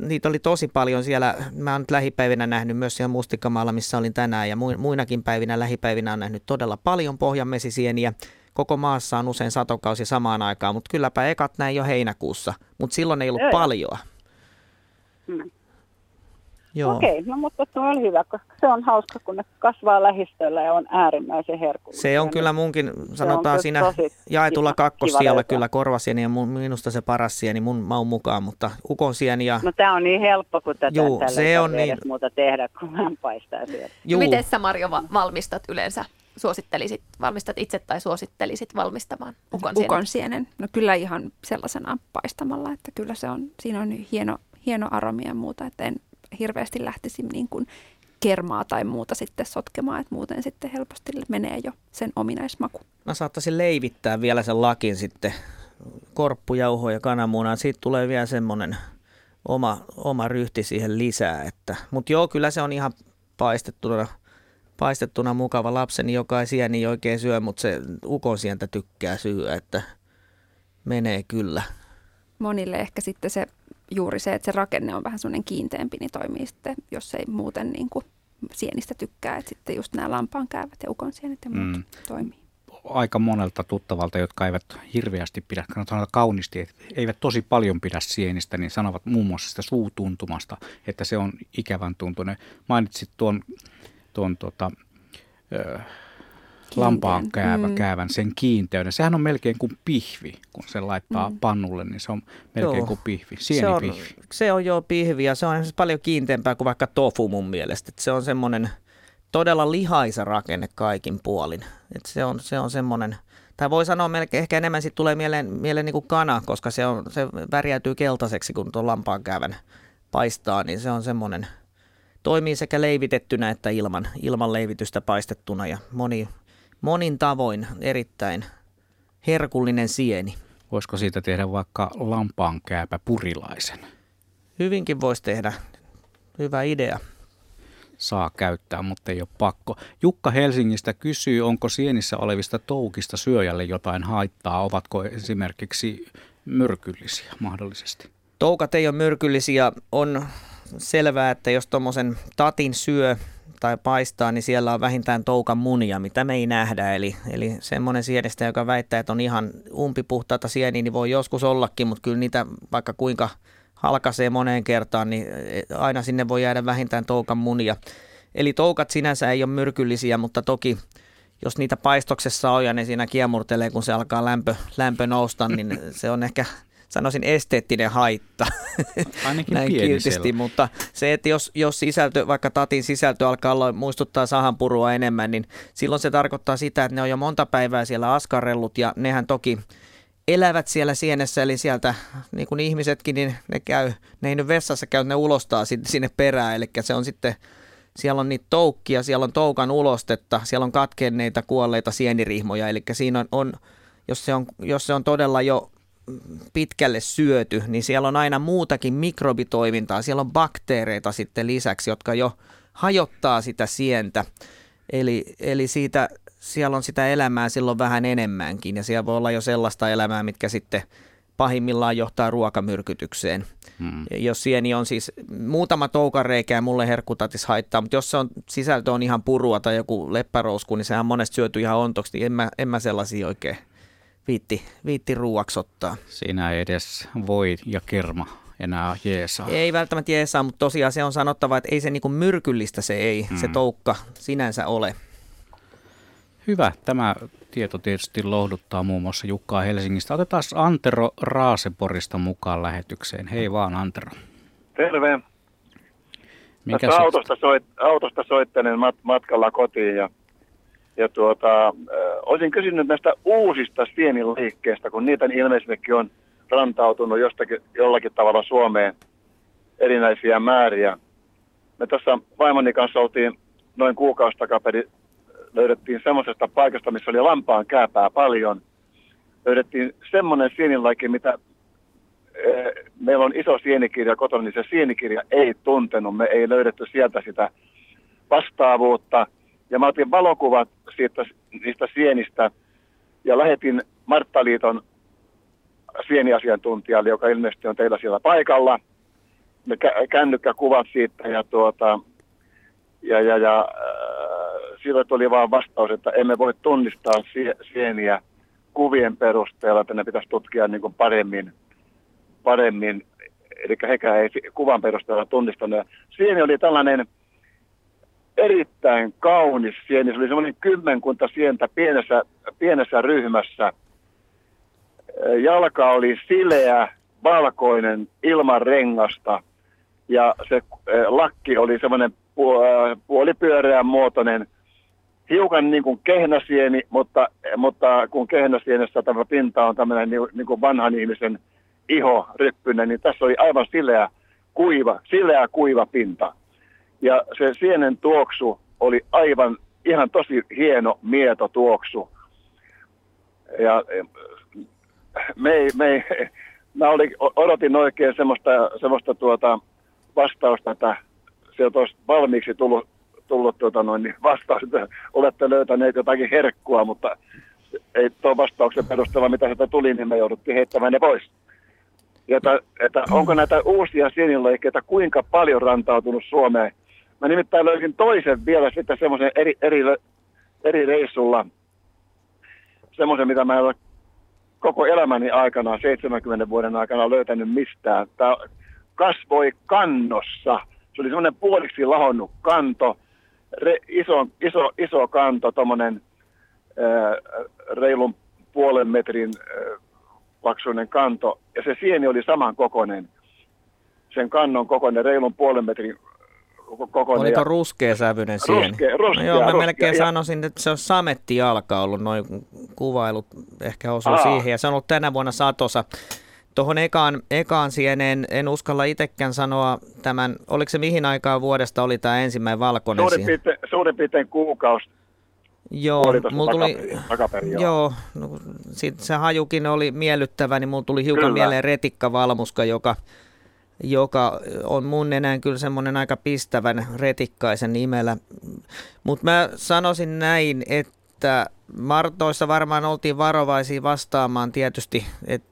Speaker 4: niitä oli tosi paljon siellä. Mä oon nyt lähipäivinä nähnyt myös siellä Mustikkamaalla, missä olin tänään, ja muinakin päivinä lähipäivinä on nähnyt todella paljon pohjanmesisieniä. Koko maassa on usein satokausi samaan aikaan, mutta kylläpä ekat näin jo heinäkuussa, mutta silloin ei ollut Joo. paljon.
Speaker 12: Hmm. Joo. Okei, no mutta se on hyvä, koska se on hauska, kun ne kasvaa lähistöllä ja on äärimmäisen herkullisia.
Speaker 4: Se on kyllä munkin, sanotaan siinä jaetulla kakkossialla kyllä korvasieni ja mun, minusta se paras sieni mun maun mukaan, mutta ukonsieni ja...
Speaker 12: No tämä on niin helppo, kun tätä Juu, se on niin... muuta tehdä, kun hän paistaa sieltä.
Speaker 3: Miten sä Marjo valmistat yleensä? Suosittelisit, valmistat itse tai suosittelisit valmistamaan ukonsienen?
Speaker 5: Ukonsienen, no kyllä ihan sellaisena paistamalla, että kyllä se on, siinä on hieno, hieno aromi ja muuta, että en hirveästi lähtisi niin kuin kermaa tai muuta sitten sotkemaan, että muuten sitten helposti menee jo sen ominaismaku.
Speaker 4: Mä saattaisin leivittää vielä sen lakin sitten korppujauho ja kananmunan. Siitä tulee vielä semmoinen oma, oma ryhti siihen lisää. Että, mutta joo, kyllä se on ihan paistettuna, paistettuna mukava lapseni, joka ei sieni oikein syö, mutta se ukosientä tykkää syödä, että menee kyllä.
Speaker 5: Monille ehkä sitten se juuri se, että se rakenne on vähän semmoinen kiinteämpi, niin toimii sitten, jos ei muuten niin kuin sienistä tykkää, että sitten just nämä lampaan käyvät ja ukon sienet ja muut mm. toimii.
Speaker 2: Aika monelta tuttavalta, jotka eivät hirveästi pidä, sanotaan kauniisti, että eivät tosi paljon pidä sienistä, niin sanovat muun muassa sitä suutuntumasta, että se on ikävän tuntunen. Mainitsit tuon, tuon tota, lampaan käävä, mm. käävän sen kiinteyden. Sehän on melkein kuin pihvi, kun se laittaa mm. pannulle, niin se on melkein joo. kuin pihvi, sienipihvi.
Speaker 4: Se on, se on jo pihvi ja se on paljon kiinteämpää kuin vaikka tofu mun mielestä. Et se on semmoinen todella lihaisa rakenne kaikin puolin. Et se on, se on semmoinen, tai voi sanoa melkein, ehkä enemmän sitten tulee mieleen, mieleen niin kuin kana, koska se, on, se värjäytyy keltaiseksi, kun tuon lampaan käävän paistaa, niin se on semmoinen, toimii sekä leivitettynä että ilman, ilman leivitystä paistettuna ja moni monin tavoin erittäin herkullinen sieni.
Speaker 2: Voisiko siitä tehdä vaikka lampaankääpä purilaisen?
Speaker 4: Hyvinkin voisi tehdä. Hyvä idea.
Speaker 2: Saa käyttää, mutta ei ole pakko. Jukka Helsingistä kysyy, onko sienissä olevista toukista syöjälle jotain haittaa? Ovatko esimerkiksi myrkyllisiä mahdollisesti?
Speaker 4: Toukat ei ole myrkyllisiä. On selvää, että jos tuommoisen tatin syö, tai paistaa, niin siellä on vähintään toukan munia, mitä me ei nähdä. Eli, eli semmoinen sienestä, joka väittää, että on ihan umpipuhtaita sieniä, niin voi joskus ollakin, mutta kyllä niitä vaikka kuinka halkaisee moneen kertaan, niin aina sinne voi jäädä vähintään toukan munia. Eli toukat sinänsä ei ole myrkyllisiä, mutta toki jos niitä paistoksessa on ja ne siinä kiemurtelee, kun se alkaa lämpö, lämpö nousta, niin se on ehkä sanoisin esteettinen haitta.
Speaker 2: Ainakin Näin kiltisti,
Speaker 4: mutta se, että jos, jos sisältö, vaikka tatin sisältö alkaa olla, muistuttaa sahanpurua enemmän, niin silloin se tarkoittaa sitä, että ne on jo monta päivää siellä askarellut ja nehän toki elävät siellä sienessä, eli sieltä niin kuin ihmisetkin, niin ne käy, ne ei nyt vessassa käy, ne ulostaa sinne perään, eli se on sitten siellä on niitä toukkia, siellä on toukan ulostetta, siellä on katkenneita kuolleita sienirihmoja, eli siinä on, on jos, se on, jos se on todella jo pitkälle syöty, niin siellä on aina muutakin mikrobitoimintaa. Siellä on bakteereita sitten lisäksi, jotka jo hajottaa sitä sientä. Eli, eli siitä, siellä on sitä elämää silloin vähän enemmänkin ja siellä voi olla jo sellaista elämää, mitkä sitten pahimmillaan johtaa ruokamyrkytykseen. Hmm. Jos sieni on siis muutama toukareikä ja mulle herkkutatis haittaa, mutta jos se on, sisältö on ihan purua tai joku leppärousku, niin sehän on monesti syöty ihan ontoksi, niin en mä, en mä sellaisia oikein viitti, viitti ruuaksi ottaa.
Speaker 2: Siinä ei edes voi ja kerma enää jeesaa.
Speaker 4: Ei välttämättä jeesaa, mutta tosiaan se on sanottava, että ei se niinku myrkyllistä se ei, mm. se toukka sinänsä ole.
Speaker 2: Hyvä. Tämä tieto tietysti lohduttaa muun muassa Jukkaa Helsingistä. Otetaan Antero Raaseporista mukaan lähetykseen. Hei vaan Antero.
Speaker 13: Terve. Mikä autosta, soit, autosta soittelen mat, matkalla kotiin ja ja tuota, äh, olisin kysynyt näistä uusista sieniliikkeistä, kun niitä ilmeisestikin on rantautunut jostakin, jollakin tavalla Suomeen erinäisiä määriä. me tässä vaimoni kanssa oltiin noin kuukausi takaperi, löydettiin semmoisesta paikasta, missä oli lampaan kääpää paljon. Löydettiin semmoinen sieninlaiki, mitä meillä on iso sienikirja kotona, niin se sienikirja ei tuntenut. Me ei löydetty sieltä sitä vastaavuutta. Ja mä otin valokuvat siitä, niistä sienistä ja lähetin Marttaliiton sieniasiantuntijalle, joka ilmeisesti on teillä siellä paikalla. Me kä- kännykkäkuvat siitä ja, tuota, ja, ja, ja äh, silloin tuli vaan vastaus, että emme voi tunnistaa sie- sieniä kuvien perusteella, että ne pitäisi tutkia niin kuin paremmin, paremmin. Eli hekään ei kuvan perusteella tunnistanut. Sieni oli tällainen erittäin kaunis sieni. Se oli semmoinen kymmenkunta sientä pienessä, pienessä ryhmässä. Jalka oli sileä, valkoinen, ilman rengasta. Ja se lakki oli semmoinen puolipyöreän muotoinen, hiukan niin kuin kehnäsieni, mutta, mutta kun kehnäsienessä tämä pinta on tämmöinen niin, niin kuin vanhan ihmisen iho ryppyinen, niin tässä oli aivan sileä, kuiva, sileä kuiva pinta. Ja se sienen tuoksu oli aivan ihan tosi hieno mieto tuoksu. Ja me me mä oli, odotin oikein semmoista, semmoista tuota vastausta, että sieltä olisi valmiiksi tullut, tullut tuota noin, niin vastaus, että olette löytäneet jotakin herkkua, mutta ei tuon vastauksen perusteella, mitä sieltä tuli, niin me jouduttiin heittämään ne pois. Ja että, että onko näitä uusia sienilaikeita kuinka paljon rantautunut Suomeen, Mä nimittäin löysin toisen vielä sitten semmoisen eri, eri, eri reissulla, semmoisen, mitä mä en ole koko elämäni aikana, 70 vuoden aikana löytänyt mistään. Tämä kasvoi kannossa. Se oli semmoinen puoliksi lahonnut kanto, re, iso, iso, iso kanto, tuommoinen reilun puolen metrin paksuinen kanto. Ja se sieni oli saman kokoinen, sen kannon kokoinen, reilun puolen metrin kokoinen.
Speaker 4: Oliko ruskea sävyinen sieni?
Speaker 13: Ruskea, ruskea,
Speaker 4: no joo, mä
Speaker 13: ruskea,
Speaker 4: melkein
Speaker 13: ja...
Speaker 4: sanoisin, että se on sametti jalka ollut, noin kuvailut ehkä osuu
Speaker 13: Aa.
Speaker 4: siihen. Ja se on ollut tänä vuonna satosa. Tuohon ekaan, ekaan sieneen en uskalla itsekään sanoa tämän, oliko se mihin aikaan vuodesta oli tämä ensimmäinen valkoinen
Speaker 13: Suurin piirtein, suurin piirtein kuukausi.
Speaker 4: Joo, mulla tuli,
Speaker 13: takaperin, joo,
Speaker 4: no, sit se hajukin oli miellyttävä, niin mulla tuli hiukan
Speaker 13: Kyllä.
Speaker 4: mieleen retikkavalmuska, joka, joka on mun enää kyllä semmoinen aika pistävän retikkaisen nimellä. Mutta mä sanoisin näin, että Martoissa varmaan oltiin varovaisia vastaamaan tietysti et,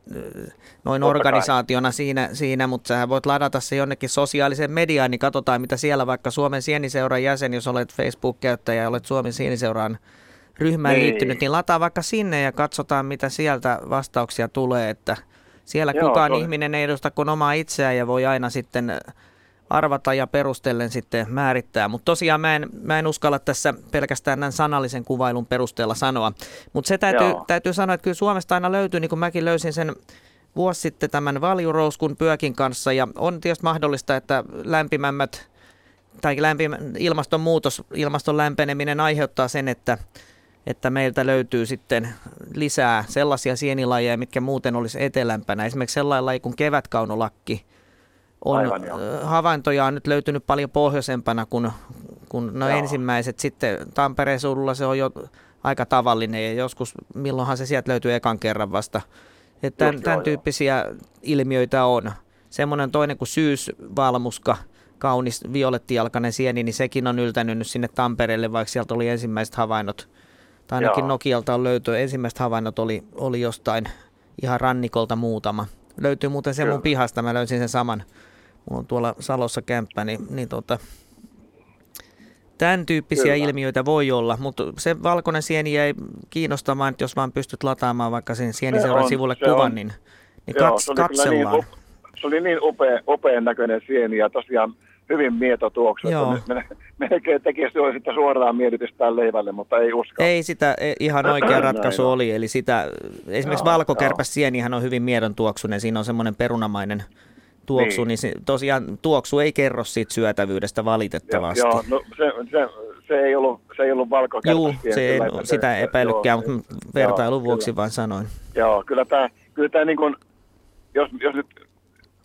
Speaker 4: noin organisaationa siinä, siinä, mutta sä voit ladata se jonnekin sosiaaliseen mediaan, niin katsotaan mitä siellä vaikka Suomen Sieniseuran jäsen, jos olet Facebook-käyttäjä ja olet Suomen Sieniseuraan ryhmään
Speaker 13: Niin.
Speaker 4: liittynyt, niin lataa vaikka sinne ja katsotaan mitä sieltä vastauksia tulee, että siellä
Speaker 13: Joo,
Speaker 4: kukaan
Speaker 13: on-
Speaker 4: ihminen ei edusta kuin omaa itseään ja voi aina sitten arvata ja perustellen sitten määrittää. Mutta tosiaan mä en, mä en uskalla tässä pelkästään tämän sanallisen kuvailun perusteella sanoa. Mutta se täytyy,
Speaker 13: Joo.
Speaker 4: täytyy sanoa, että kyllä Suomesta aina löytyy, niin kuin mäkin löysin sen vuosi sitten tämän valjurouskun pyökin kanssa. Ja on tietysti mahdollista, että lämpimämmät tai lämpimä, ilmastonmuutos, ilmaston lämpeneminen aiheuttaa sen, että, että meiltä löytyy sitten lisää sellaisia sienilajeja, mitkä muuten olisi etelämpänä. Esimerkiksi sellainen laji kuin kevätkaunolakki on
Speaker 13: Aivan, joo.
Speaker 4: havaintoja on nyt löytynyt paljon pohjoisempana kuin, kuin no
Speaker 13: Joo.
Speaker 4: ensimmäiset. Sitten Tampereen suulla se on jo aika tavallinen ja joskus milloinhan se sieltä löytyy ekan kerran vasta. Että tämän,
Speaker 13: Just joo,
Speaker 4: tämän
Speaker 13: joo.
Speaker 4: tyyppisiä ilmiöitä on. Semmoinen toinen kuin syysvalmuska, kaunis violettijalkainen sieni, niin sekin on yltänyt nyt sinne Tampereelle, vaikka sieltä oli ensimmäiset havainnot. Tai ainakin
Speaker 13: Joo.
Speaker 4: Nokialta on löytyy. Ensimmäiset havainnot oli, oli jostain ihan rannikolta muutama. Löytyy muuten se mun pihasta, mä löysin sen saman. Mulla on tuolla Salossa kämppä, niin, niin tota, tämän tyyppisiä
Speaker 13: Kyllä.
Speaker 4: ilmiöitä voi olla, mutta se valkoinen sieni jäi kiinnostamaan, että jos vaan pystyt lataamaan vaikka sen
Speaker 13: Se
Speaker 4: sieniseuran
Speaker 13: on,
Speaker 4: sivulle
Speaker 13: se
Speaker 4: kuvan,
Speaker 13: on.
Speaker 4: niin, niin
Speaker 13: Joo,
Speaker 4: kats,
Speaker 13: se
Speaker 4: katsellaan.
Speaker 13: Niin, se oli niin upea, upean näköinen sieni ja tosiaan hyvin mieto tuoksu.
Speaker 4: Joo.
Speaker 13: Melkein tekisi sitä suoraan mielitystään leivälle, mutta ei usko.
Speaker 4: Ei sitä e, ihan oikea ratkaisu oli, eli sitä, esimerkiksi
Speaker 13: Joo,
Speaker 4: valkokärpäs sienihän on hyvin miedon tuoksunen, siinä on semmoinen perunamainen tuoksu, niin,
Speaker 13: Niin.
Speaker 4: niin se, tosiaan tuoksu ei kerro siitä syötävyydestä valitettavasti.
Speaker 13: Joo, no se, se, se, ei ollut, se ei ollut valkokärpäs
Speaker 4: Juu,
Speaker 13: sieni,
Speaker 4: se ei,
Speaker 13: kyllä,
Speaker 4: sitä epäilykään,
Speaker 13: joo,
Speaker 4: mutta vertailun
Speaker 13: joo,
Speaker 4: vuoksi
Speaker 13: kyllä.
Speaker 4: vain sanoin.
Speaker 13: Joo, kyllä tämä, kyllä tämä niin kuin, jos, jos nyt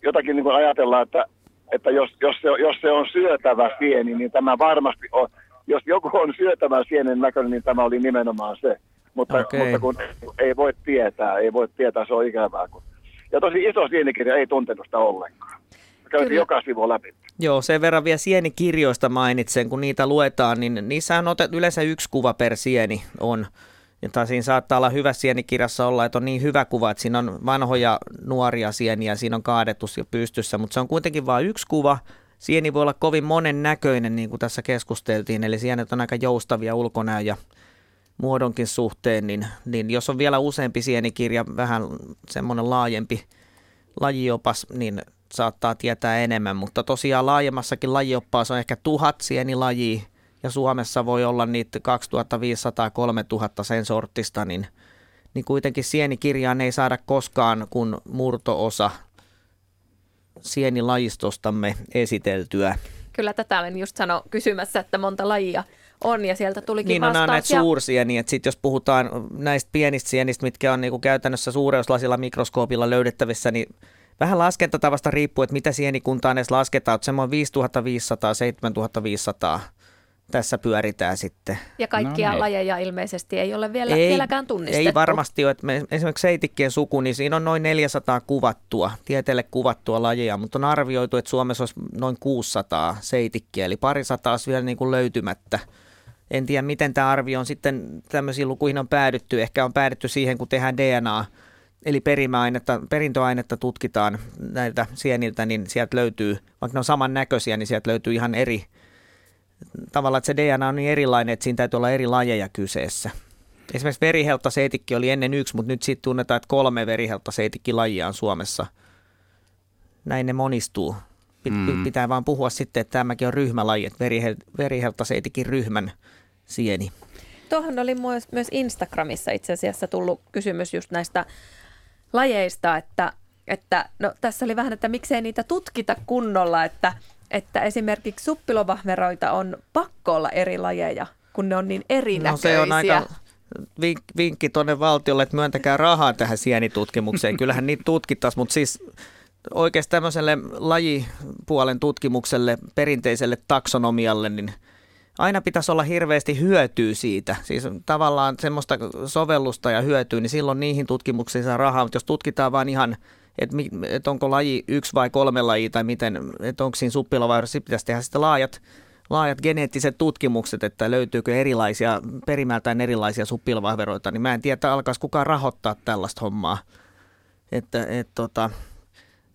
Speaker 13: jotakin niin kuin ajatellaan, että että jos, jos, se, jos se on syötävä sieni, niin tämä varmasti on. Jos joku on syötävä sienen näköinen, niin tämä oli nimenomaan se. Mutta, okay. mutta kun ei voi tietää, ei voi tietää, se on ikävää. Kun... Ja tosi iso sienikirja ei tuntenut sitä ollenkaan. Käytiin joka sivu läpi.
Speaker 4: Joo, sen verran vielä sienikirjoista mainitsen, kun niitä luetaan, niin niissä on otet, yleensä yksi kuva per sieni on. Ja siinä saattaa olla hyvä sienikirjassa olla, että on niin hyvä kuva, että siinä on vanhoja nuoria sieniä, siinä on kaadetus jo pystyssä, mutta se on kuitenkin vain yksi kuva. Sieni voi olla kovin monen näköinen, niin kuin tässä keskusteltiin, eli sienet on aika joustavia ulkonäön ja muodonkin suhteen, niin, niin jos on vielä useampi sienikirja, vähän semmoinen laajempi lajiopas, niin saattaa tietää enemmän, mutta tosiaan laajemmassakin lajioppaassa on ehkä tuhat sienilajia, ja Suomessa voi olla niitä 2500-3000 sen sortista, niin, niin kuitenkin sienikirjaan ei saada koskaan kun murtoosa sienilajistostamme esiteltyä.
Speaker 3: Kyllä tätä olen just sano kysymässä, että monta lajia on ja sieltä tulikin
Speaker 4: niin,
Speaker 3: vastaus.
Speaker 4: Niin on näitä ja... suursieniä, että sit jos puhutaan näistä pienistä sienistä, mitkä on niinku käytännössä suureuslasilla mikroskoopilla löydettävissä, niin vähän laskentatavasta riippuu, että mitä sienikuntaa edes lasketaan, että semmoinen 5500-7500 tässä pyöritään sitten.
Speaker 3: Ja kaikkia no, lajeja ilmeisesti ei ole vielä, ei, vieläkään tunnistettu.
Speaker 4: Ei varmasti ole. Että me, esimerkiksi seitikkien suku, niin siinä on noin 400 kuvattua, tieteelle kuvattua lajeja, mutta on arvioitu, että Suomessa olisi noin 600 seitikkiä, eli parisataa olisi vielä niin kuin löytymättä. En tiedä, miten tämä arvio on sitten, tämmöisiin lukuihin on päädytty. Ehkä on päädytty siihen, kun tehdään DNA, eli perimäainetta, perintöainetta tutkitaan näiltä sieniltä, niin sieltä löytyy, vaikka ne on samannäköisiä, niin sieltä löytyy ihan eri tavallaan, että se DNA on niin erilainen, että siinä täytyy olla eri lajeja kyseessä. Esimerkiksi verihelttaseitikki oli ennen yksi, mutta nyt sitten tunnetaan, että kolme verihelttaseitikki-lajia on Suomessa. Näin ne monistuu. Mm. Pitää vaan puhua sitten, että tämäkin on ryhmälaji, että verihelttaseitikin ryhmän sieni.
Speaker 3: Tuohon oli myös, myös Instagramissa itse asiassa tullut kysymys just näistä lajeista, että, että no, tässä oli vähän, että miksei niitä tutkita kunnolla, että että esimerkiksi suppilovahveroita on pakko olla eri lajeja, kun ne on niin erinäköisiä. No
Speaker 4: se on aika vink, vinkki tuonne valtiolle, että myöntäkää rahaa tähän sienitutkimukseen. Kyllähän niitä tutkittaisiin, mutta siis oikeasti tämmöiselle lajipuolen tutkimukselle, perinteiselle taksonomialle, niin aina pitäisi olla hirveästi hyötyä siitä. Siis tavallaan semmoista sovellusta ja hyötyä, niin silloin niihin tutkimuksiin saa rahaa, mutta jos tutkitaan vain ihan että, että onko laji yksi vai kolme lajia tai miten, että onko siinä suppilovaiheessa, pitäisi tehdä sitten laajat, laajat geneettiset tutkimukset, että löytyykö erilaisia, perimältään erilaisia suppilovahveroita, niin mä en tiedä, alkaisi kukaan rahoittaa tällaista hommaa. Että, et, tota,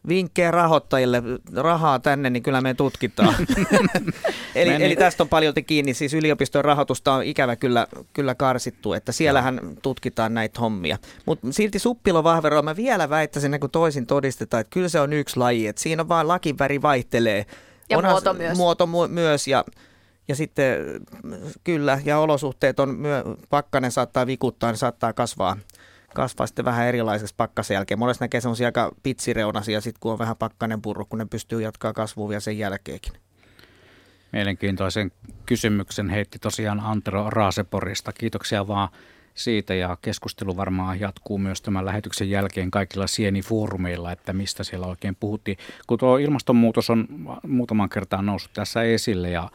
Speaker 4: vinkkejä rahoittajille, rahaa tänne, niin kyllä me tutkitaan. eli, eli tästä on paljon kiinni, siis yliopiston rahoitusta on ikävä kyllä, kyllä karsittu, että siellähän tutkitaan näitä hommia. Mutta silti suppilovahveroa mä vielä väittäisin, kun toisin todistetaan, että kyllä se on yksi laji, että siinä vaan lakiväri vaihtelee.
Speaker 3: Ja Onhan muoto myös.
Speaker 4: Muoto mu- myös ja ja sitten kyllä, ja olosuhteet on, myö, pakkanen saattaa vikuttaa, niin saattaa kasvaa kasvaa sitten vähän erilaiseksi pakkasen jälkeen. Monesti näkee semmoisia aika pitsireunasia, sit kun on vähän pakkanen purru, kun ne pystyy jatkaa kasvua vielä sen jälkeenkin.
Speaker 2: Mielenkiintoisen kysymyksen heitti tosiaan Antero Raaseporista. Kiitoksia vaan siitä ja keskustelu varmaan jatkuu myös tämän lähetyksen jälkeen kaikilla sienifoorumeilla, että mistä siellä oikein puhuttiin. Kun tuo ilmastonmuutos on muutaman kertaan noussut tässä esille ja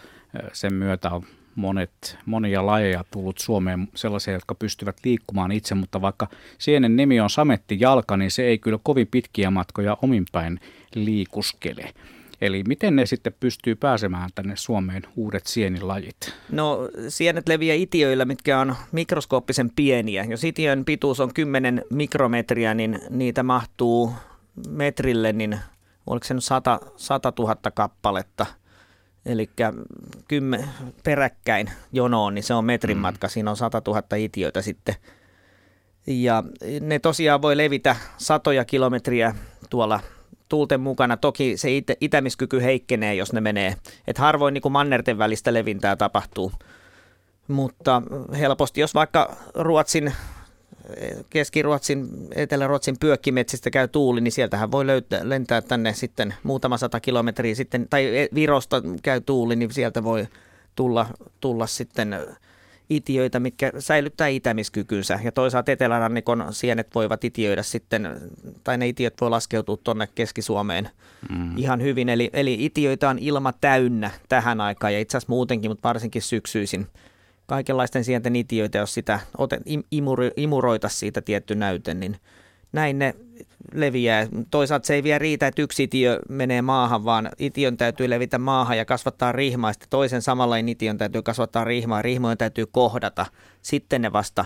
Speaker 2: sen myötä on monet, monia lajeja tullut Suomeen, sellaisia, jotka pystyvät liikkumaan itse, mutta vaikka sienen nimi on sametti jalka, niin se ei kyllä kovin pitkiä matkoja ominpäin liikuskele. Eli miten ne sitten pystyy pääsemään tänne Suomeen uudet sienilajit?
Speaker 4: No sienet leviää itiöillä, mitkä on mikroskooppisen pieniä. Jos itiön pituus on 10 mikrometriä, niin niitä mahtuu metrille, niin oliko se nyt 100, 100 000 kappaletta – Eli kymmen, peräkkäin jonoon, niin se on metrin mm. matka, siinä on 100 000 itiöitä sitten. Ja ne tosiaan voi levitä satoja kilometriä tuolla tuulten mukana. Toki se it- itämiskyky heikkenee, jos ne menee. Et harvoin niin kuin mannerten välistä levintää tapahtuu. Mutta helposti, jos vaikka Ruotsin Keski-Ruotsin, Etelä-Ruotsin pyökkimetsistä käy tuuli, niin sieltähän voi löytää, lentää tänne sitten muutama sata kilometriä sitten, tai Virosta käy tuuli, niin sieltä voi tulla, tulla sitten itiöitä, mitkä säilyttää itämiskykynsä. Ja toisaalta etelärannikon sienet voivat itiöidä sitten, tai ne itiöt voi laskeutua tuonne Keski-Suomeen mm. ihan hyvin. Eli, eli itiöitä on ilma täynnä tähän aikaan ja itse asiassa muutenkin, mutta varsinkin syksyisin. Kaikenlaisten sienten itiöitä, jos sitä otet, imur, imuroita siitä tietty näyte, niin näin ne leviää. Toisaalta se ei vielä riitä, että yksi itiö menee maahan, vaan itiön täytyy levitä maahan ja kasvattaa rihmaa. Sitten toisen samanlainen itiön täytyy kasvattaa rihmaa. Rihmojen täytyy kohdata. Sitten ne vasta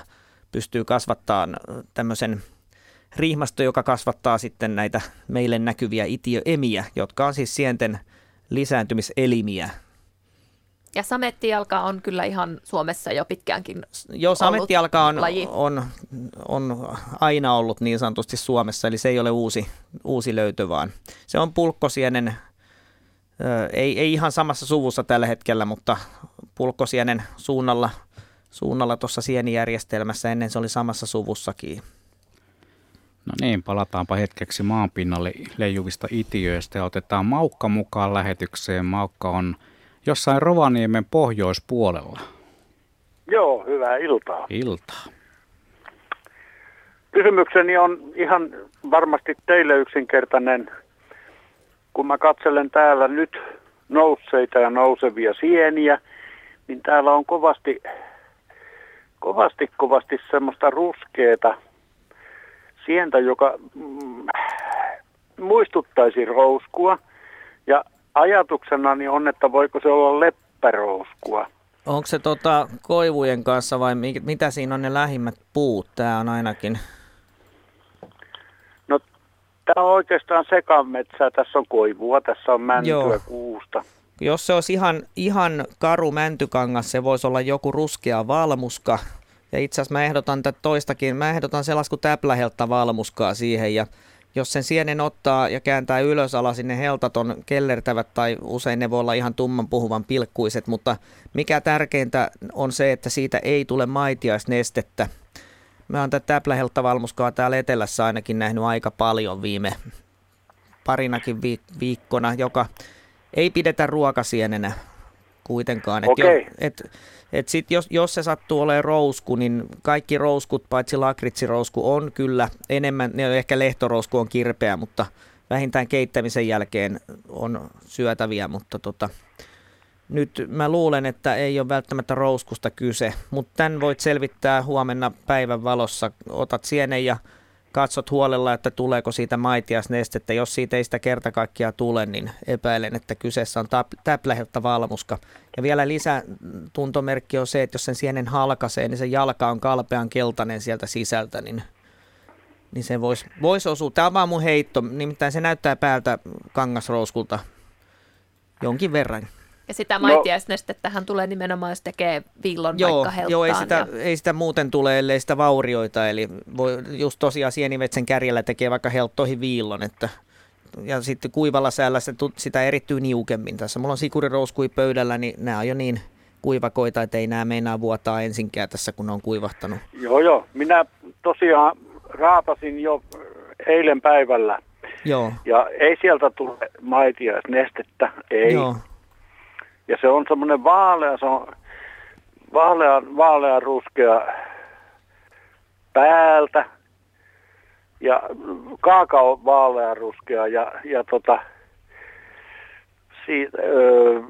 Speaker 4: pystyy kasvattaa tämmöisen rihmasto, joka kasvattaa sitten näitä meille näkyviä itiöemiä, jotka on siis sienten lisääntymiselimiä.
Speaker 3: Ja samettijalka on kyllä ihan Suomessa jo pitkäänkin
Speaker 4: Joo, samettijalka on, on, on aina ollut niin sanotusti Suomessa, eli se ei ole uusi, uusi löytö, vaan se on pulkkosienen, ei, ei ihan samassa suvussa tällä hetkellä, mutta pulkkosienen suunnalla, suunnalla tuossa sienijärjestelmässä, ennen se oli samassa suvussakin.
Speaker 2: No niin, palataanpa hetkeksi maanpinnalle leijuvista itiöistä ja otetaan Maukka mukaan lähetykseen. Maukka on jossain Rovaniemen pohjoispuolella.
Speaker 14: Joo, hyvää iltaa.
Speaker 2: Iltaa.
Speaker 14: Kysymykseni on ihan varmasti teille yksinkertainen. Kun mä katselen täällä nyt nousseita ja nousevia sieniä, niin täällä on kovasti, kovasti, kovasti semmoista ruskeeta sientä, joka mm, muistuttaisi rouskua. Ja ajatuksenani on, että voiko se olla leppärouskua.
Speaker 4: Onko se tota koivujen kanssa vai mitä siinä on ne lähimmät puut? Tämä on ainakin...
Speaker 14: No tämä on oikeastaan sekametsää. Tässä on koivua, tässä on mäntyä Joo. kuusta.
Speaker 4: Jos se olisi ihan, ihan karu mäntykangas, se voisi olla joku ruskea valmuska. Ja itse asiassa mä ehdotan tätä toistakin. Mä ehdotan sellaista kuin täplähelta valmuskaa siihen ja jos sen sienen ottaa ja kääntää ylös alas, ne heltat on kellertävät tai usein ne voi olla ihan tumman puhuvan pilkkuiset, mutta mikä tärkeintä on se, että siitä ei tule maitiaisnestettä. Mä oon tätä täplähelttavalmuskaa täällä etelässä ainakin nähnyt aika paljon viime parinakin viikkona, joka ei pidetä ruokasienenä kuitenkaan.
Speaker 14: Okay. Et jo,
Speaker 4: et, et sit jos, jos se sattuu olemaan rousku, niin kaikki rouskut, paitsi lakritsirousku, on kyllä enemmän, ne ehkä lehtorousku on kirpeä, mutta vähintään keittämisen jälkeen on syötäviä, mutta tota, nyt mä luulen, että ei ole välttämättä rouskusta kyse, mutta tämän voit selvittää huomenna päivän valossa. Otat sienen ja katsot huolella, että tuleeko siitä maitiasnestettä. Jos siitä ei sitä kerta kaikkiaan tule, niin epäilen, että kyseessä on täpläheltä valmuska. Ja vielä lisätuntomerkki on se, että jos sen sienen halkaisee, niin se jalka on kalpean keltainen sieltä sisältä, niin, niin se voisi vois osua. Tämä on vaan mun heitto, nimittäin se näyttää päältä kangasrouskulta jonkin verran.
Speaker 3: Ja sitä maitiaisnestettähän tulee nimenomaan, jos tekee villon joo, vaikka helttaan.
Speaker 4: Joo, ei sitä, ja... ei sitä muuten tule, ellei sitä vaurioita. Eli voi, just tosiaan sienimetsen kärjellä tekee vaikka helttoihin viillon, että ja sitten kuivalla säällä se, sitä erittyy niukemmin. Tässä mulla on sikurirouskui pöydällä, niin nämä on jo niin kuivakoita, että ei nämä meinaa vuotaa ensinkään tässä, kun on kuivahtanut.
Speaker 14: Joo, joo. Minä tosiaan raapasin jo eilen päivällä.
Speaker 4: Joo.
Speaker 14: Ja ei sieltä tule maitiaisnestettä, ei. Joo. Ja se on semmoinen vaalea, se on vaalea, vaalea ruskea päältä. Ja kaakao vaalea ruskea. Ja, ja tota, siitä, öö,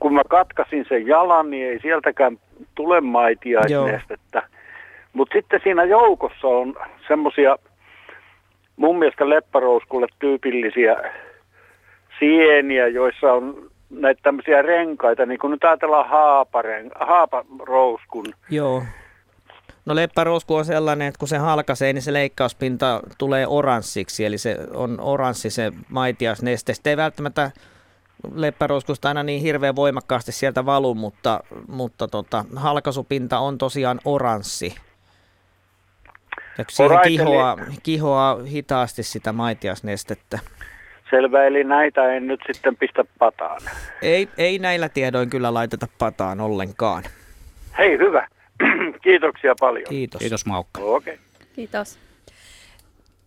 Speaker 14: kun mä katkasin sen jalan, niin ei sieltäkään tule maitiaisnestettä. Mutta sitten siinä joukossa on semmoisia mun mielestä leppärouskulle tyypillisiä sieniä, joissa on näitä tämmöisiä renkaita, niin kun nyt ajatellaan haaparen, haaparouskun.
Speaker 4: Joo. No leppärousku on sellainen, että kun se halkaisee, niin se leikkauspinta tulee oranssiksi, eli se on oranssi se maitiasneste. Sitten ei välttämättä leppärouskusta aina niin hirveän voimakkaasti sieltä valu, mutta, mutta tota, halkaisupinta on tosiaan oranssi. Ja siihen kihoaa, kihoaa hitaasti sitä maitiasnestettä.
Speaker 14: Selvä, eli näitä en nyt sitten pistä pataan.
Speaker 4: Ei, ei näillä tiedoin kyllä laiteta pataan ollenkaan.
Speaker 14: Hei, hyvä. Kiitoksia paljon.
Speaker 4: Kiitos.
Speaker 2: Kiitos Maukka.
Speaker 14: Okei. Okay.
Speaker 3: Kiitos.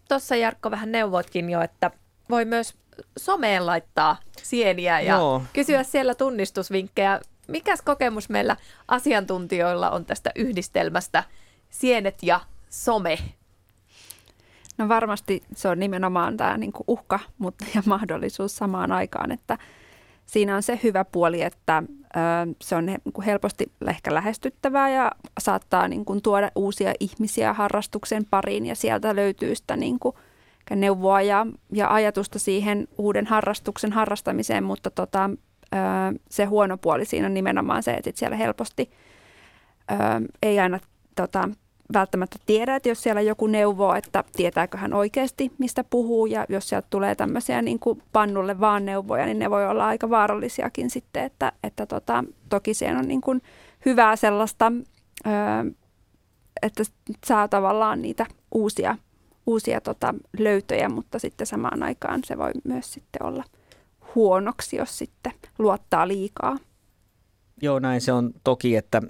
Speaker 3: Tuossa Jarkko vähän neuvotkin jo, että voi myös someen laittaa sieniä ja Joo. kysyä siellä tunnistusvinkkejä mikäs kokemus meillä asiantuntijoilla on tästä yhdistelmästä sienet ja some?
Speaker 5: No varmasti se on nimenomaan tämä niin uhka mutta, ja mahdollisuus samaan aikaan, että siinä on se hyvä puoli, että ö, se on niin kuin helposti ehkä lähestyttävää ja saattaa niin kuin tuoda uusia ihmisiä harrastuksen pariin ja sieltä löytyy sitä niin kuin neuvoa ja, ja ajatusta siihen uuden harrastuksen harrastamiseen, mutta tota, ö, se huono puoli siinä on nimenomaan se, että siellä helposti ö, ei aina tota, välttämättä tiedä, että jos siellä joku neuvoo, että tietääkö hän oikeasti, mistä puhuu, ja jos sieltä tulee tämmöisiä niin kuin pannulle vaan neuvoja, niin ne voi olla aika vaarallisiakin sitten, että, että tota, toki siellä on niin kuin hyvää sellaista, että saa tavallaan niitä uusia, uusia tota, löytöjä, mutta sitten samaan aikaan se voi myös sitten olla huonoksi, jos sitten luottaa liikaa.
Speaker 4: Joo, näin se on toki, että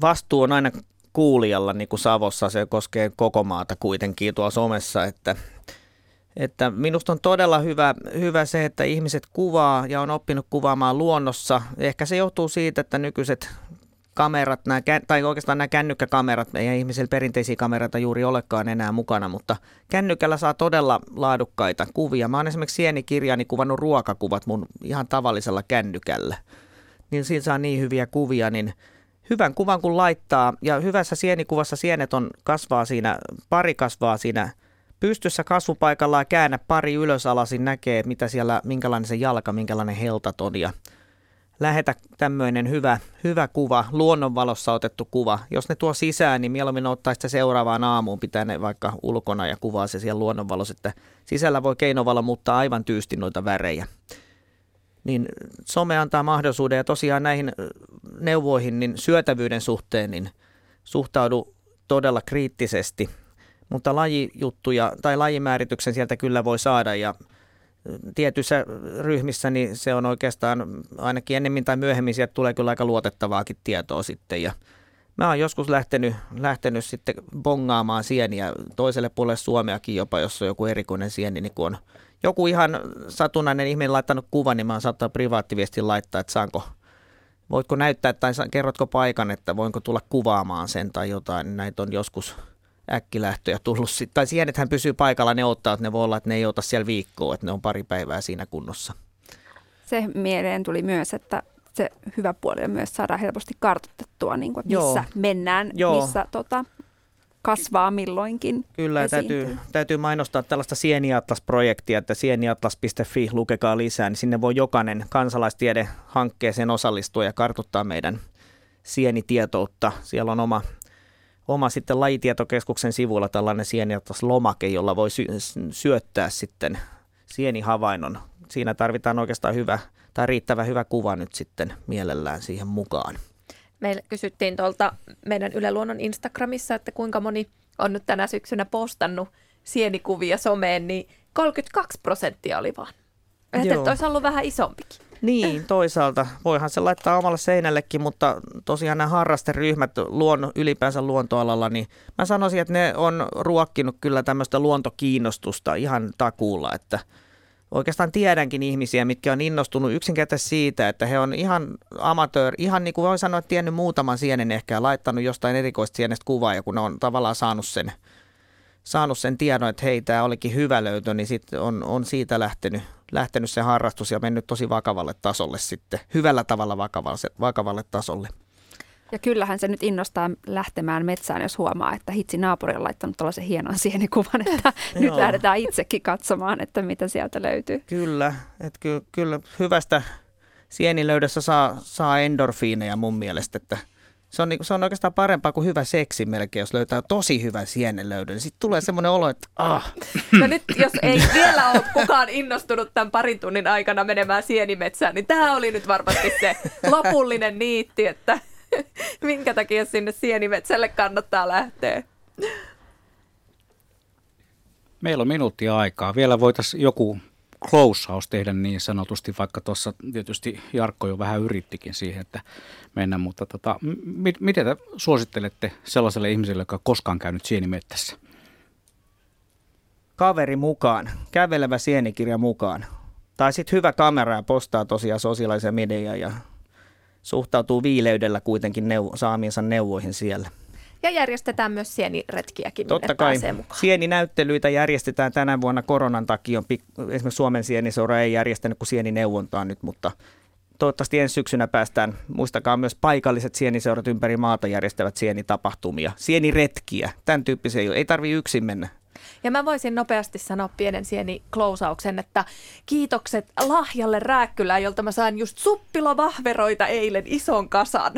Speaker 4: vastuu on aina kuulijalla, niin kuin Savossa, se koskee koko maata kuitenkin tuolla somessa, että, että minusta on todella hyvä, hyvä se, että ihmiset kuvaa ja on oppinut kuvaamaan luonnossa. Ehkä se johtuu siitä, että nykyiset kamerat, nämä, tai oikeastaan nämä kännykkäkamerat, ei ihmisillä perinteisiä kameroita juuri olekaan enää mukana, mutta kännykällä saa todella laadukkaita kuvia. Mä oon esimerkiksi sienikirjaani kuvannut ruokakuvat mun ihan tavallisella kännykällä. Niin siinä saa niin hyviä kuvia, niin hyvän kuvan kun laittaa ja hyvässä sienikuvassa sienet on, kasvaa siinä, pari kasvaa siinä pystyssä kasvupaikalla ja käännä pari ylösalasin näkee, mitä siellä, minkälainen se jalka, minkälainen heltat on ja lähetä tämmöinen hyvä, hyvä kuva, luonnonvalossa otettu kuva. Jos ne tuo sisään, niin mieluummin ottaa sitä seuraavaan aamuun, pitää ne vaikka ulkona ja kuvaa se siellä luonnonvalossa, että sisällä voi keinovalo muuttaa aivan tyysti noita värejä niin some antaa mahdollisuuden. Ja tosiaan näihin neuvoihin niin syötävyyden suhteen niin suhtaudu todella kriittisesti, mutta lajijuttuja tai lajimäärityksen sieltä kyllä voi saada. Ja tietyissä ryhmissä niin se on oikeastaan ainakin ennemmin tai myöhemmin sieltä tulee kyllä aika luotettavaakin tietoa sitten. Ja Mä oon joskus lähtenyt, lähtenyt sitten bongaamaan sieniä toiselle puolelle Suomeakin jopa, jos on joku erikoinen sieni, niin kun on joku ihan satunnainen ihminen laittanut kuvan, niin mä oon saattaa privaattiviesti laittaa, että saanko, voitko näyttää tai kerrotko paikan, että voinko tulla kuvaamaan sen tai jotain. Näitä on joskus äkkilähtöjä tullut. Tai sienethän pysyy paikalla, ne ottaa, että ne voi olla, että ne ei ota siellä viikkoa, että ne on pari päivää siinä kunnossa.
Speaker 5: Se mieleen tuli myös, että se hyvä puoli on myös saada helposti kartoitettua, niin kuin, missä Joo. mennään, Joo. missä tota, kasvaa milloinkin.
Speaker 4: Kyllä, täytyy, täytyy mainostaa tällaista Sieniatlas-projektia, että sieniatlas.fi, lukekaa lisää, niin sinne voi jokainen kansalaistiede hankkeeseen osallistua ja kartuttaa meidän sienitietoutta. Siellä on oma, oma sitten lajitietokeskuksen sivuilla tällainen Sieniatlas-lomake, jolla voi sy- syöttää sitten sienihavainnon. Siinä tarvitaan oikeastaan hyvä tai riittävä hyvä kuva nyt sitten mielellään siihen mukaan.
Speaker 3: Meillä kysyttiin tuolta meidän Yle Luonnon Instagramissa, että kuinka moni on nyt tänä syksynä postannut sienikuvia someen, niin 32 prosenttia oli vaan. Että olisi ollut vähän isompikin.
Speaker 4: Niin, toisaalta. Voihan se laittaa omalle seinällekin, mutta tosiaan nämä harrasteryhmät luonno, ylipäänsä luontoalalla, niin mä sanoisin, että ne on ruokkinut kyllä tämmöistä luontokiinnostusta ihan takuulla, että – oikeastaan tiedänkin ihmisiä, mitkä on innostunut yksinkertaisesti siitä, että he on ihan amatöör, ihan niin kuin voi sanoa, että tiennyt muutaman sienen ehkä ja laittanut jostain erikoista sienestä kuvaa ja kun ne on tavallaan saanut sen, saanut sen tiedon, että hei, tämä olikin hyvä löytö, niin sitten on, on siitä lähtenyt, lähtenyt se harrastus ja mennyt tosi vakavalle tasolle sitten, hyvällä tavalla vakavalle, vakavalle tasolle.
Speaker 5: Ja kyllähän se nyt innostaa lähtemään metsään, jos huomaa, että hitsi naapuri on laittanut tällaisen hienon sienikuvan, että nyt lähdetään itsekin katsomaan, että mitä sieltä löytyy.
Speaker 4: Kyllä, että ky- kyllä hyvästä sienilöydössä saa, saa endorfiineja mun mielestä, että se on, niinku, se on oikeastaan parempaa kuin hyvä seksi melkein, jos löytää tosi hyvän sienelöydön. Sitten tulee semmoinen olo, että ah.
Speaker 3: No nyt, jos ei vielä ole kukaan innostunut tämän parin tunnin aikana menemään sienimetsään, niin tämä oli nyt varmasti se lopullinen niitti, että minkä takia sinne sienimetsälle kannattaa lähteä.
Speaker 2: Meillä on minuuttia aikaa. Vielä voitaisiin joku closehouse tehdä niin sanotusti, vaikka tuossa tietysti Jarkko jo vähän yrittikin siihen, että mennä, mutta tota, m- miten te suosittelette sellaiselle ihmiselle, joka on koskaan käynyt sienimettässä?
Speaker 4: Kaveri mukaan, kävelevä sienikirja mukaan. Tai sitten hyvä kamera ja postaa tosiaan sosiaalisia mediaa ja suhtautuu viileydellä kuitenkin neuvo, saamiinsa neuvoihin siellä.
Speaker 3: Ja järjestetään myös sieniretkiäkin,
Speaker 4: Totta kai. Sieninäyttelyitä järjestetään tänä vuonna koronan takia. Esimerkiksi Suomen sieniseura ei järjestänyt kuin sienineuvontaa nyt, mutta toivottavasti ensi syksynä päästään, muistakaa myös paikalliset sieniseurat ympäri maata järjestävät sienitapahtumia, sieniretkiä, tämän tyyppisiä, ei tarvi yksin mennä.
Speaker 3: Ja mä voisin nopeasti sanoa pienen sieni klousauksen, että kiitokset lahjalle Rääkkylään, jolta mä sain just suppilovahveroita eilen ison kasan.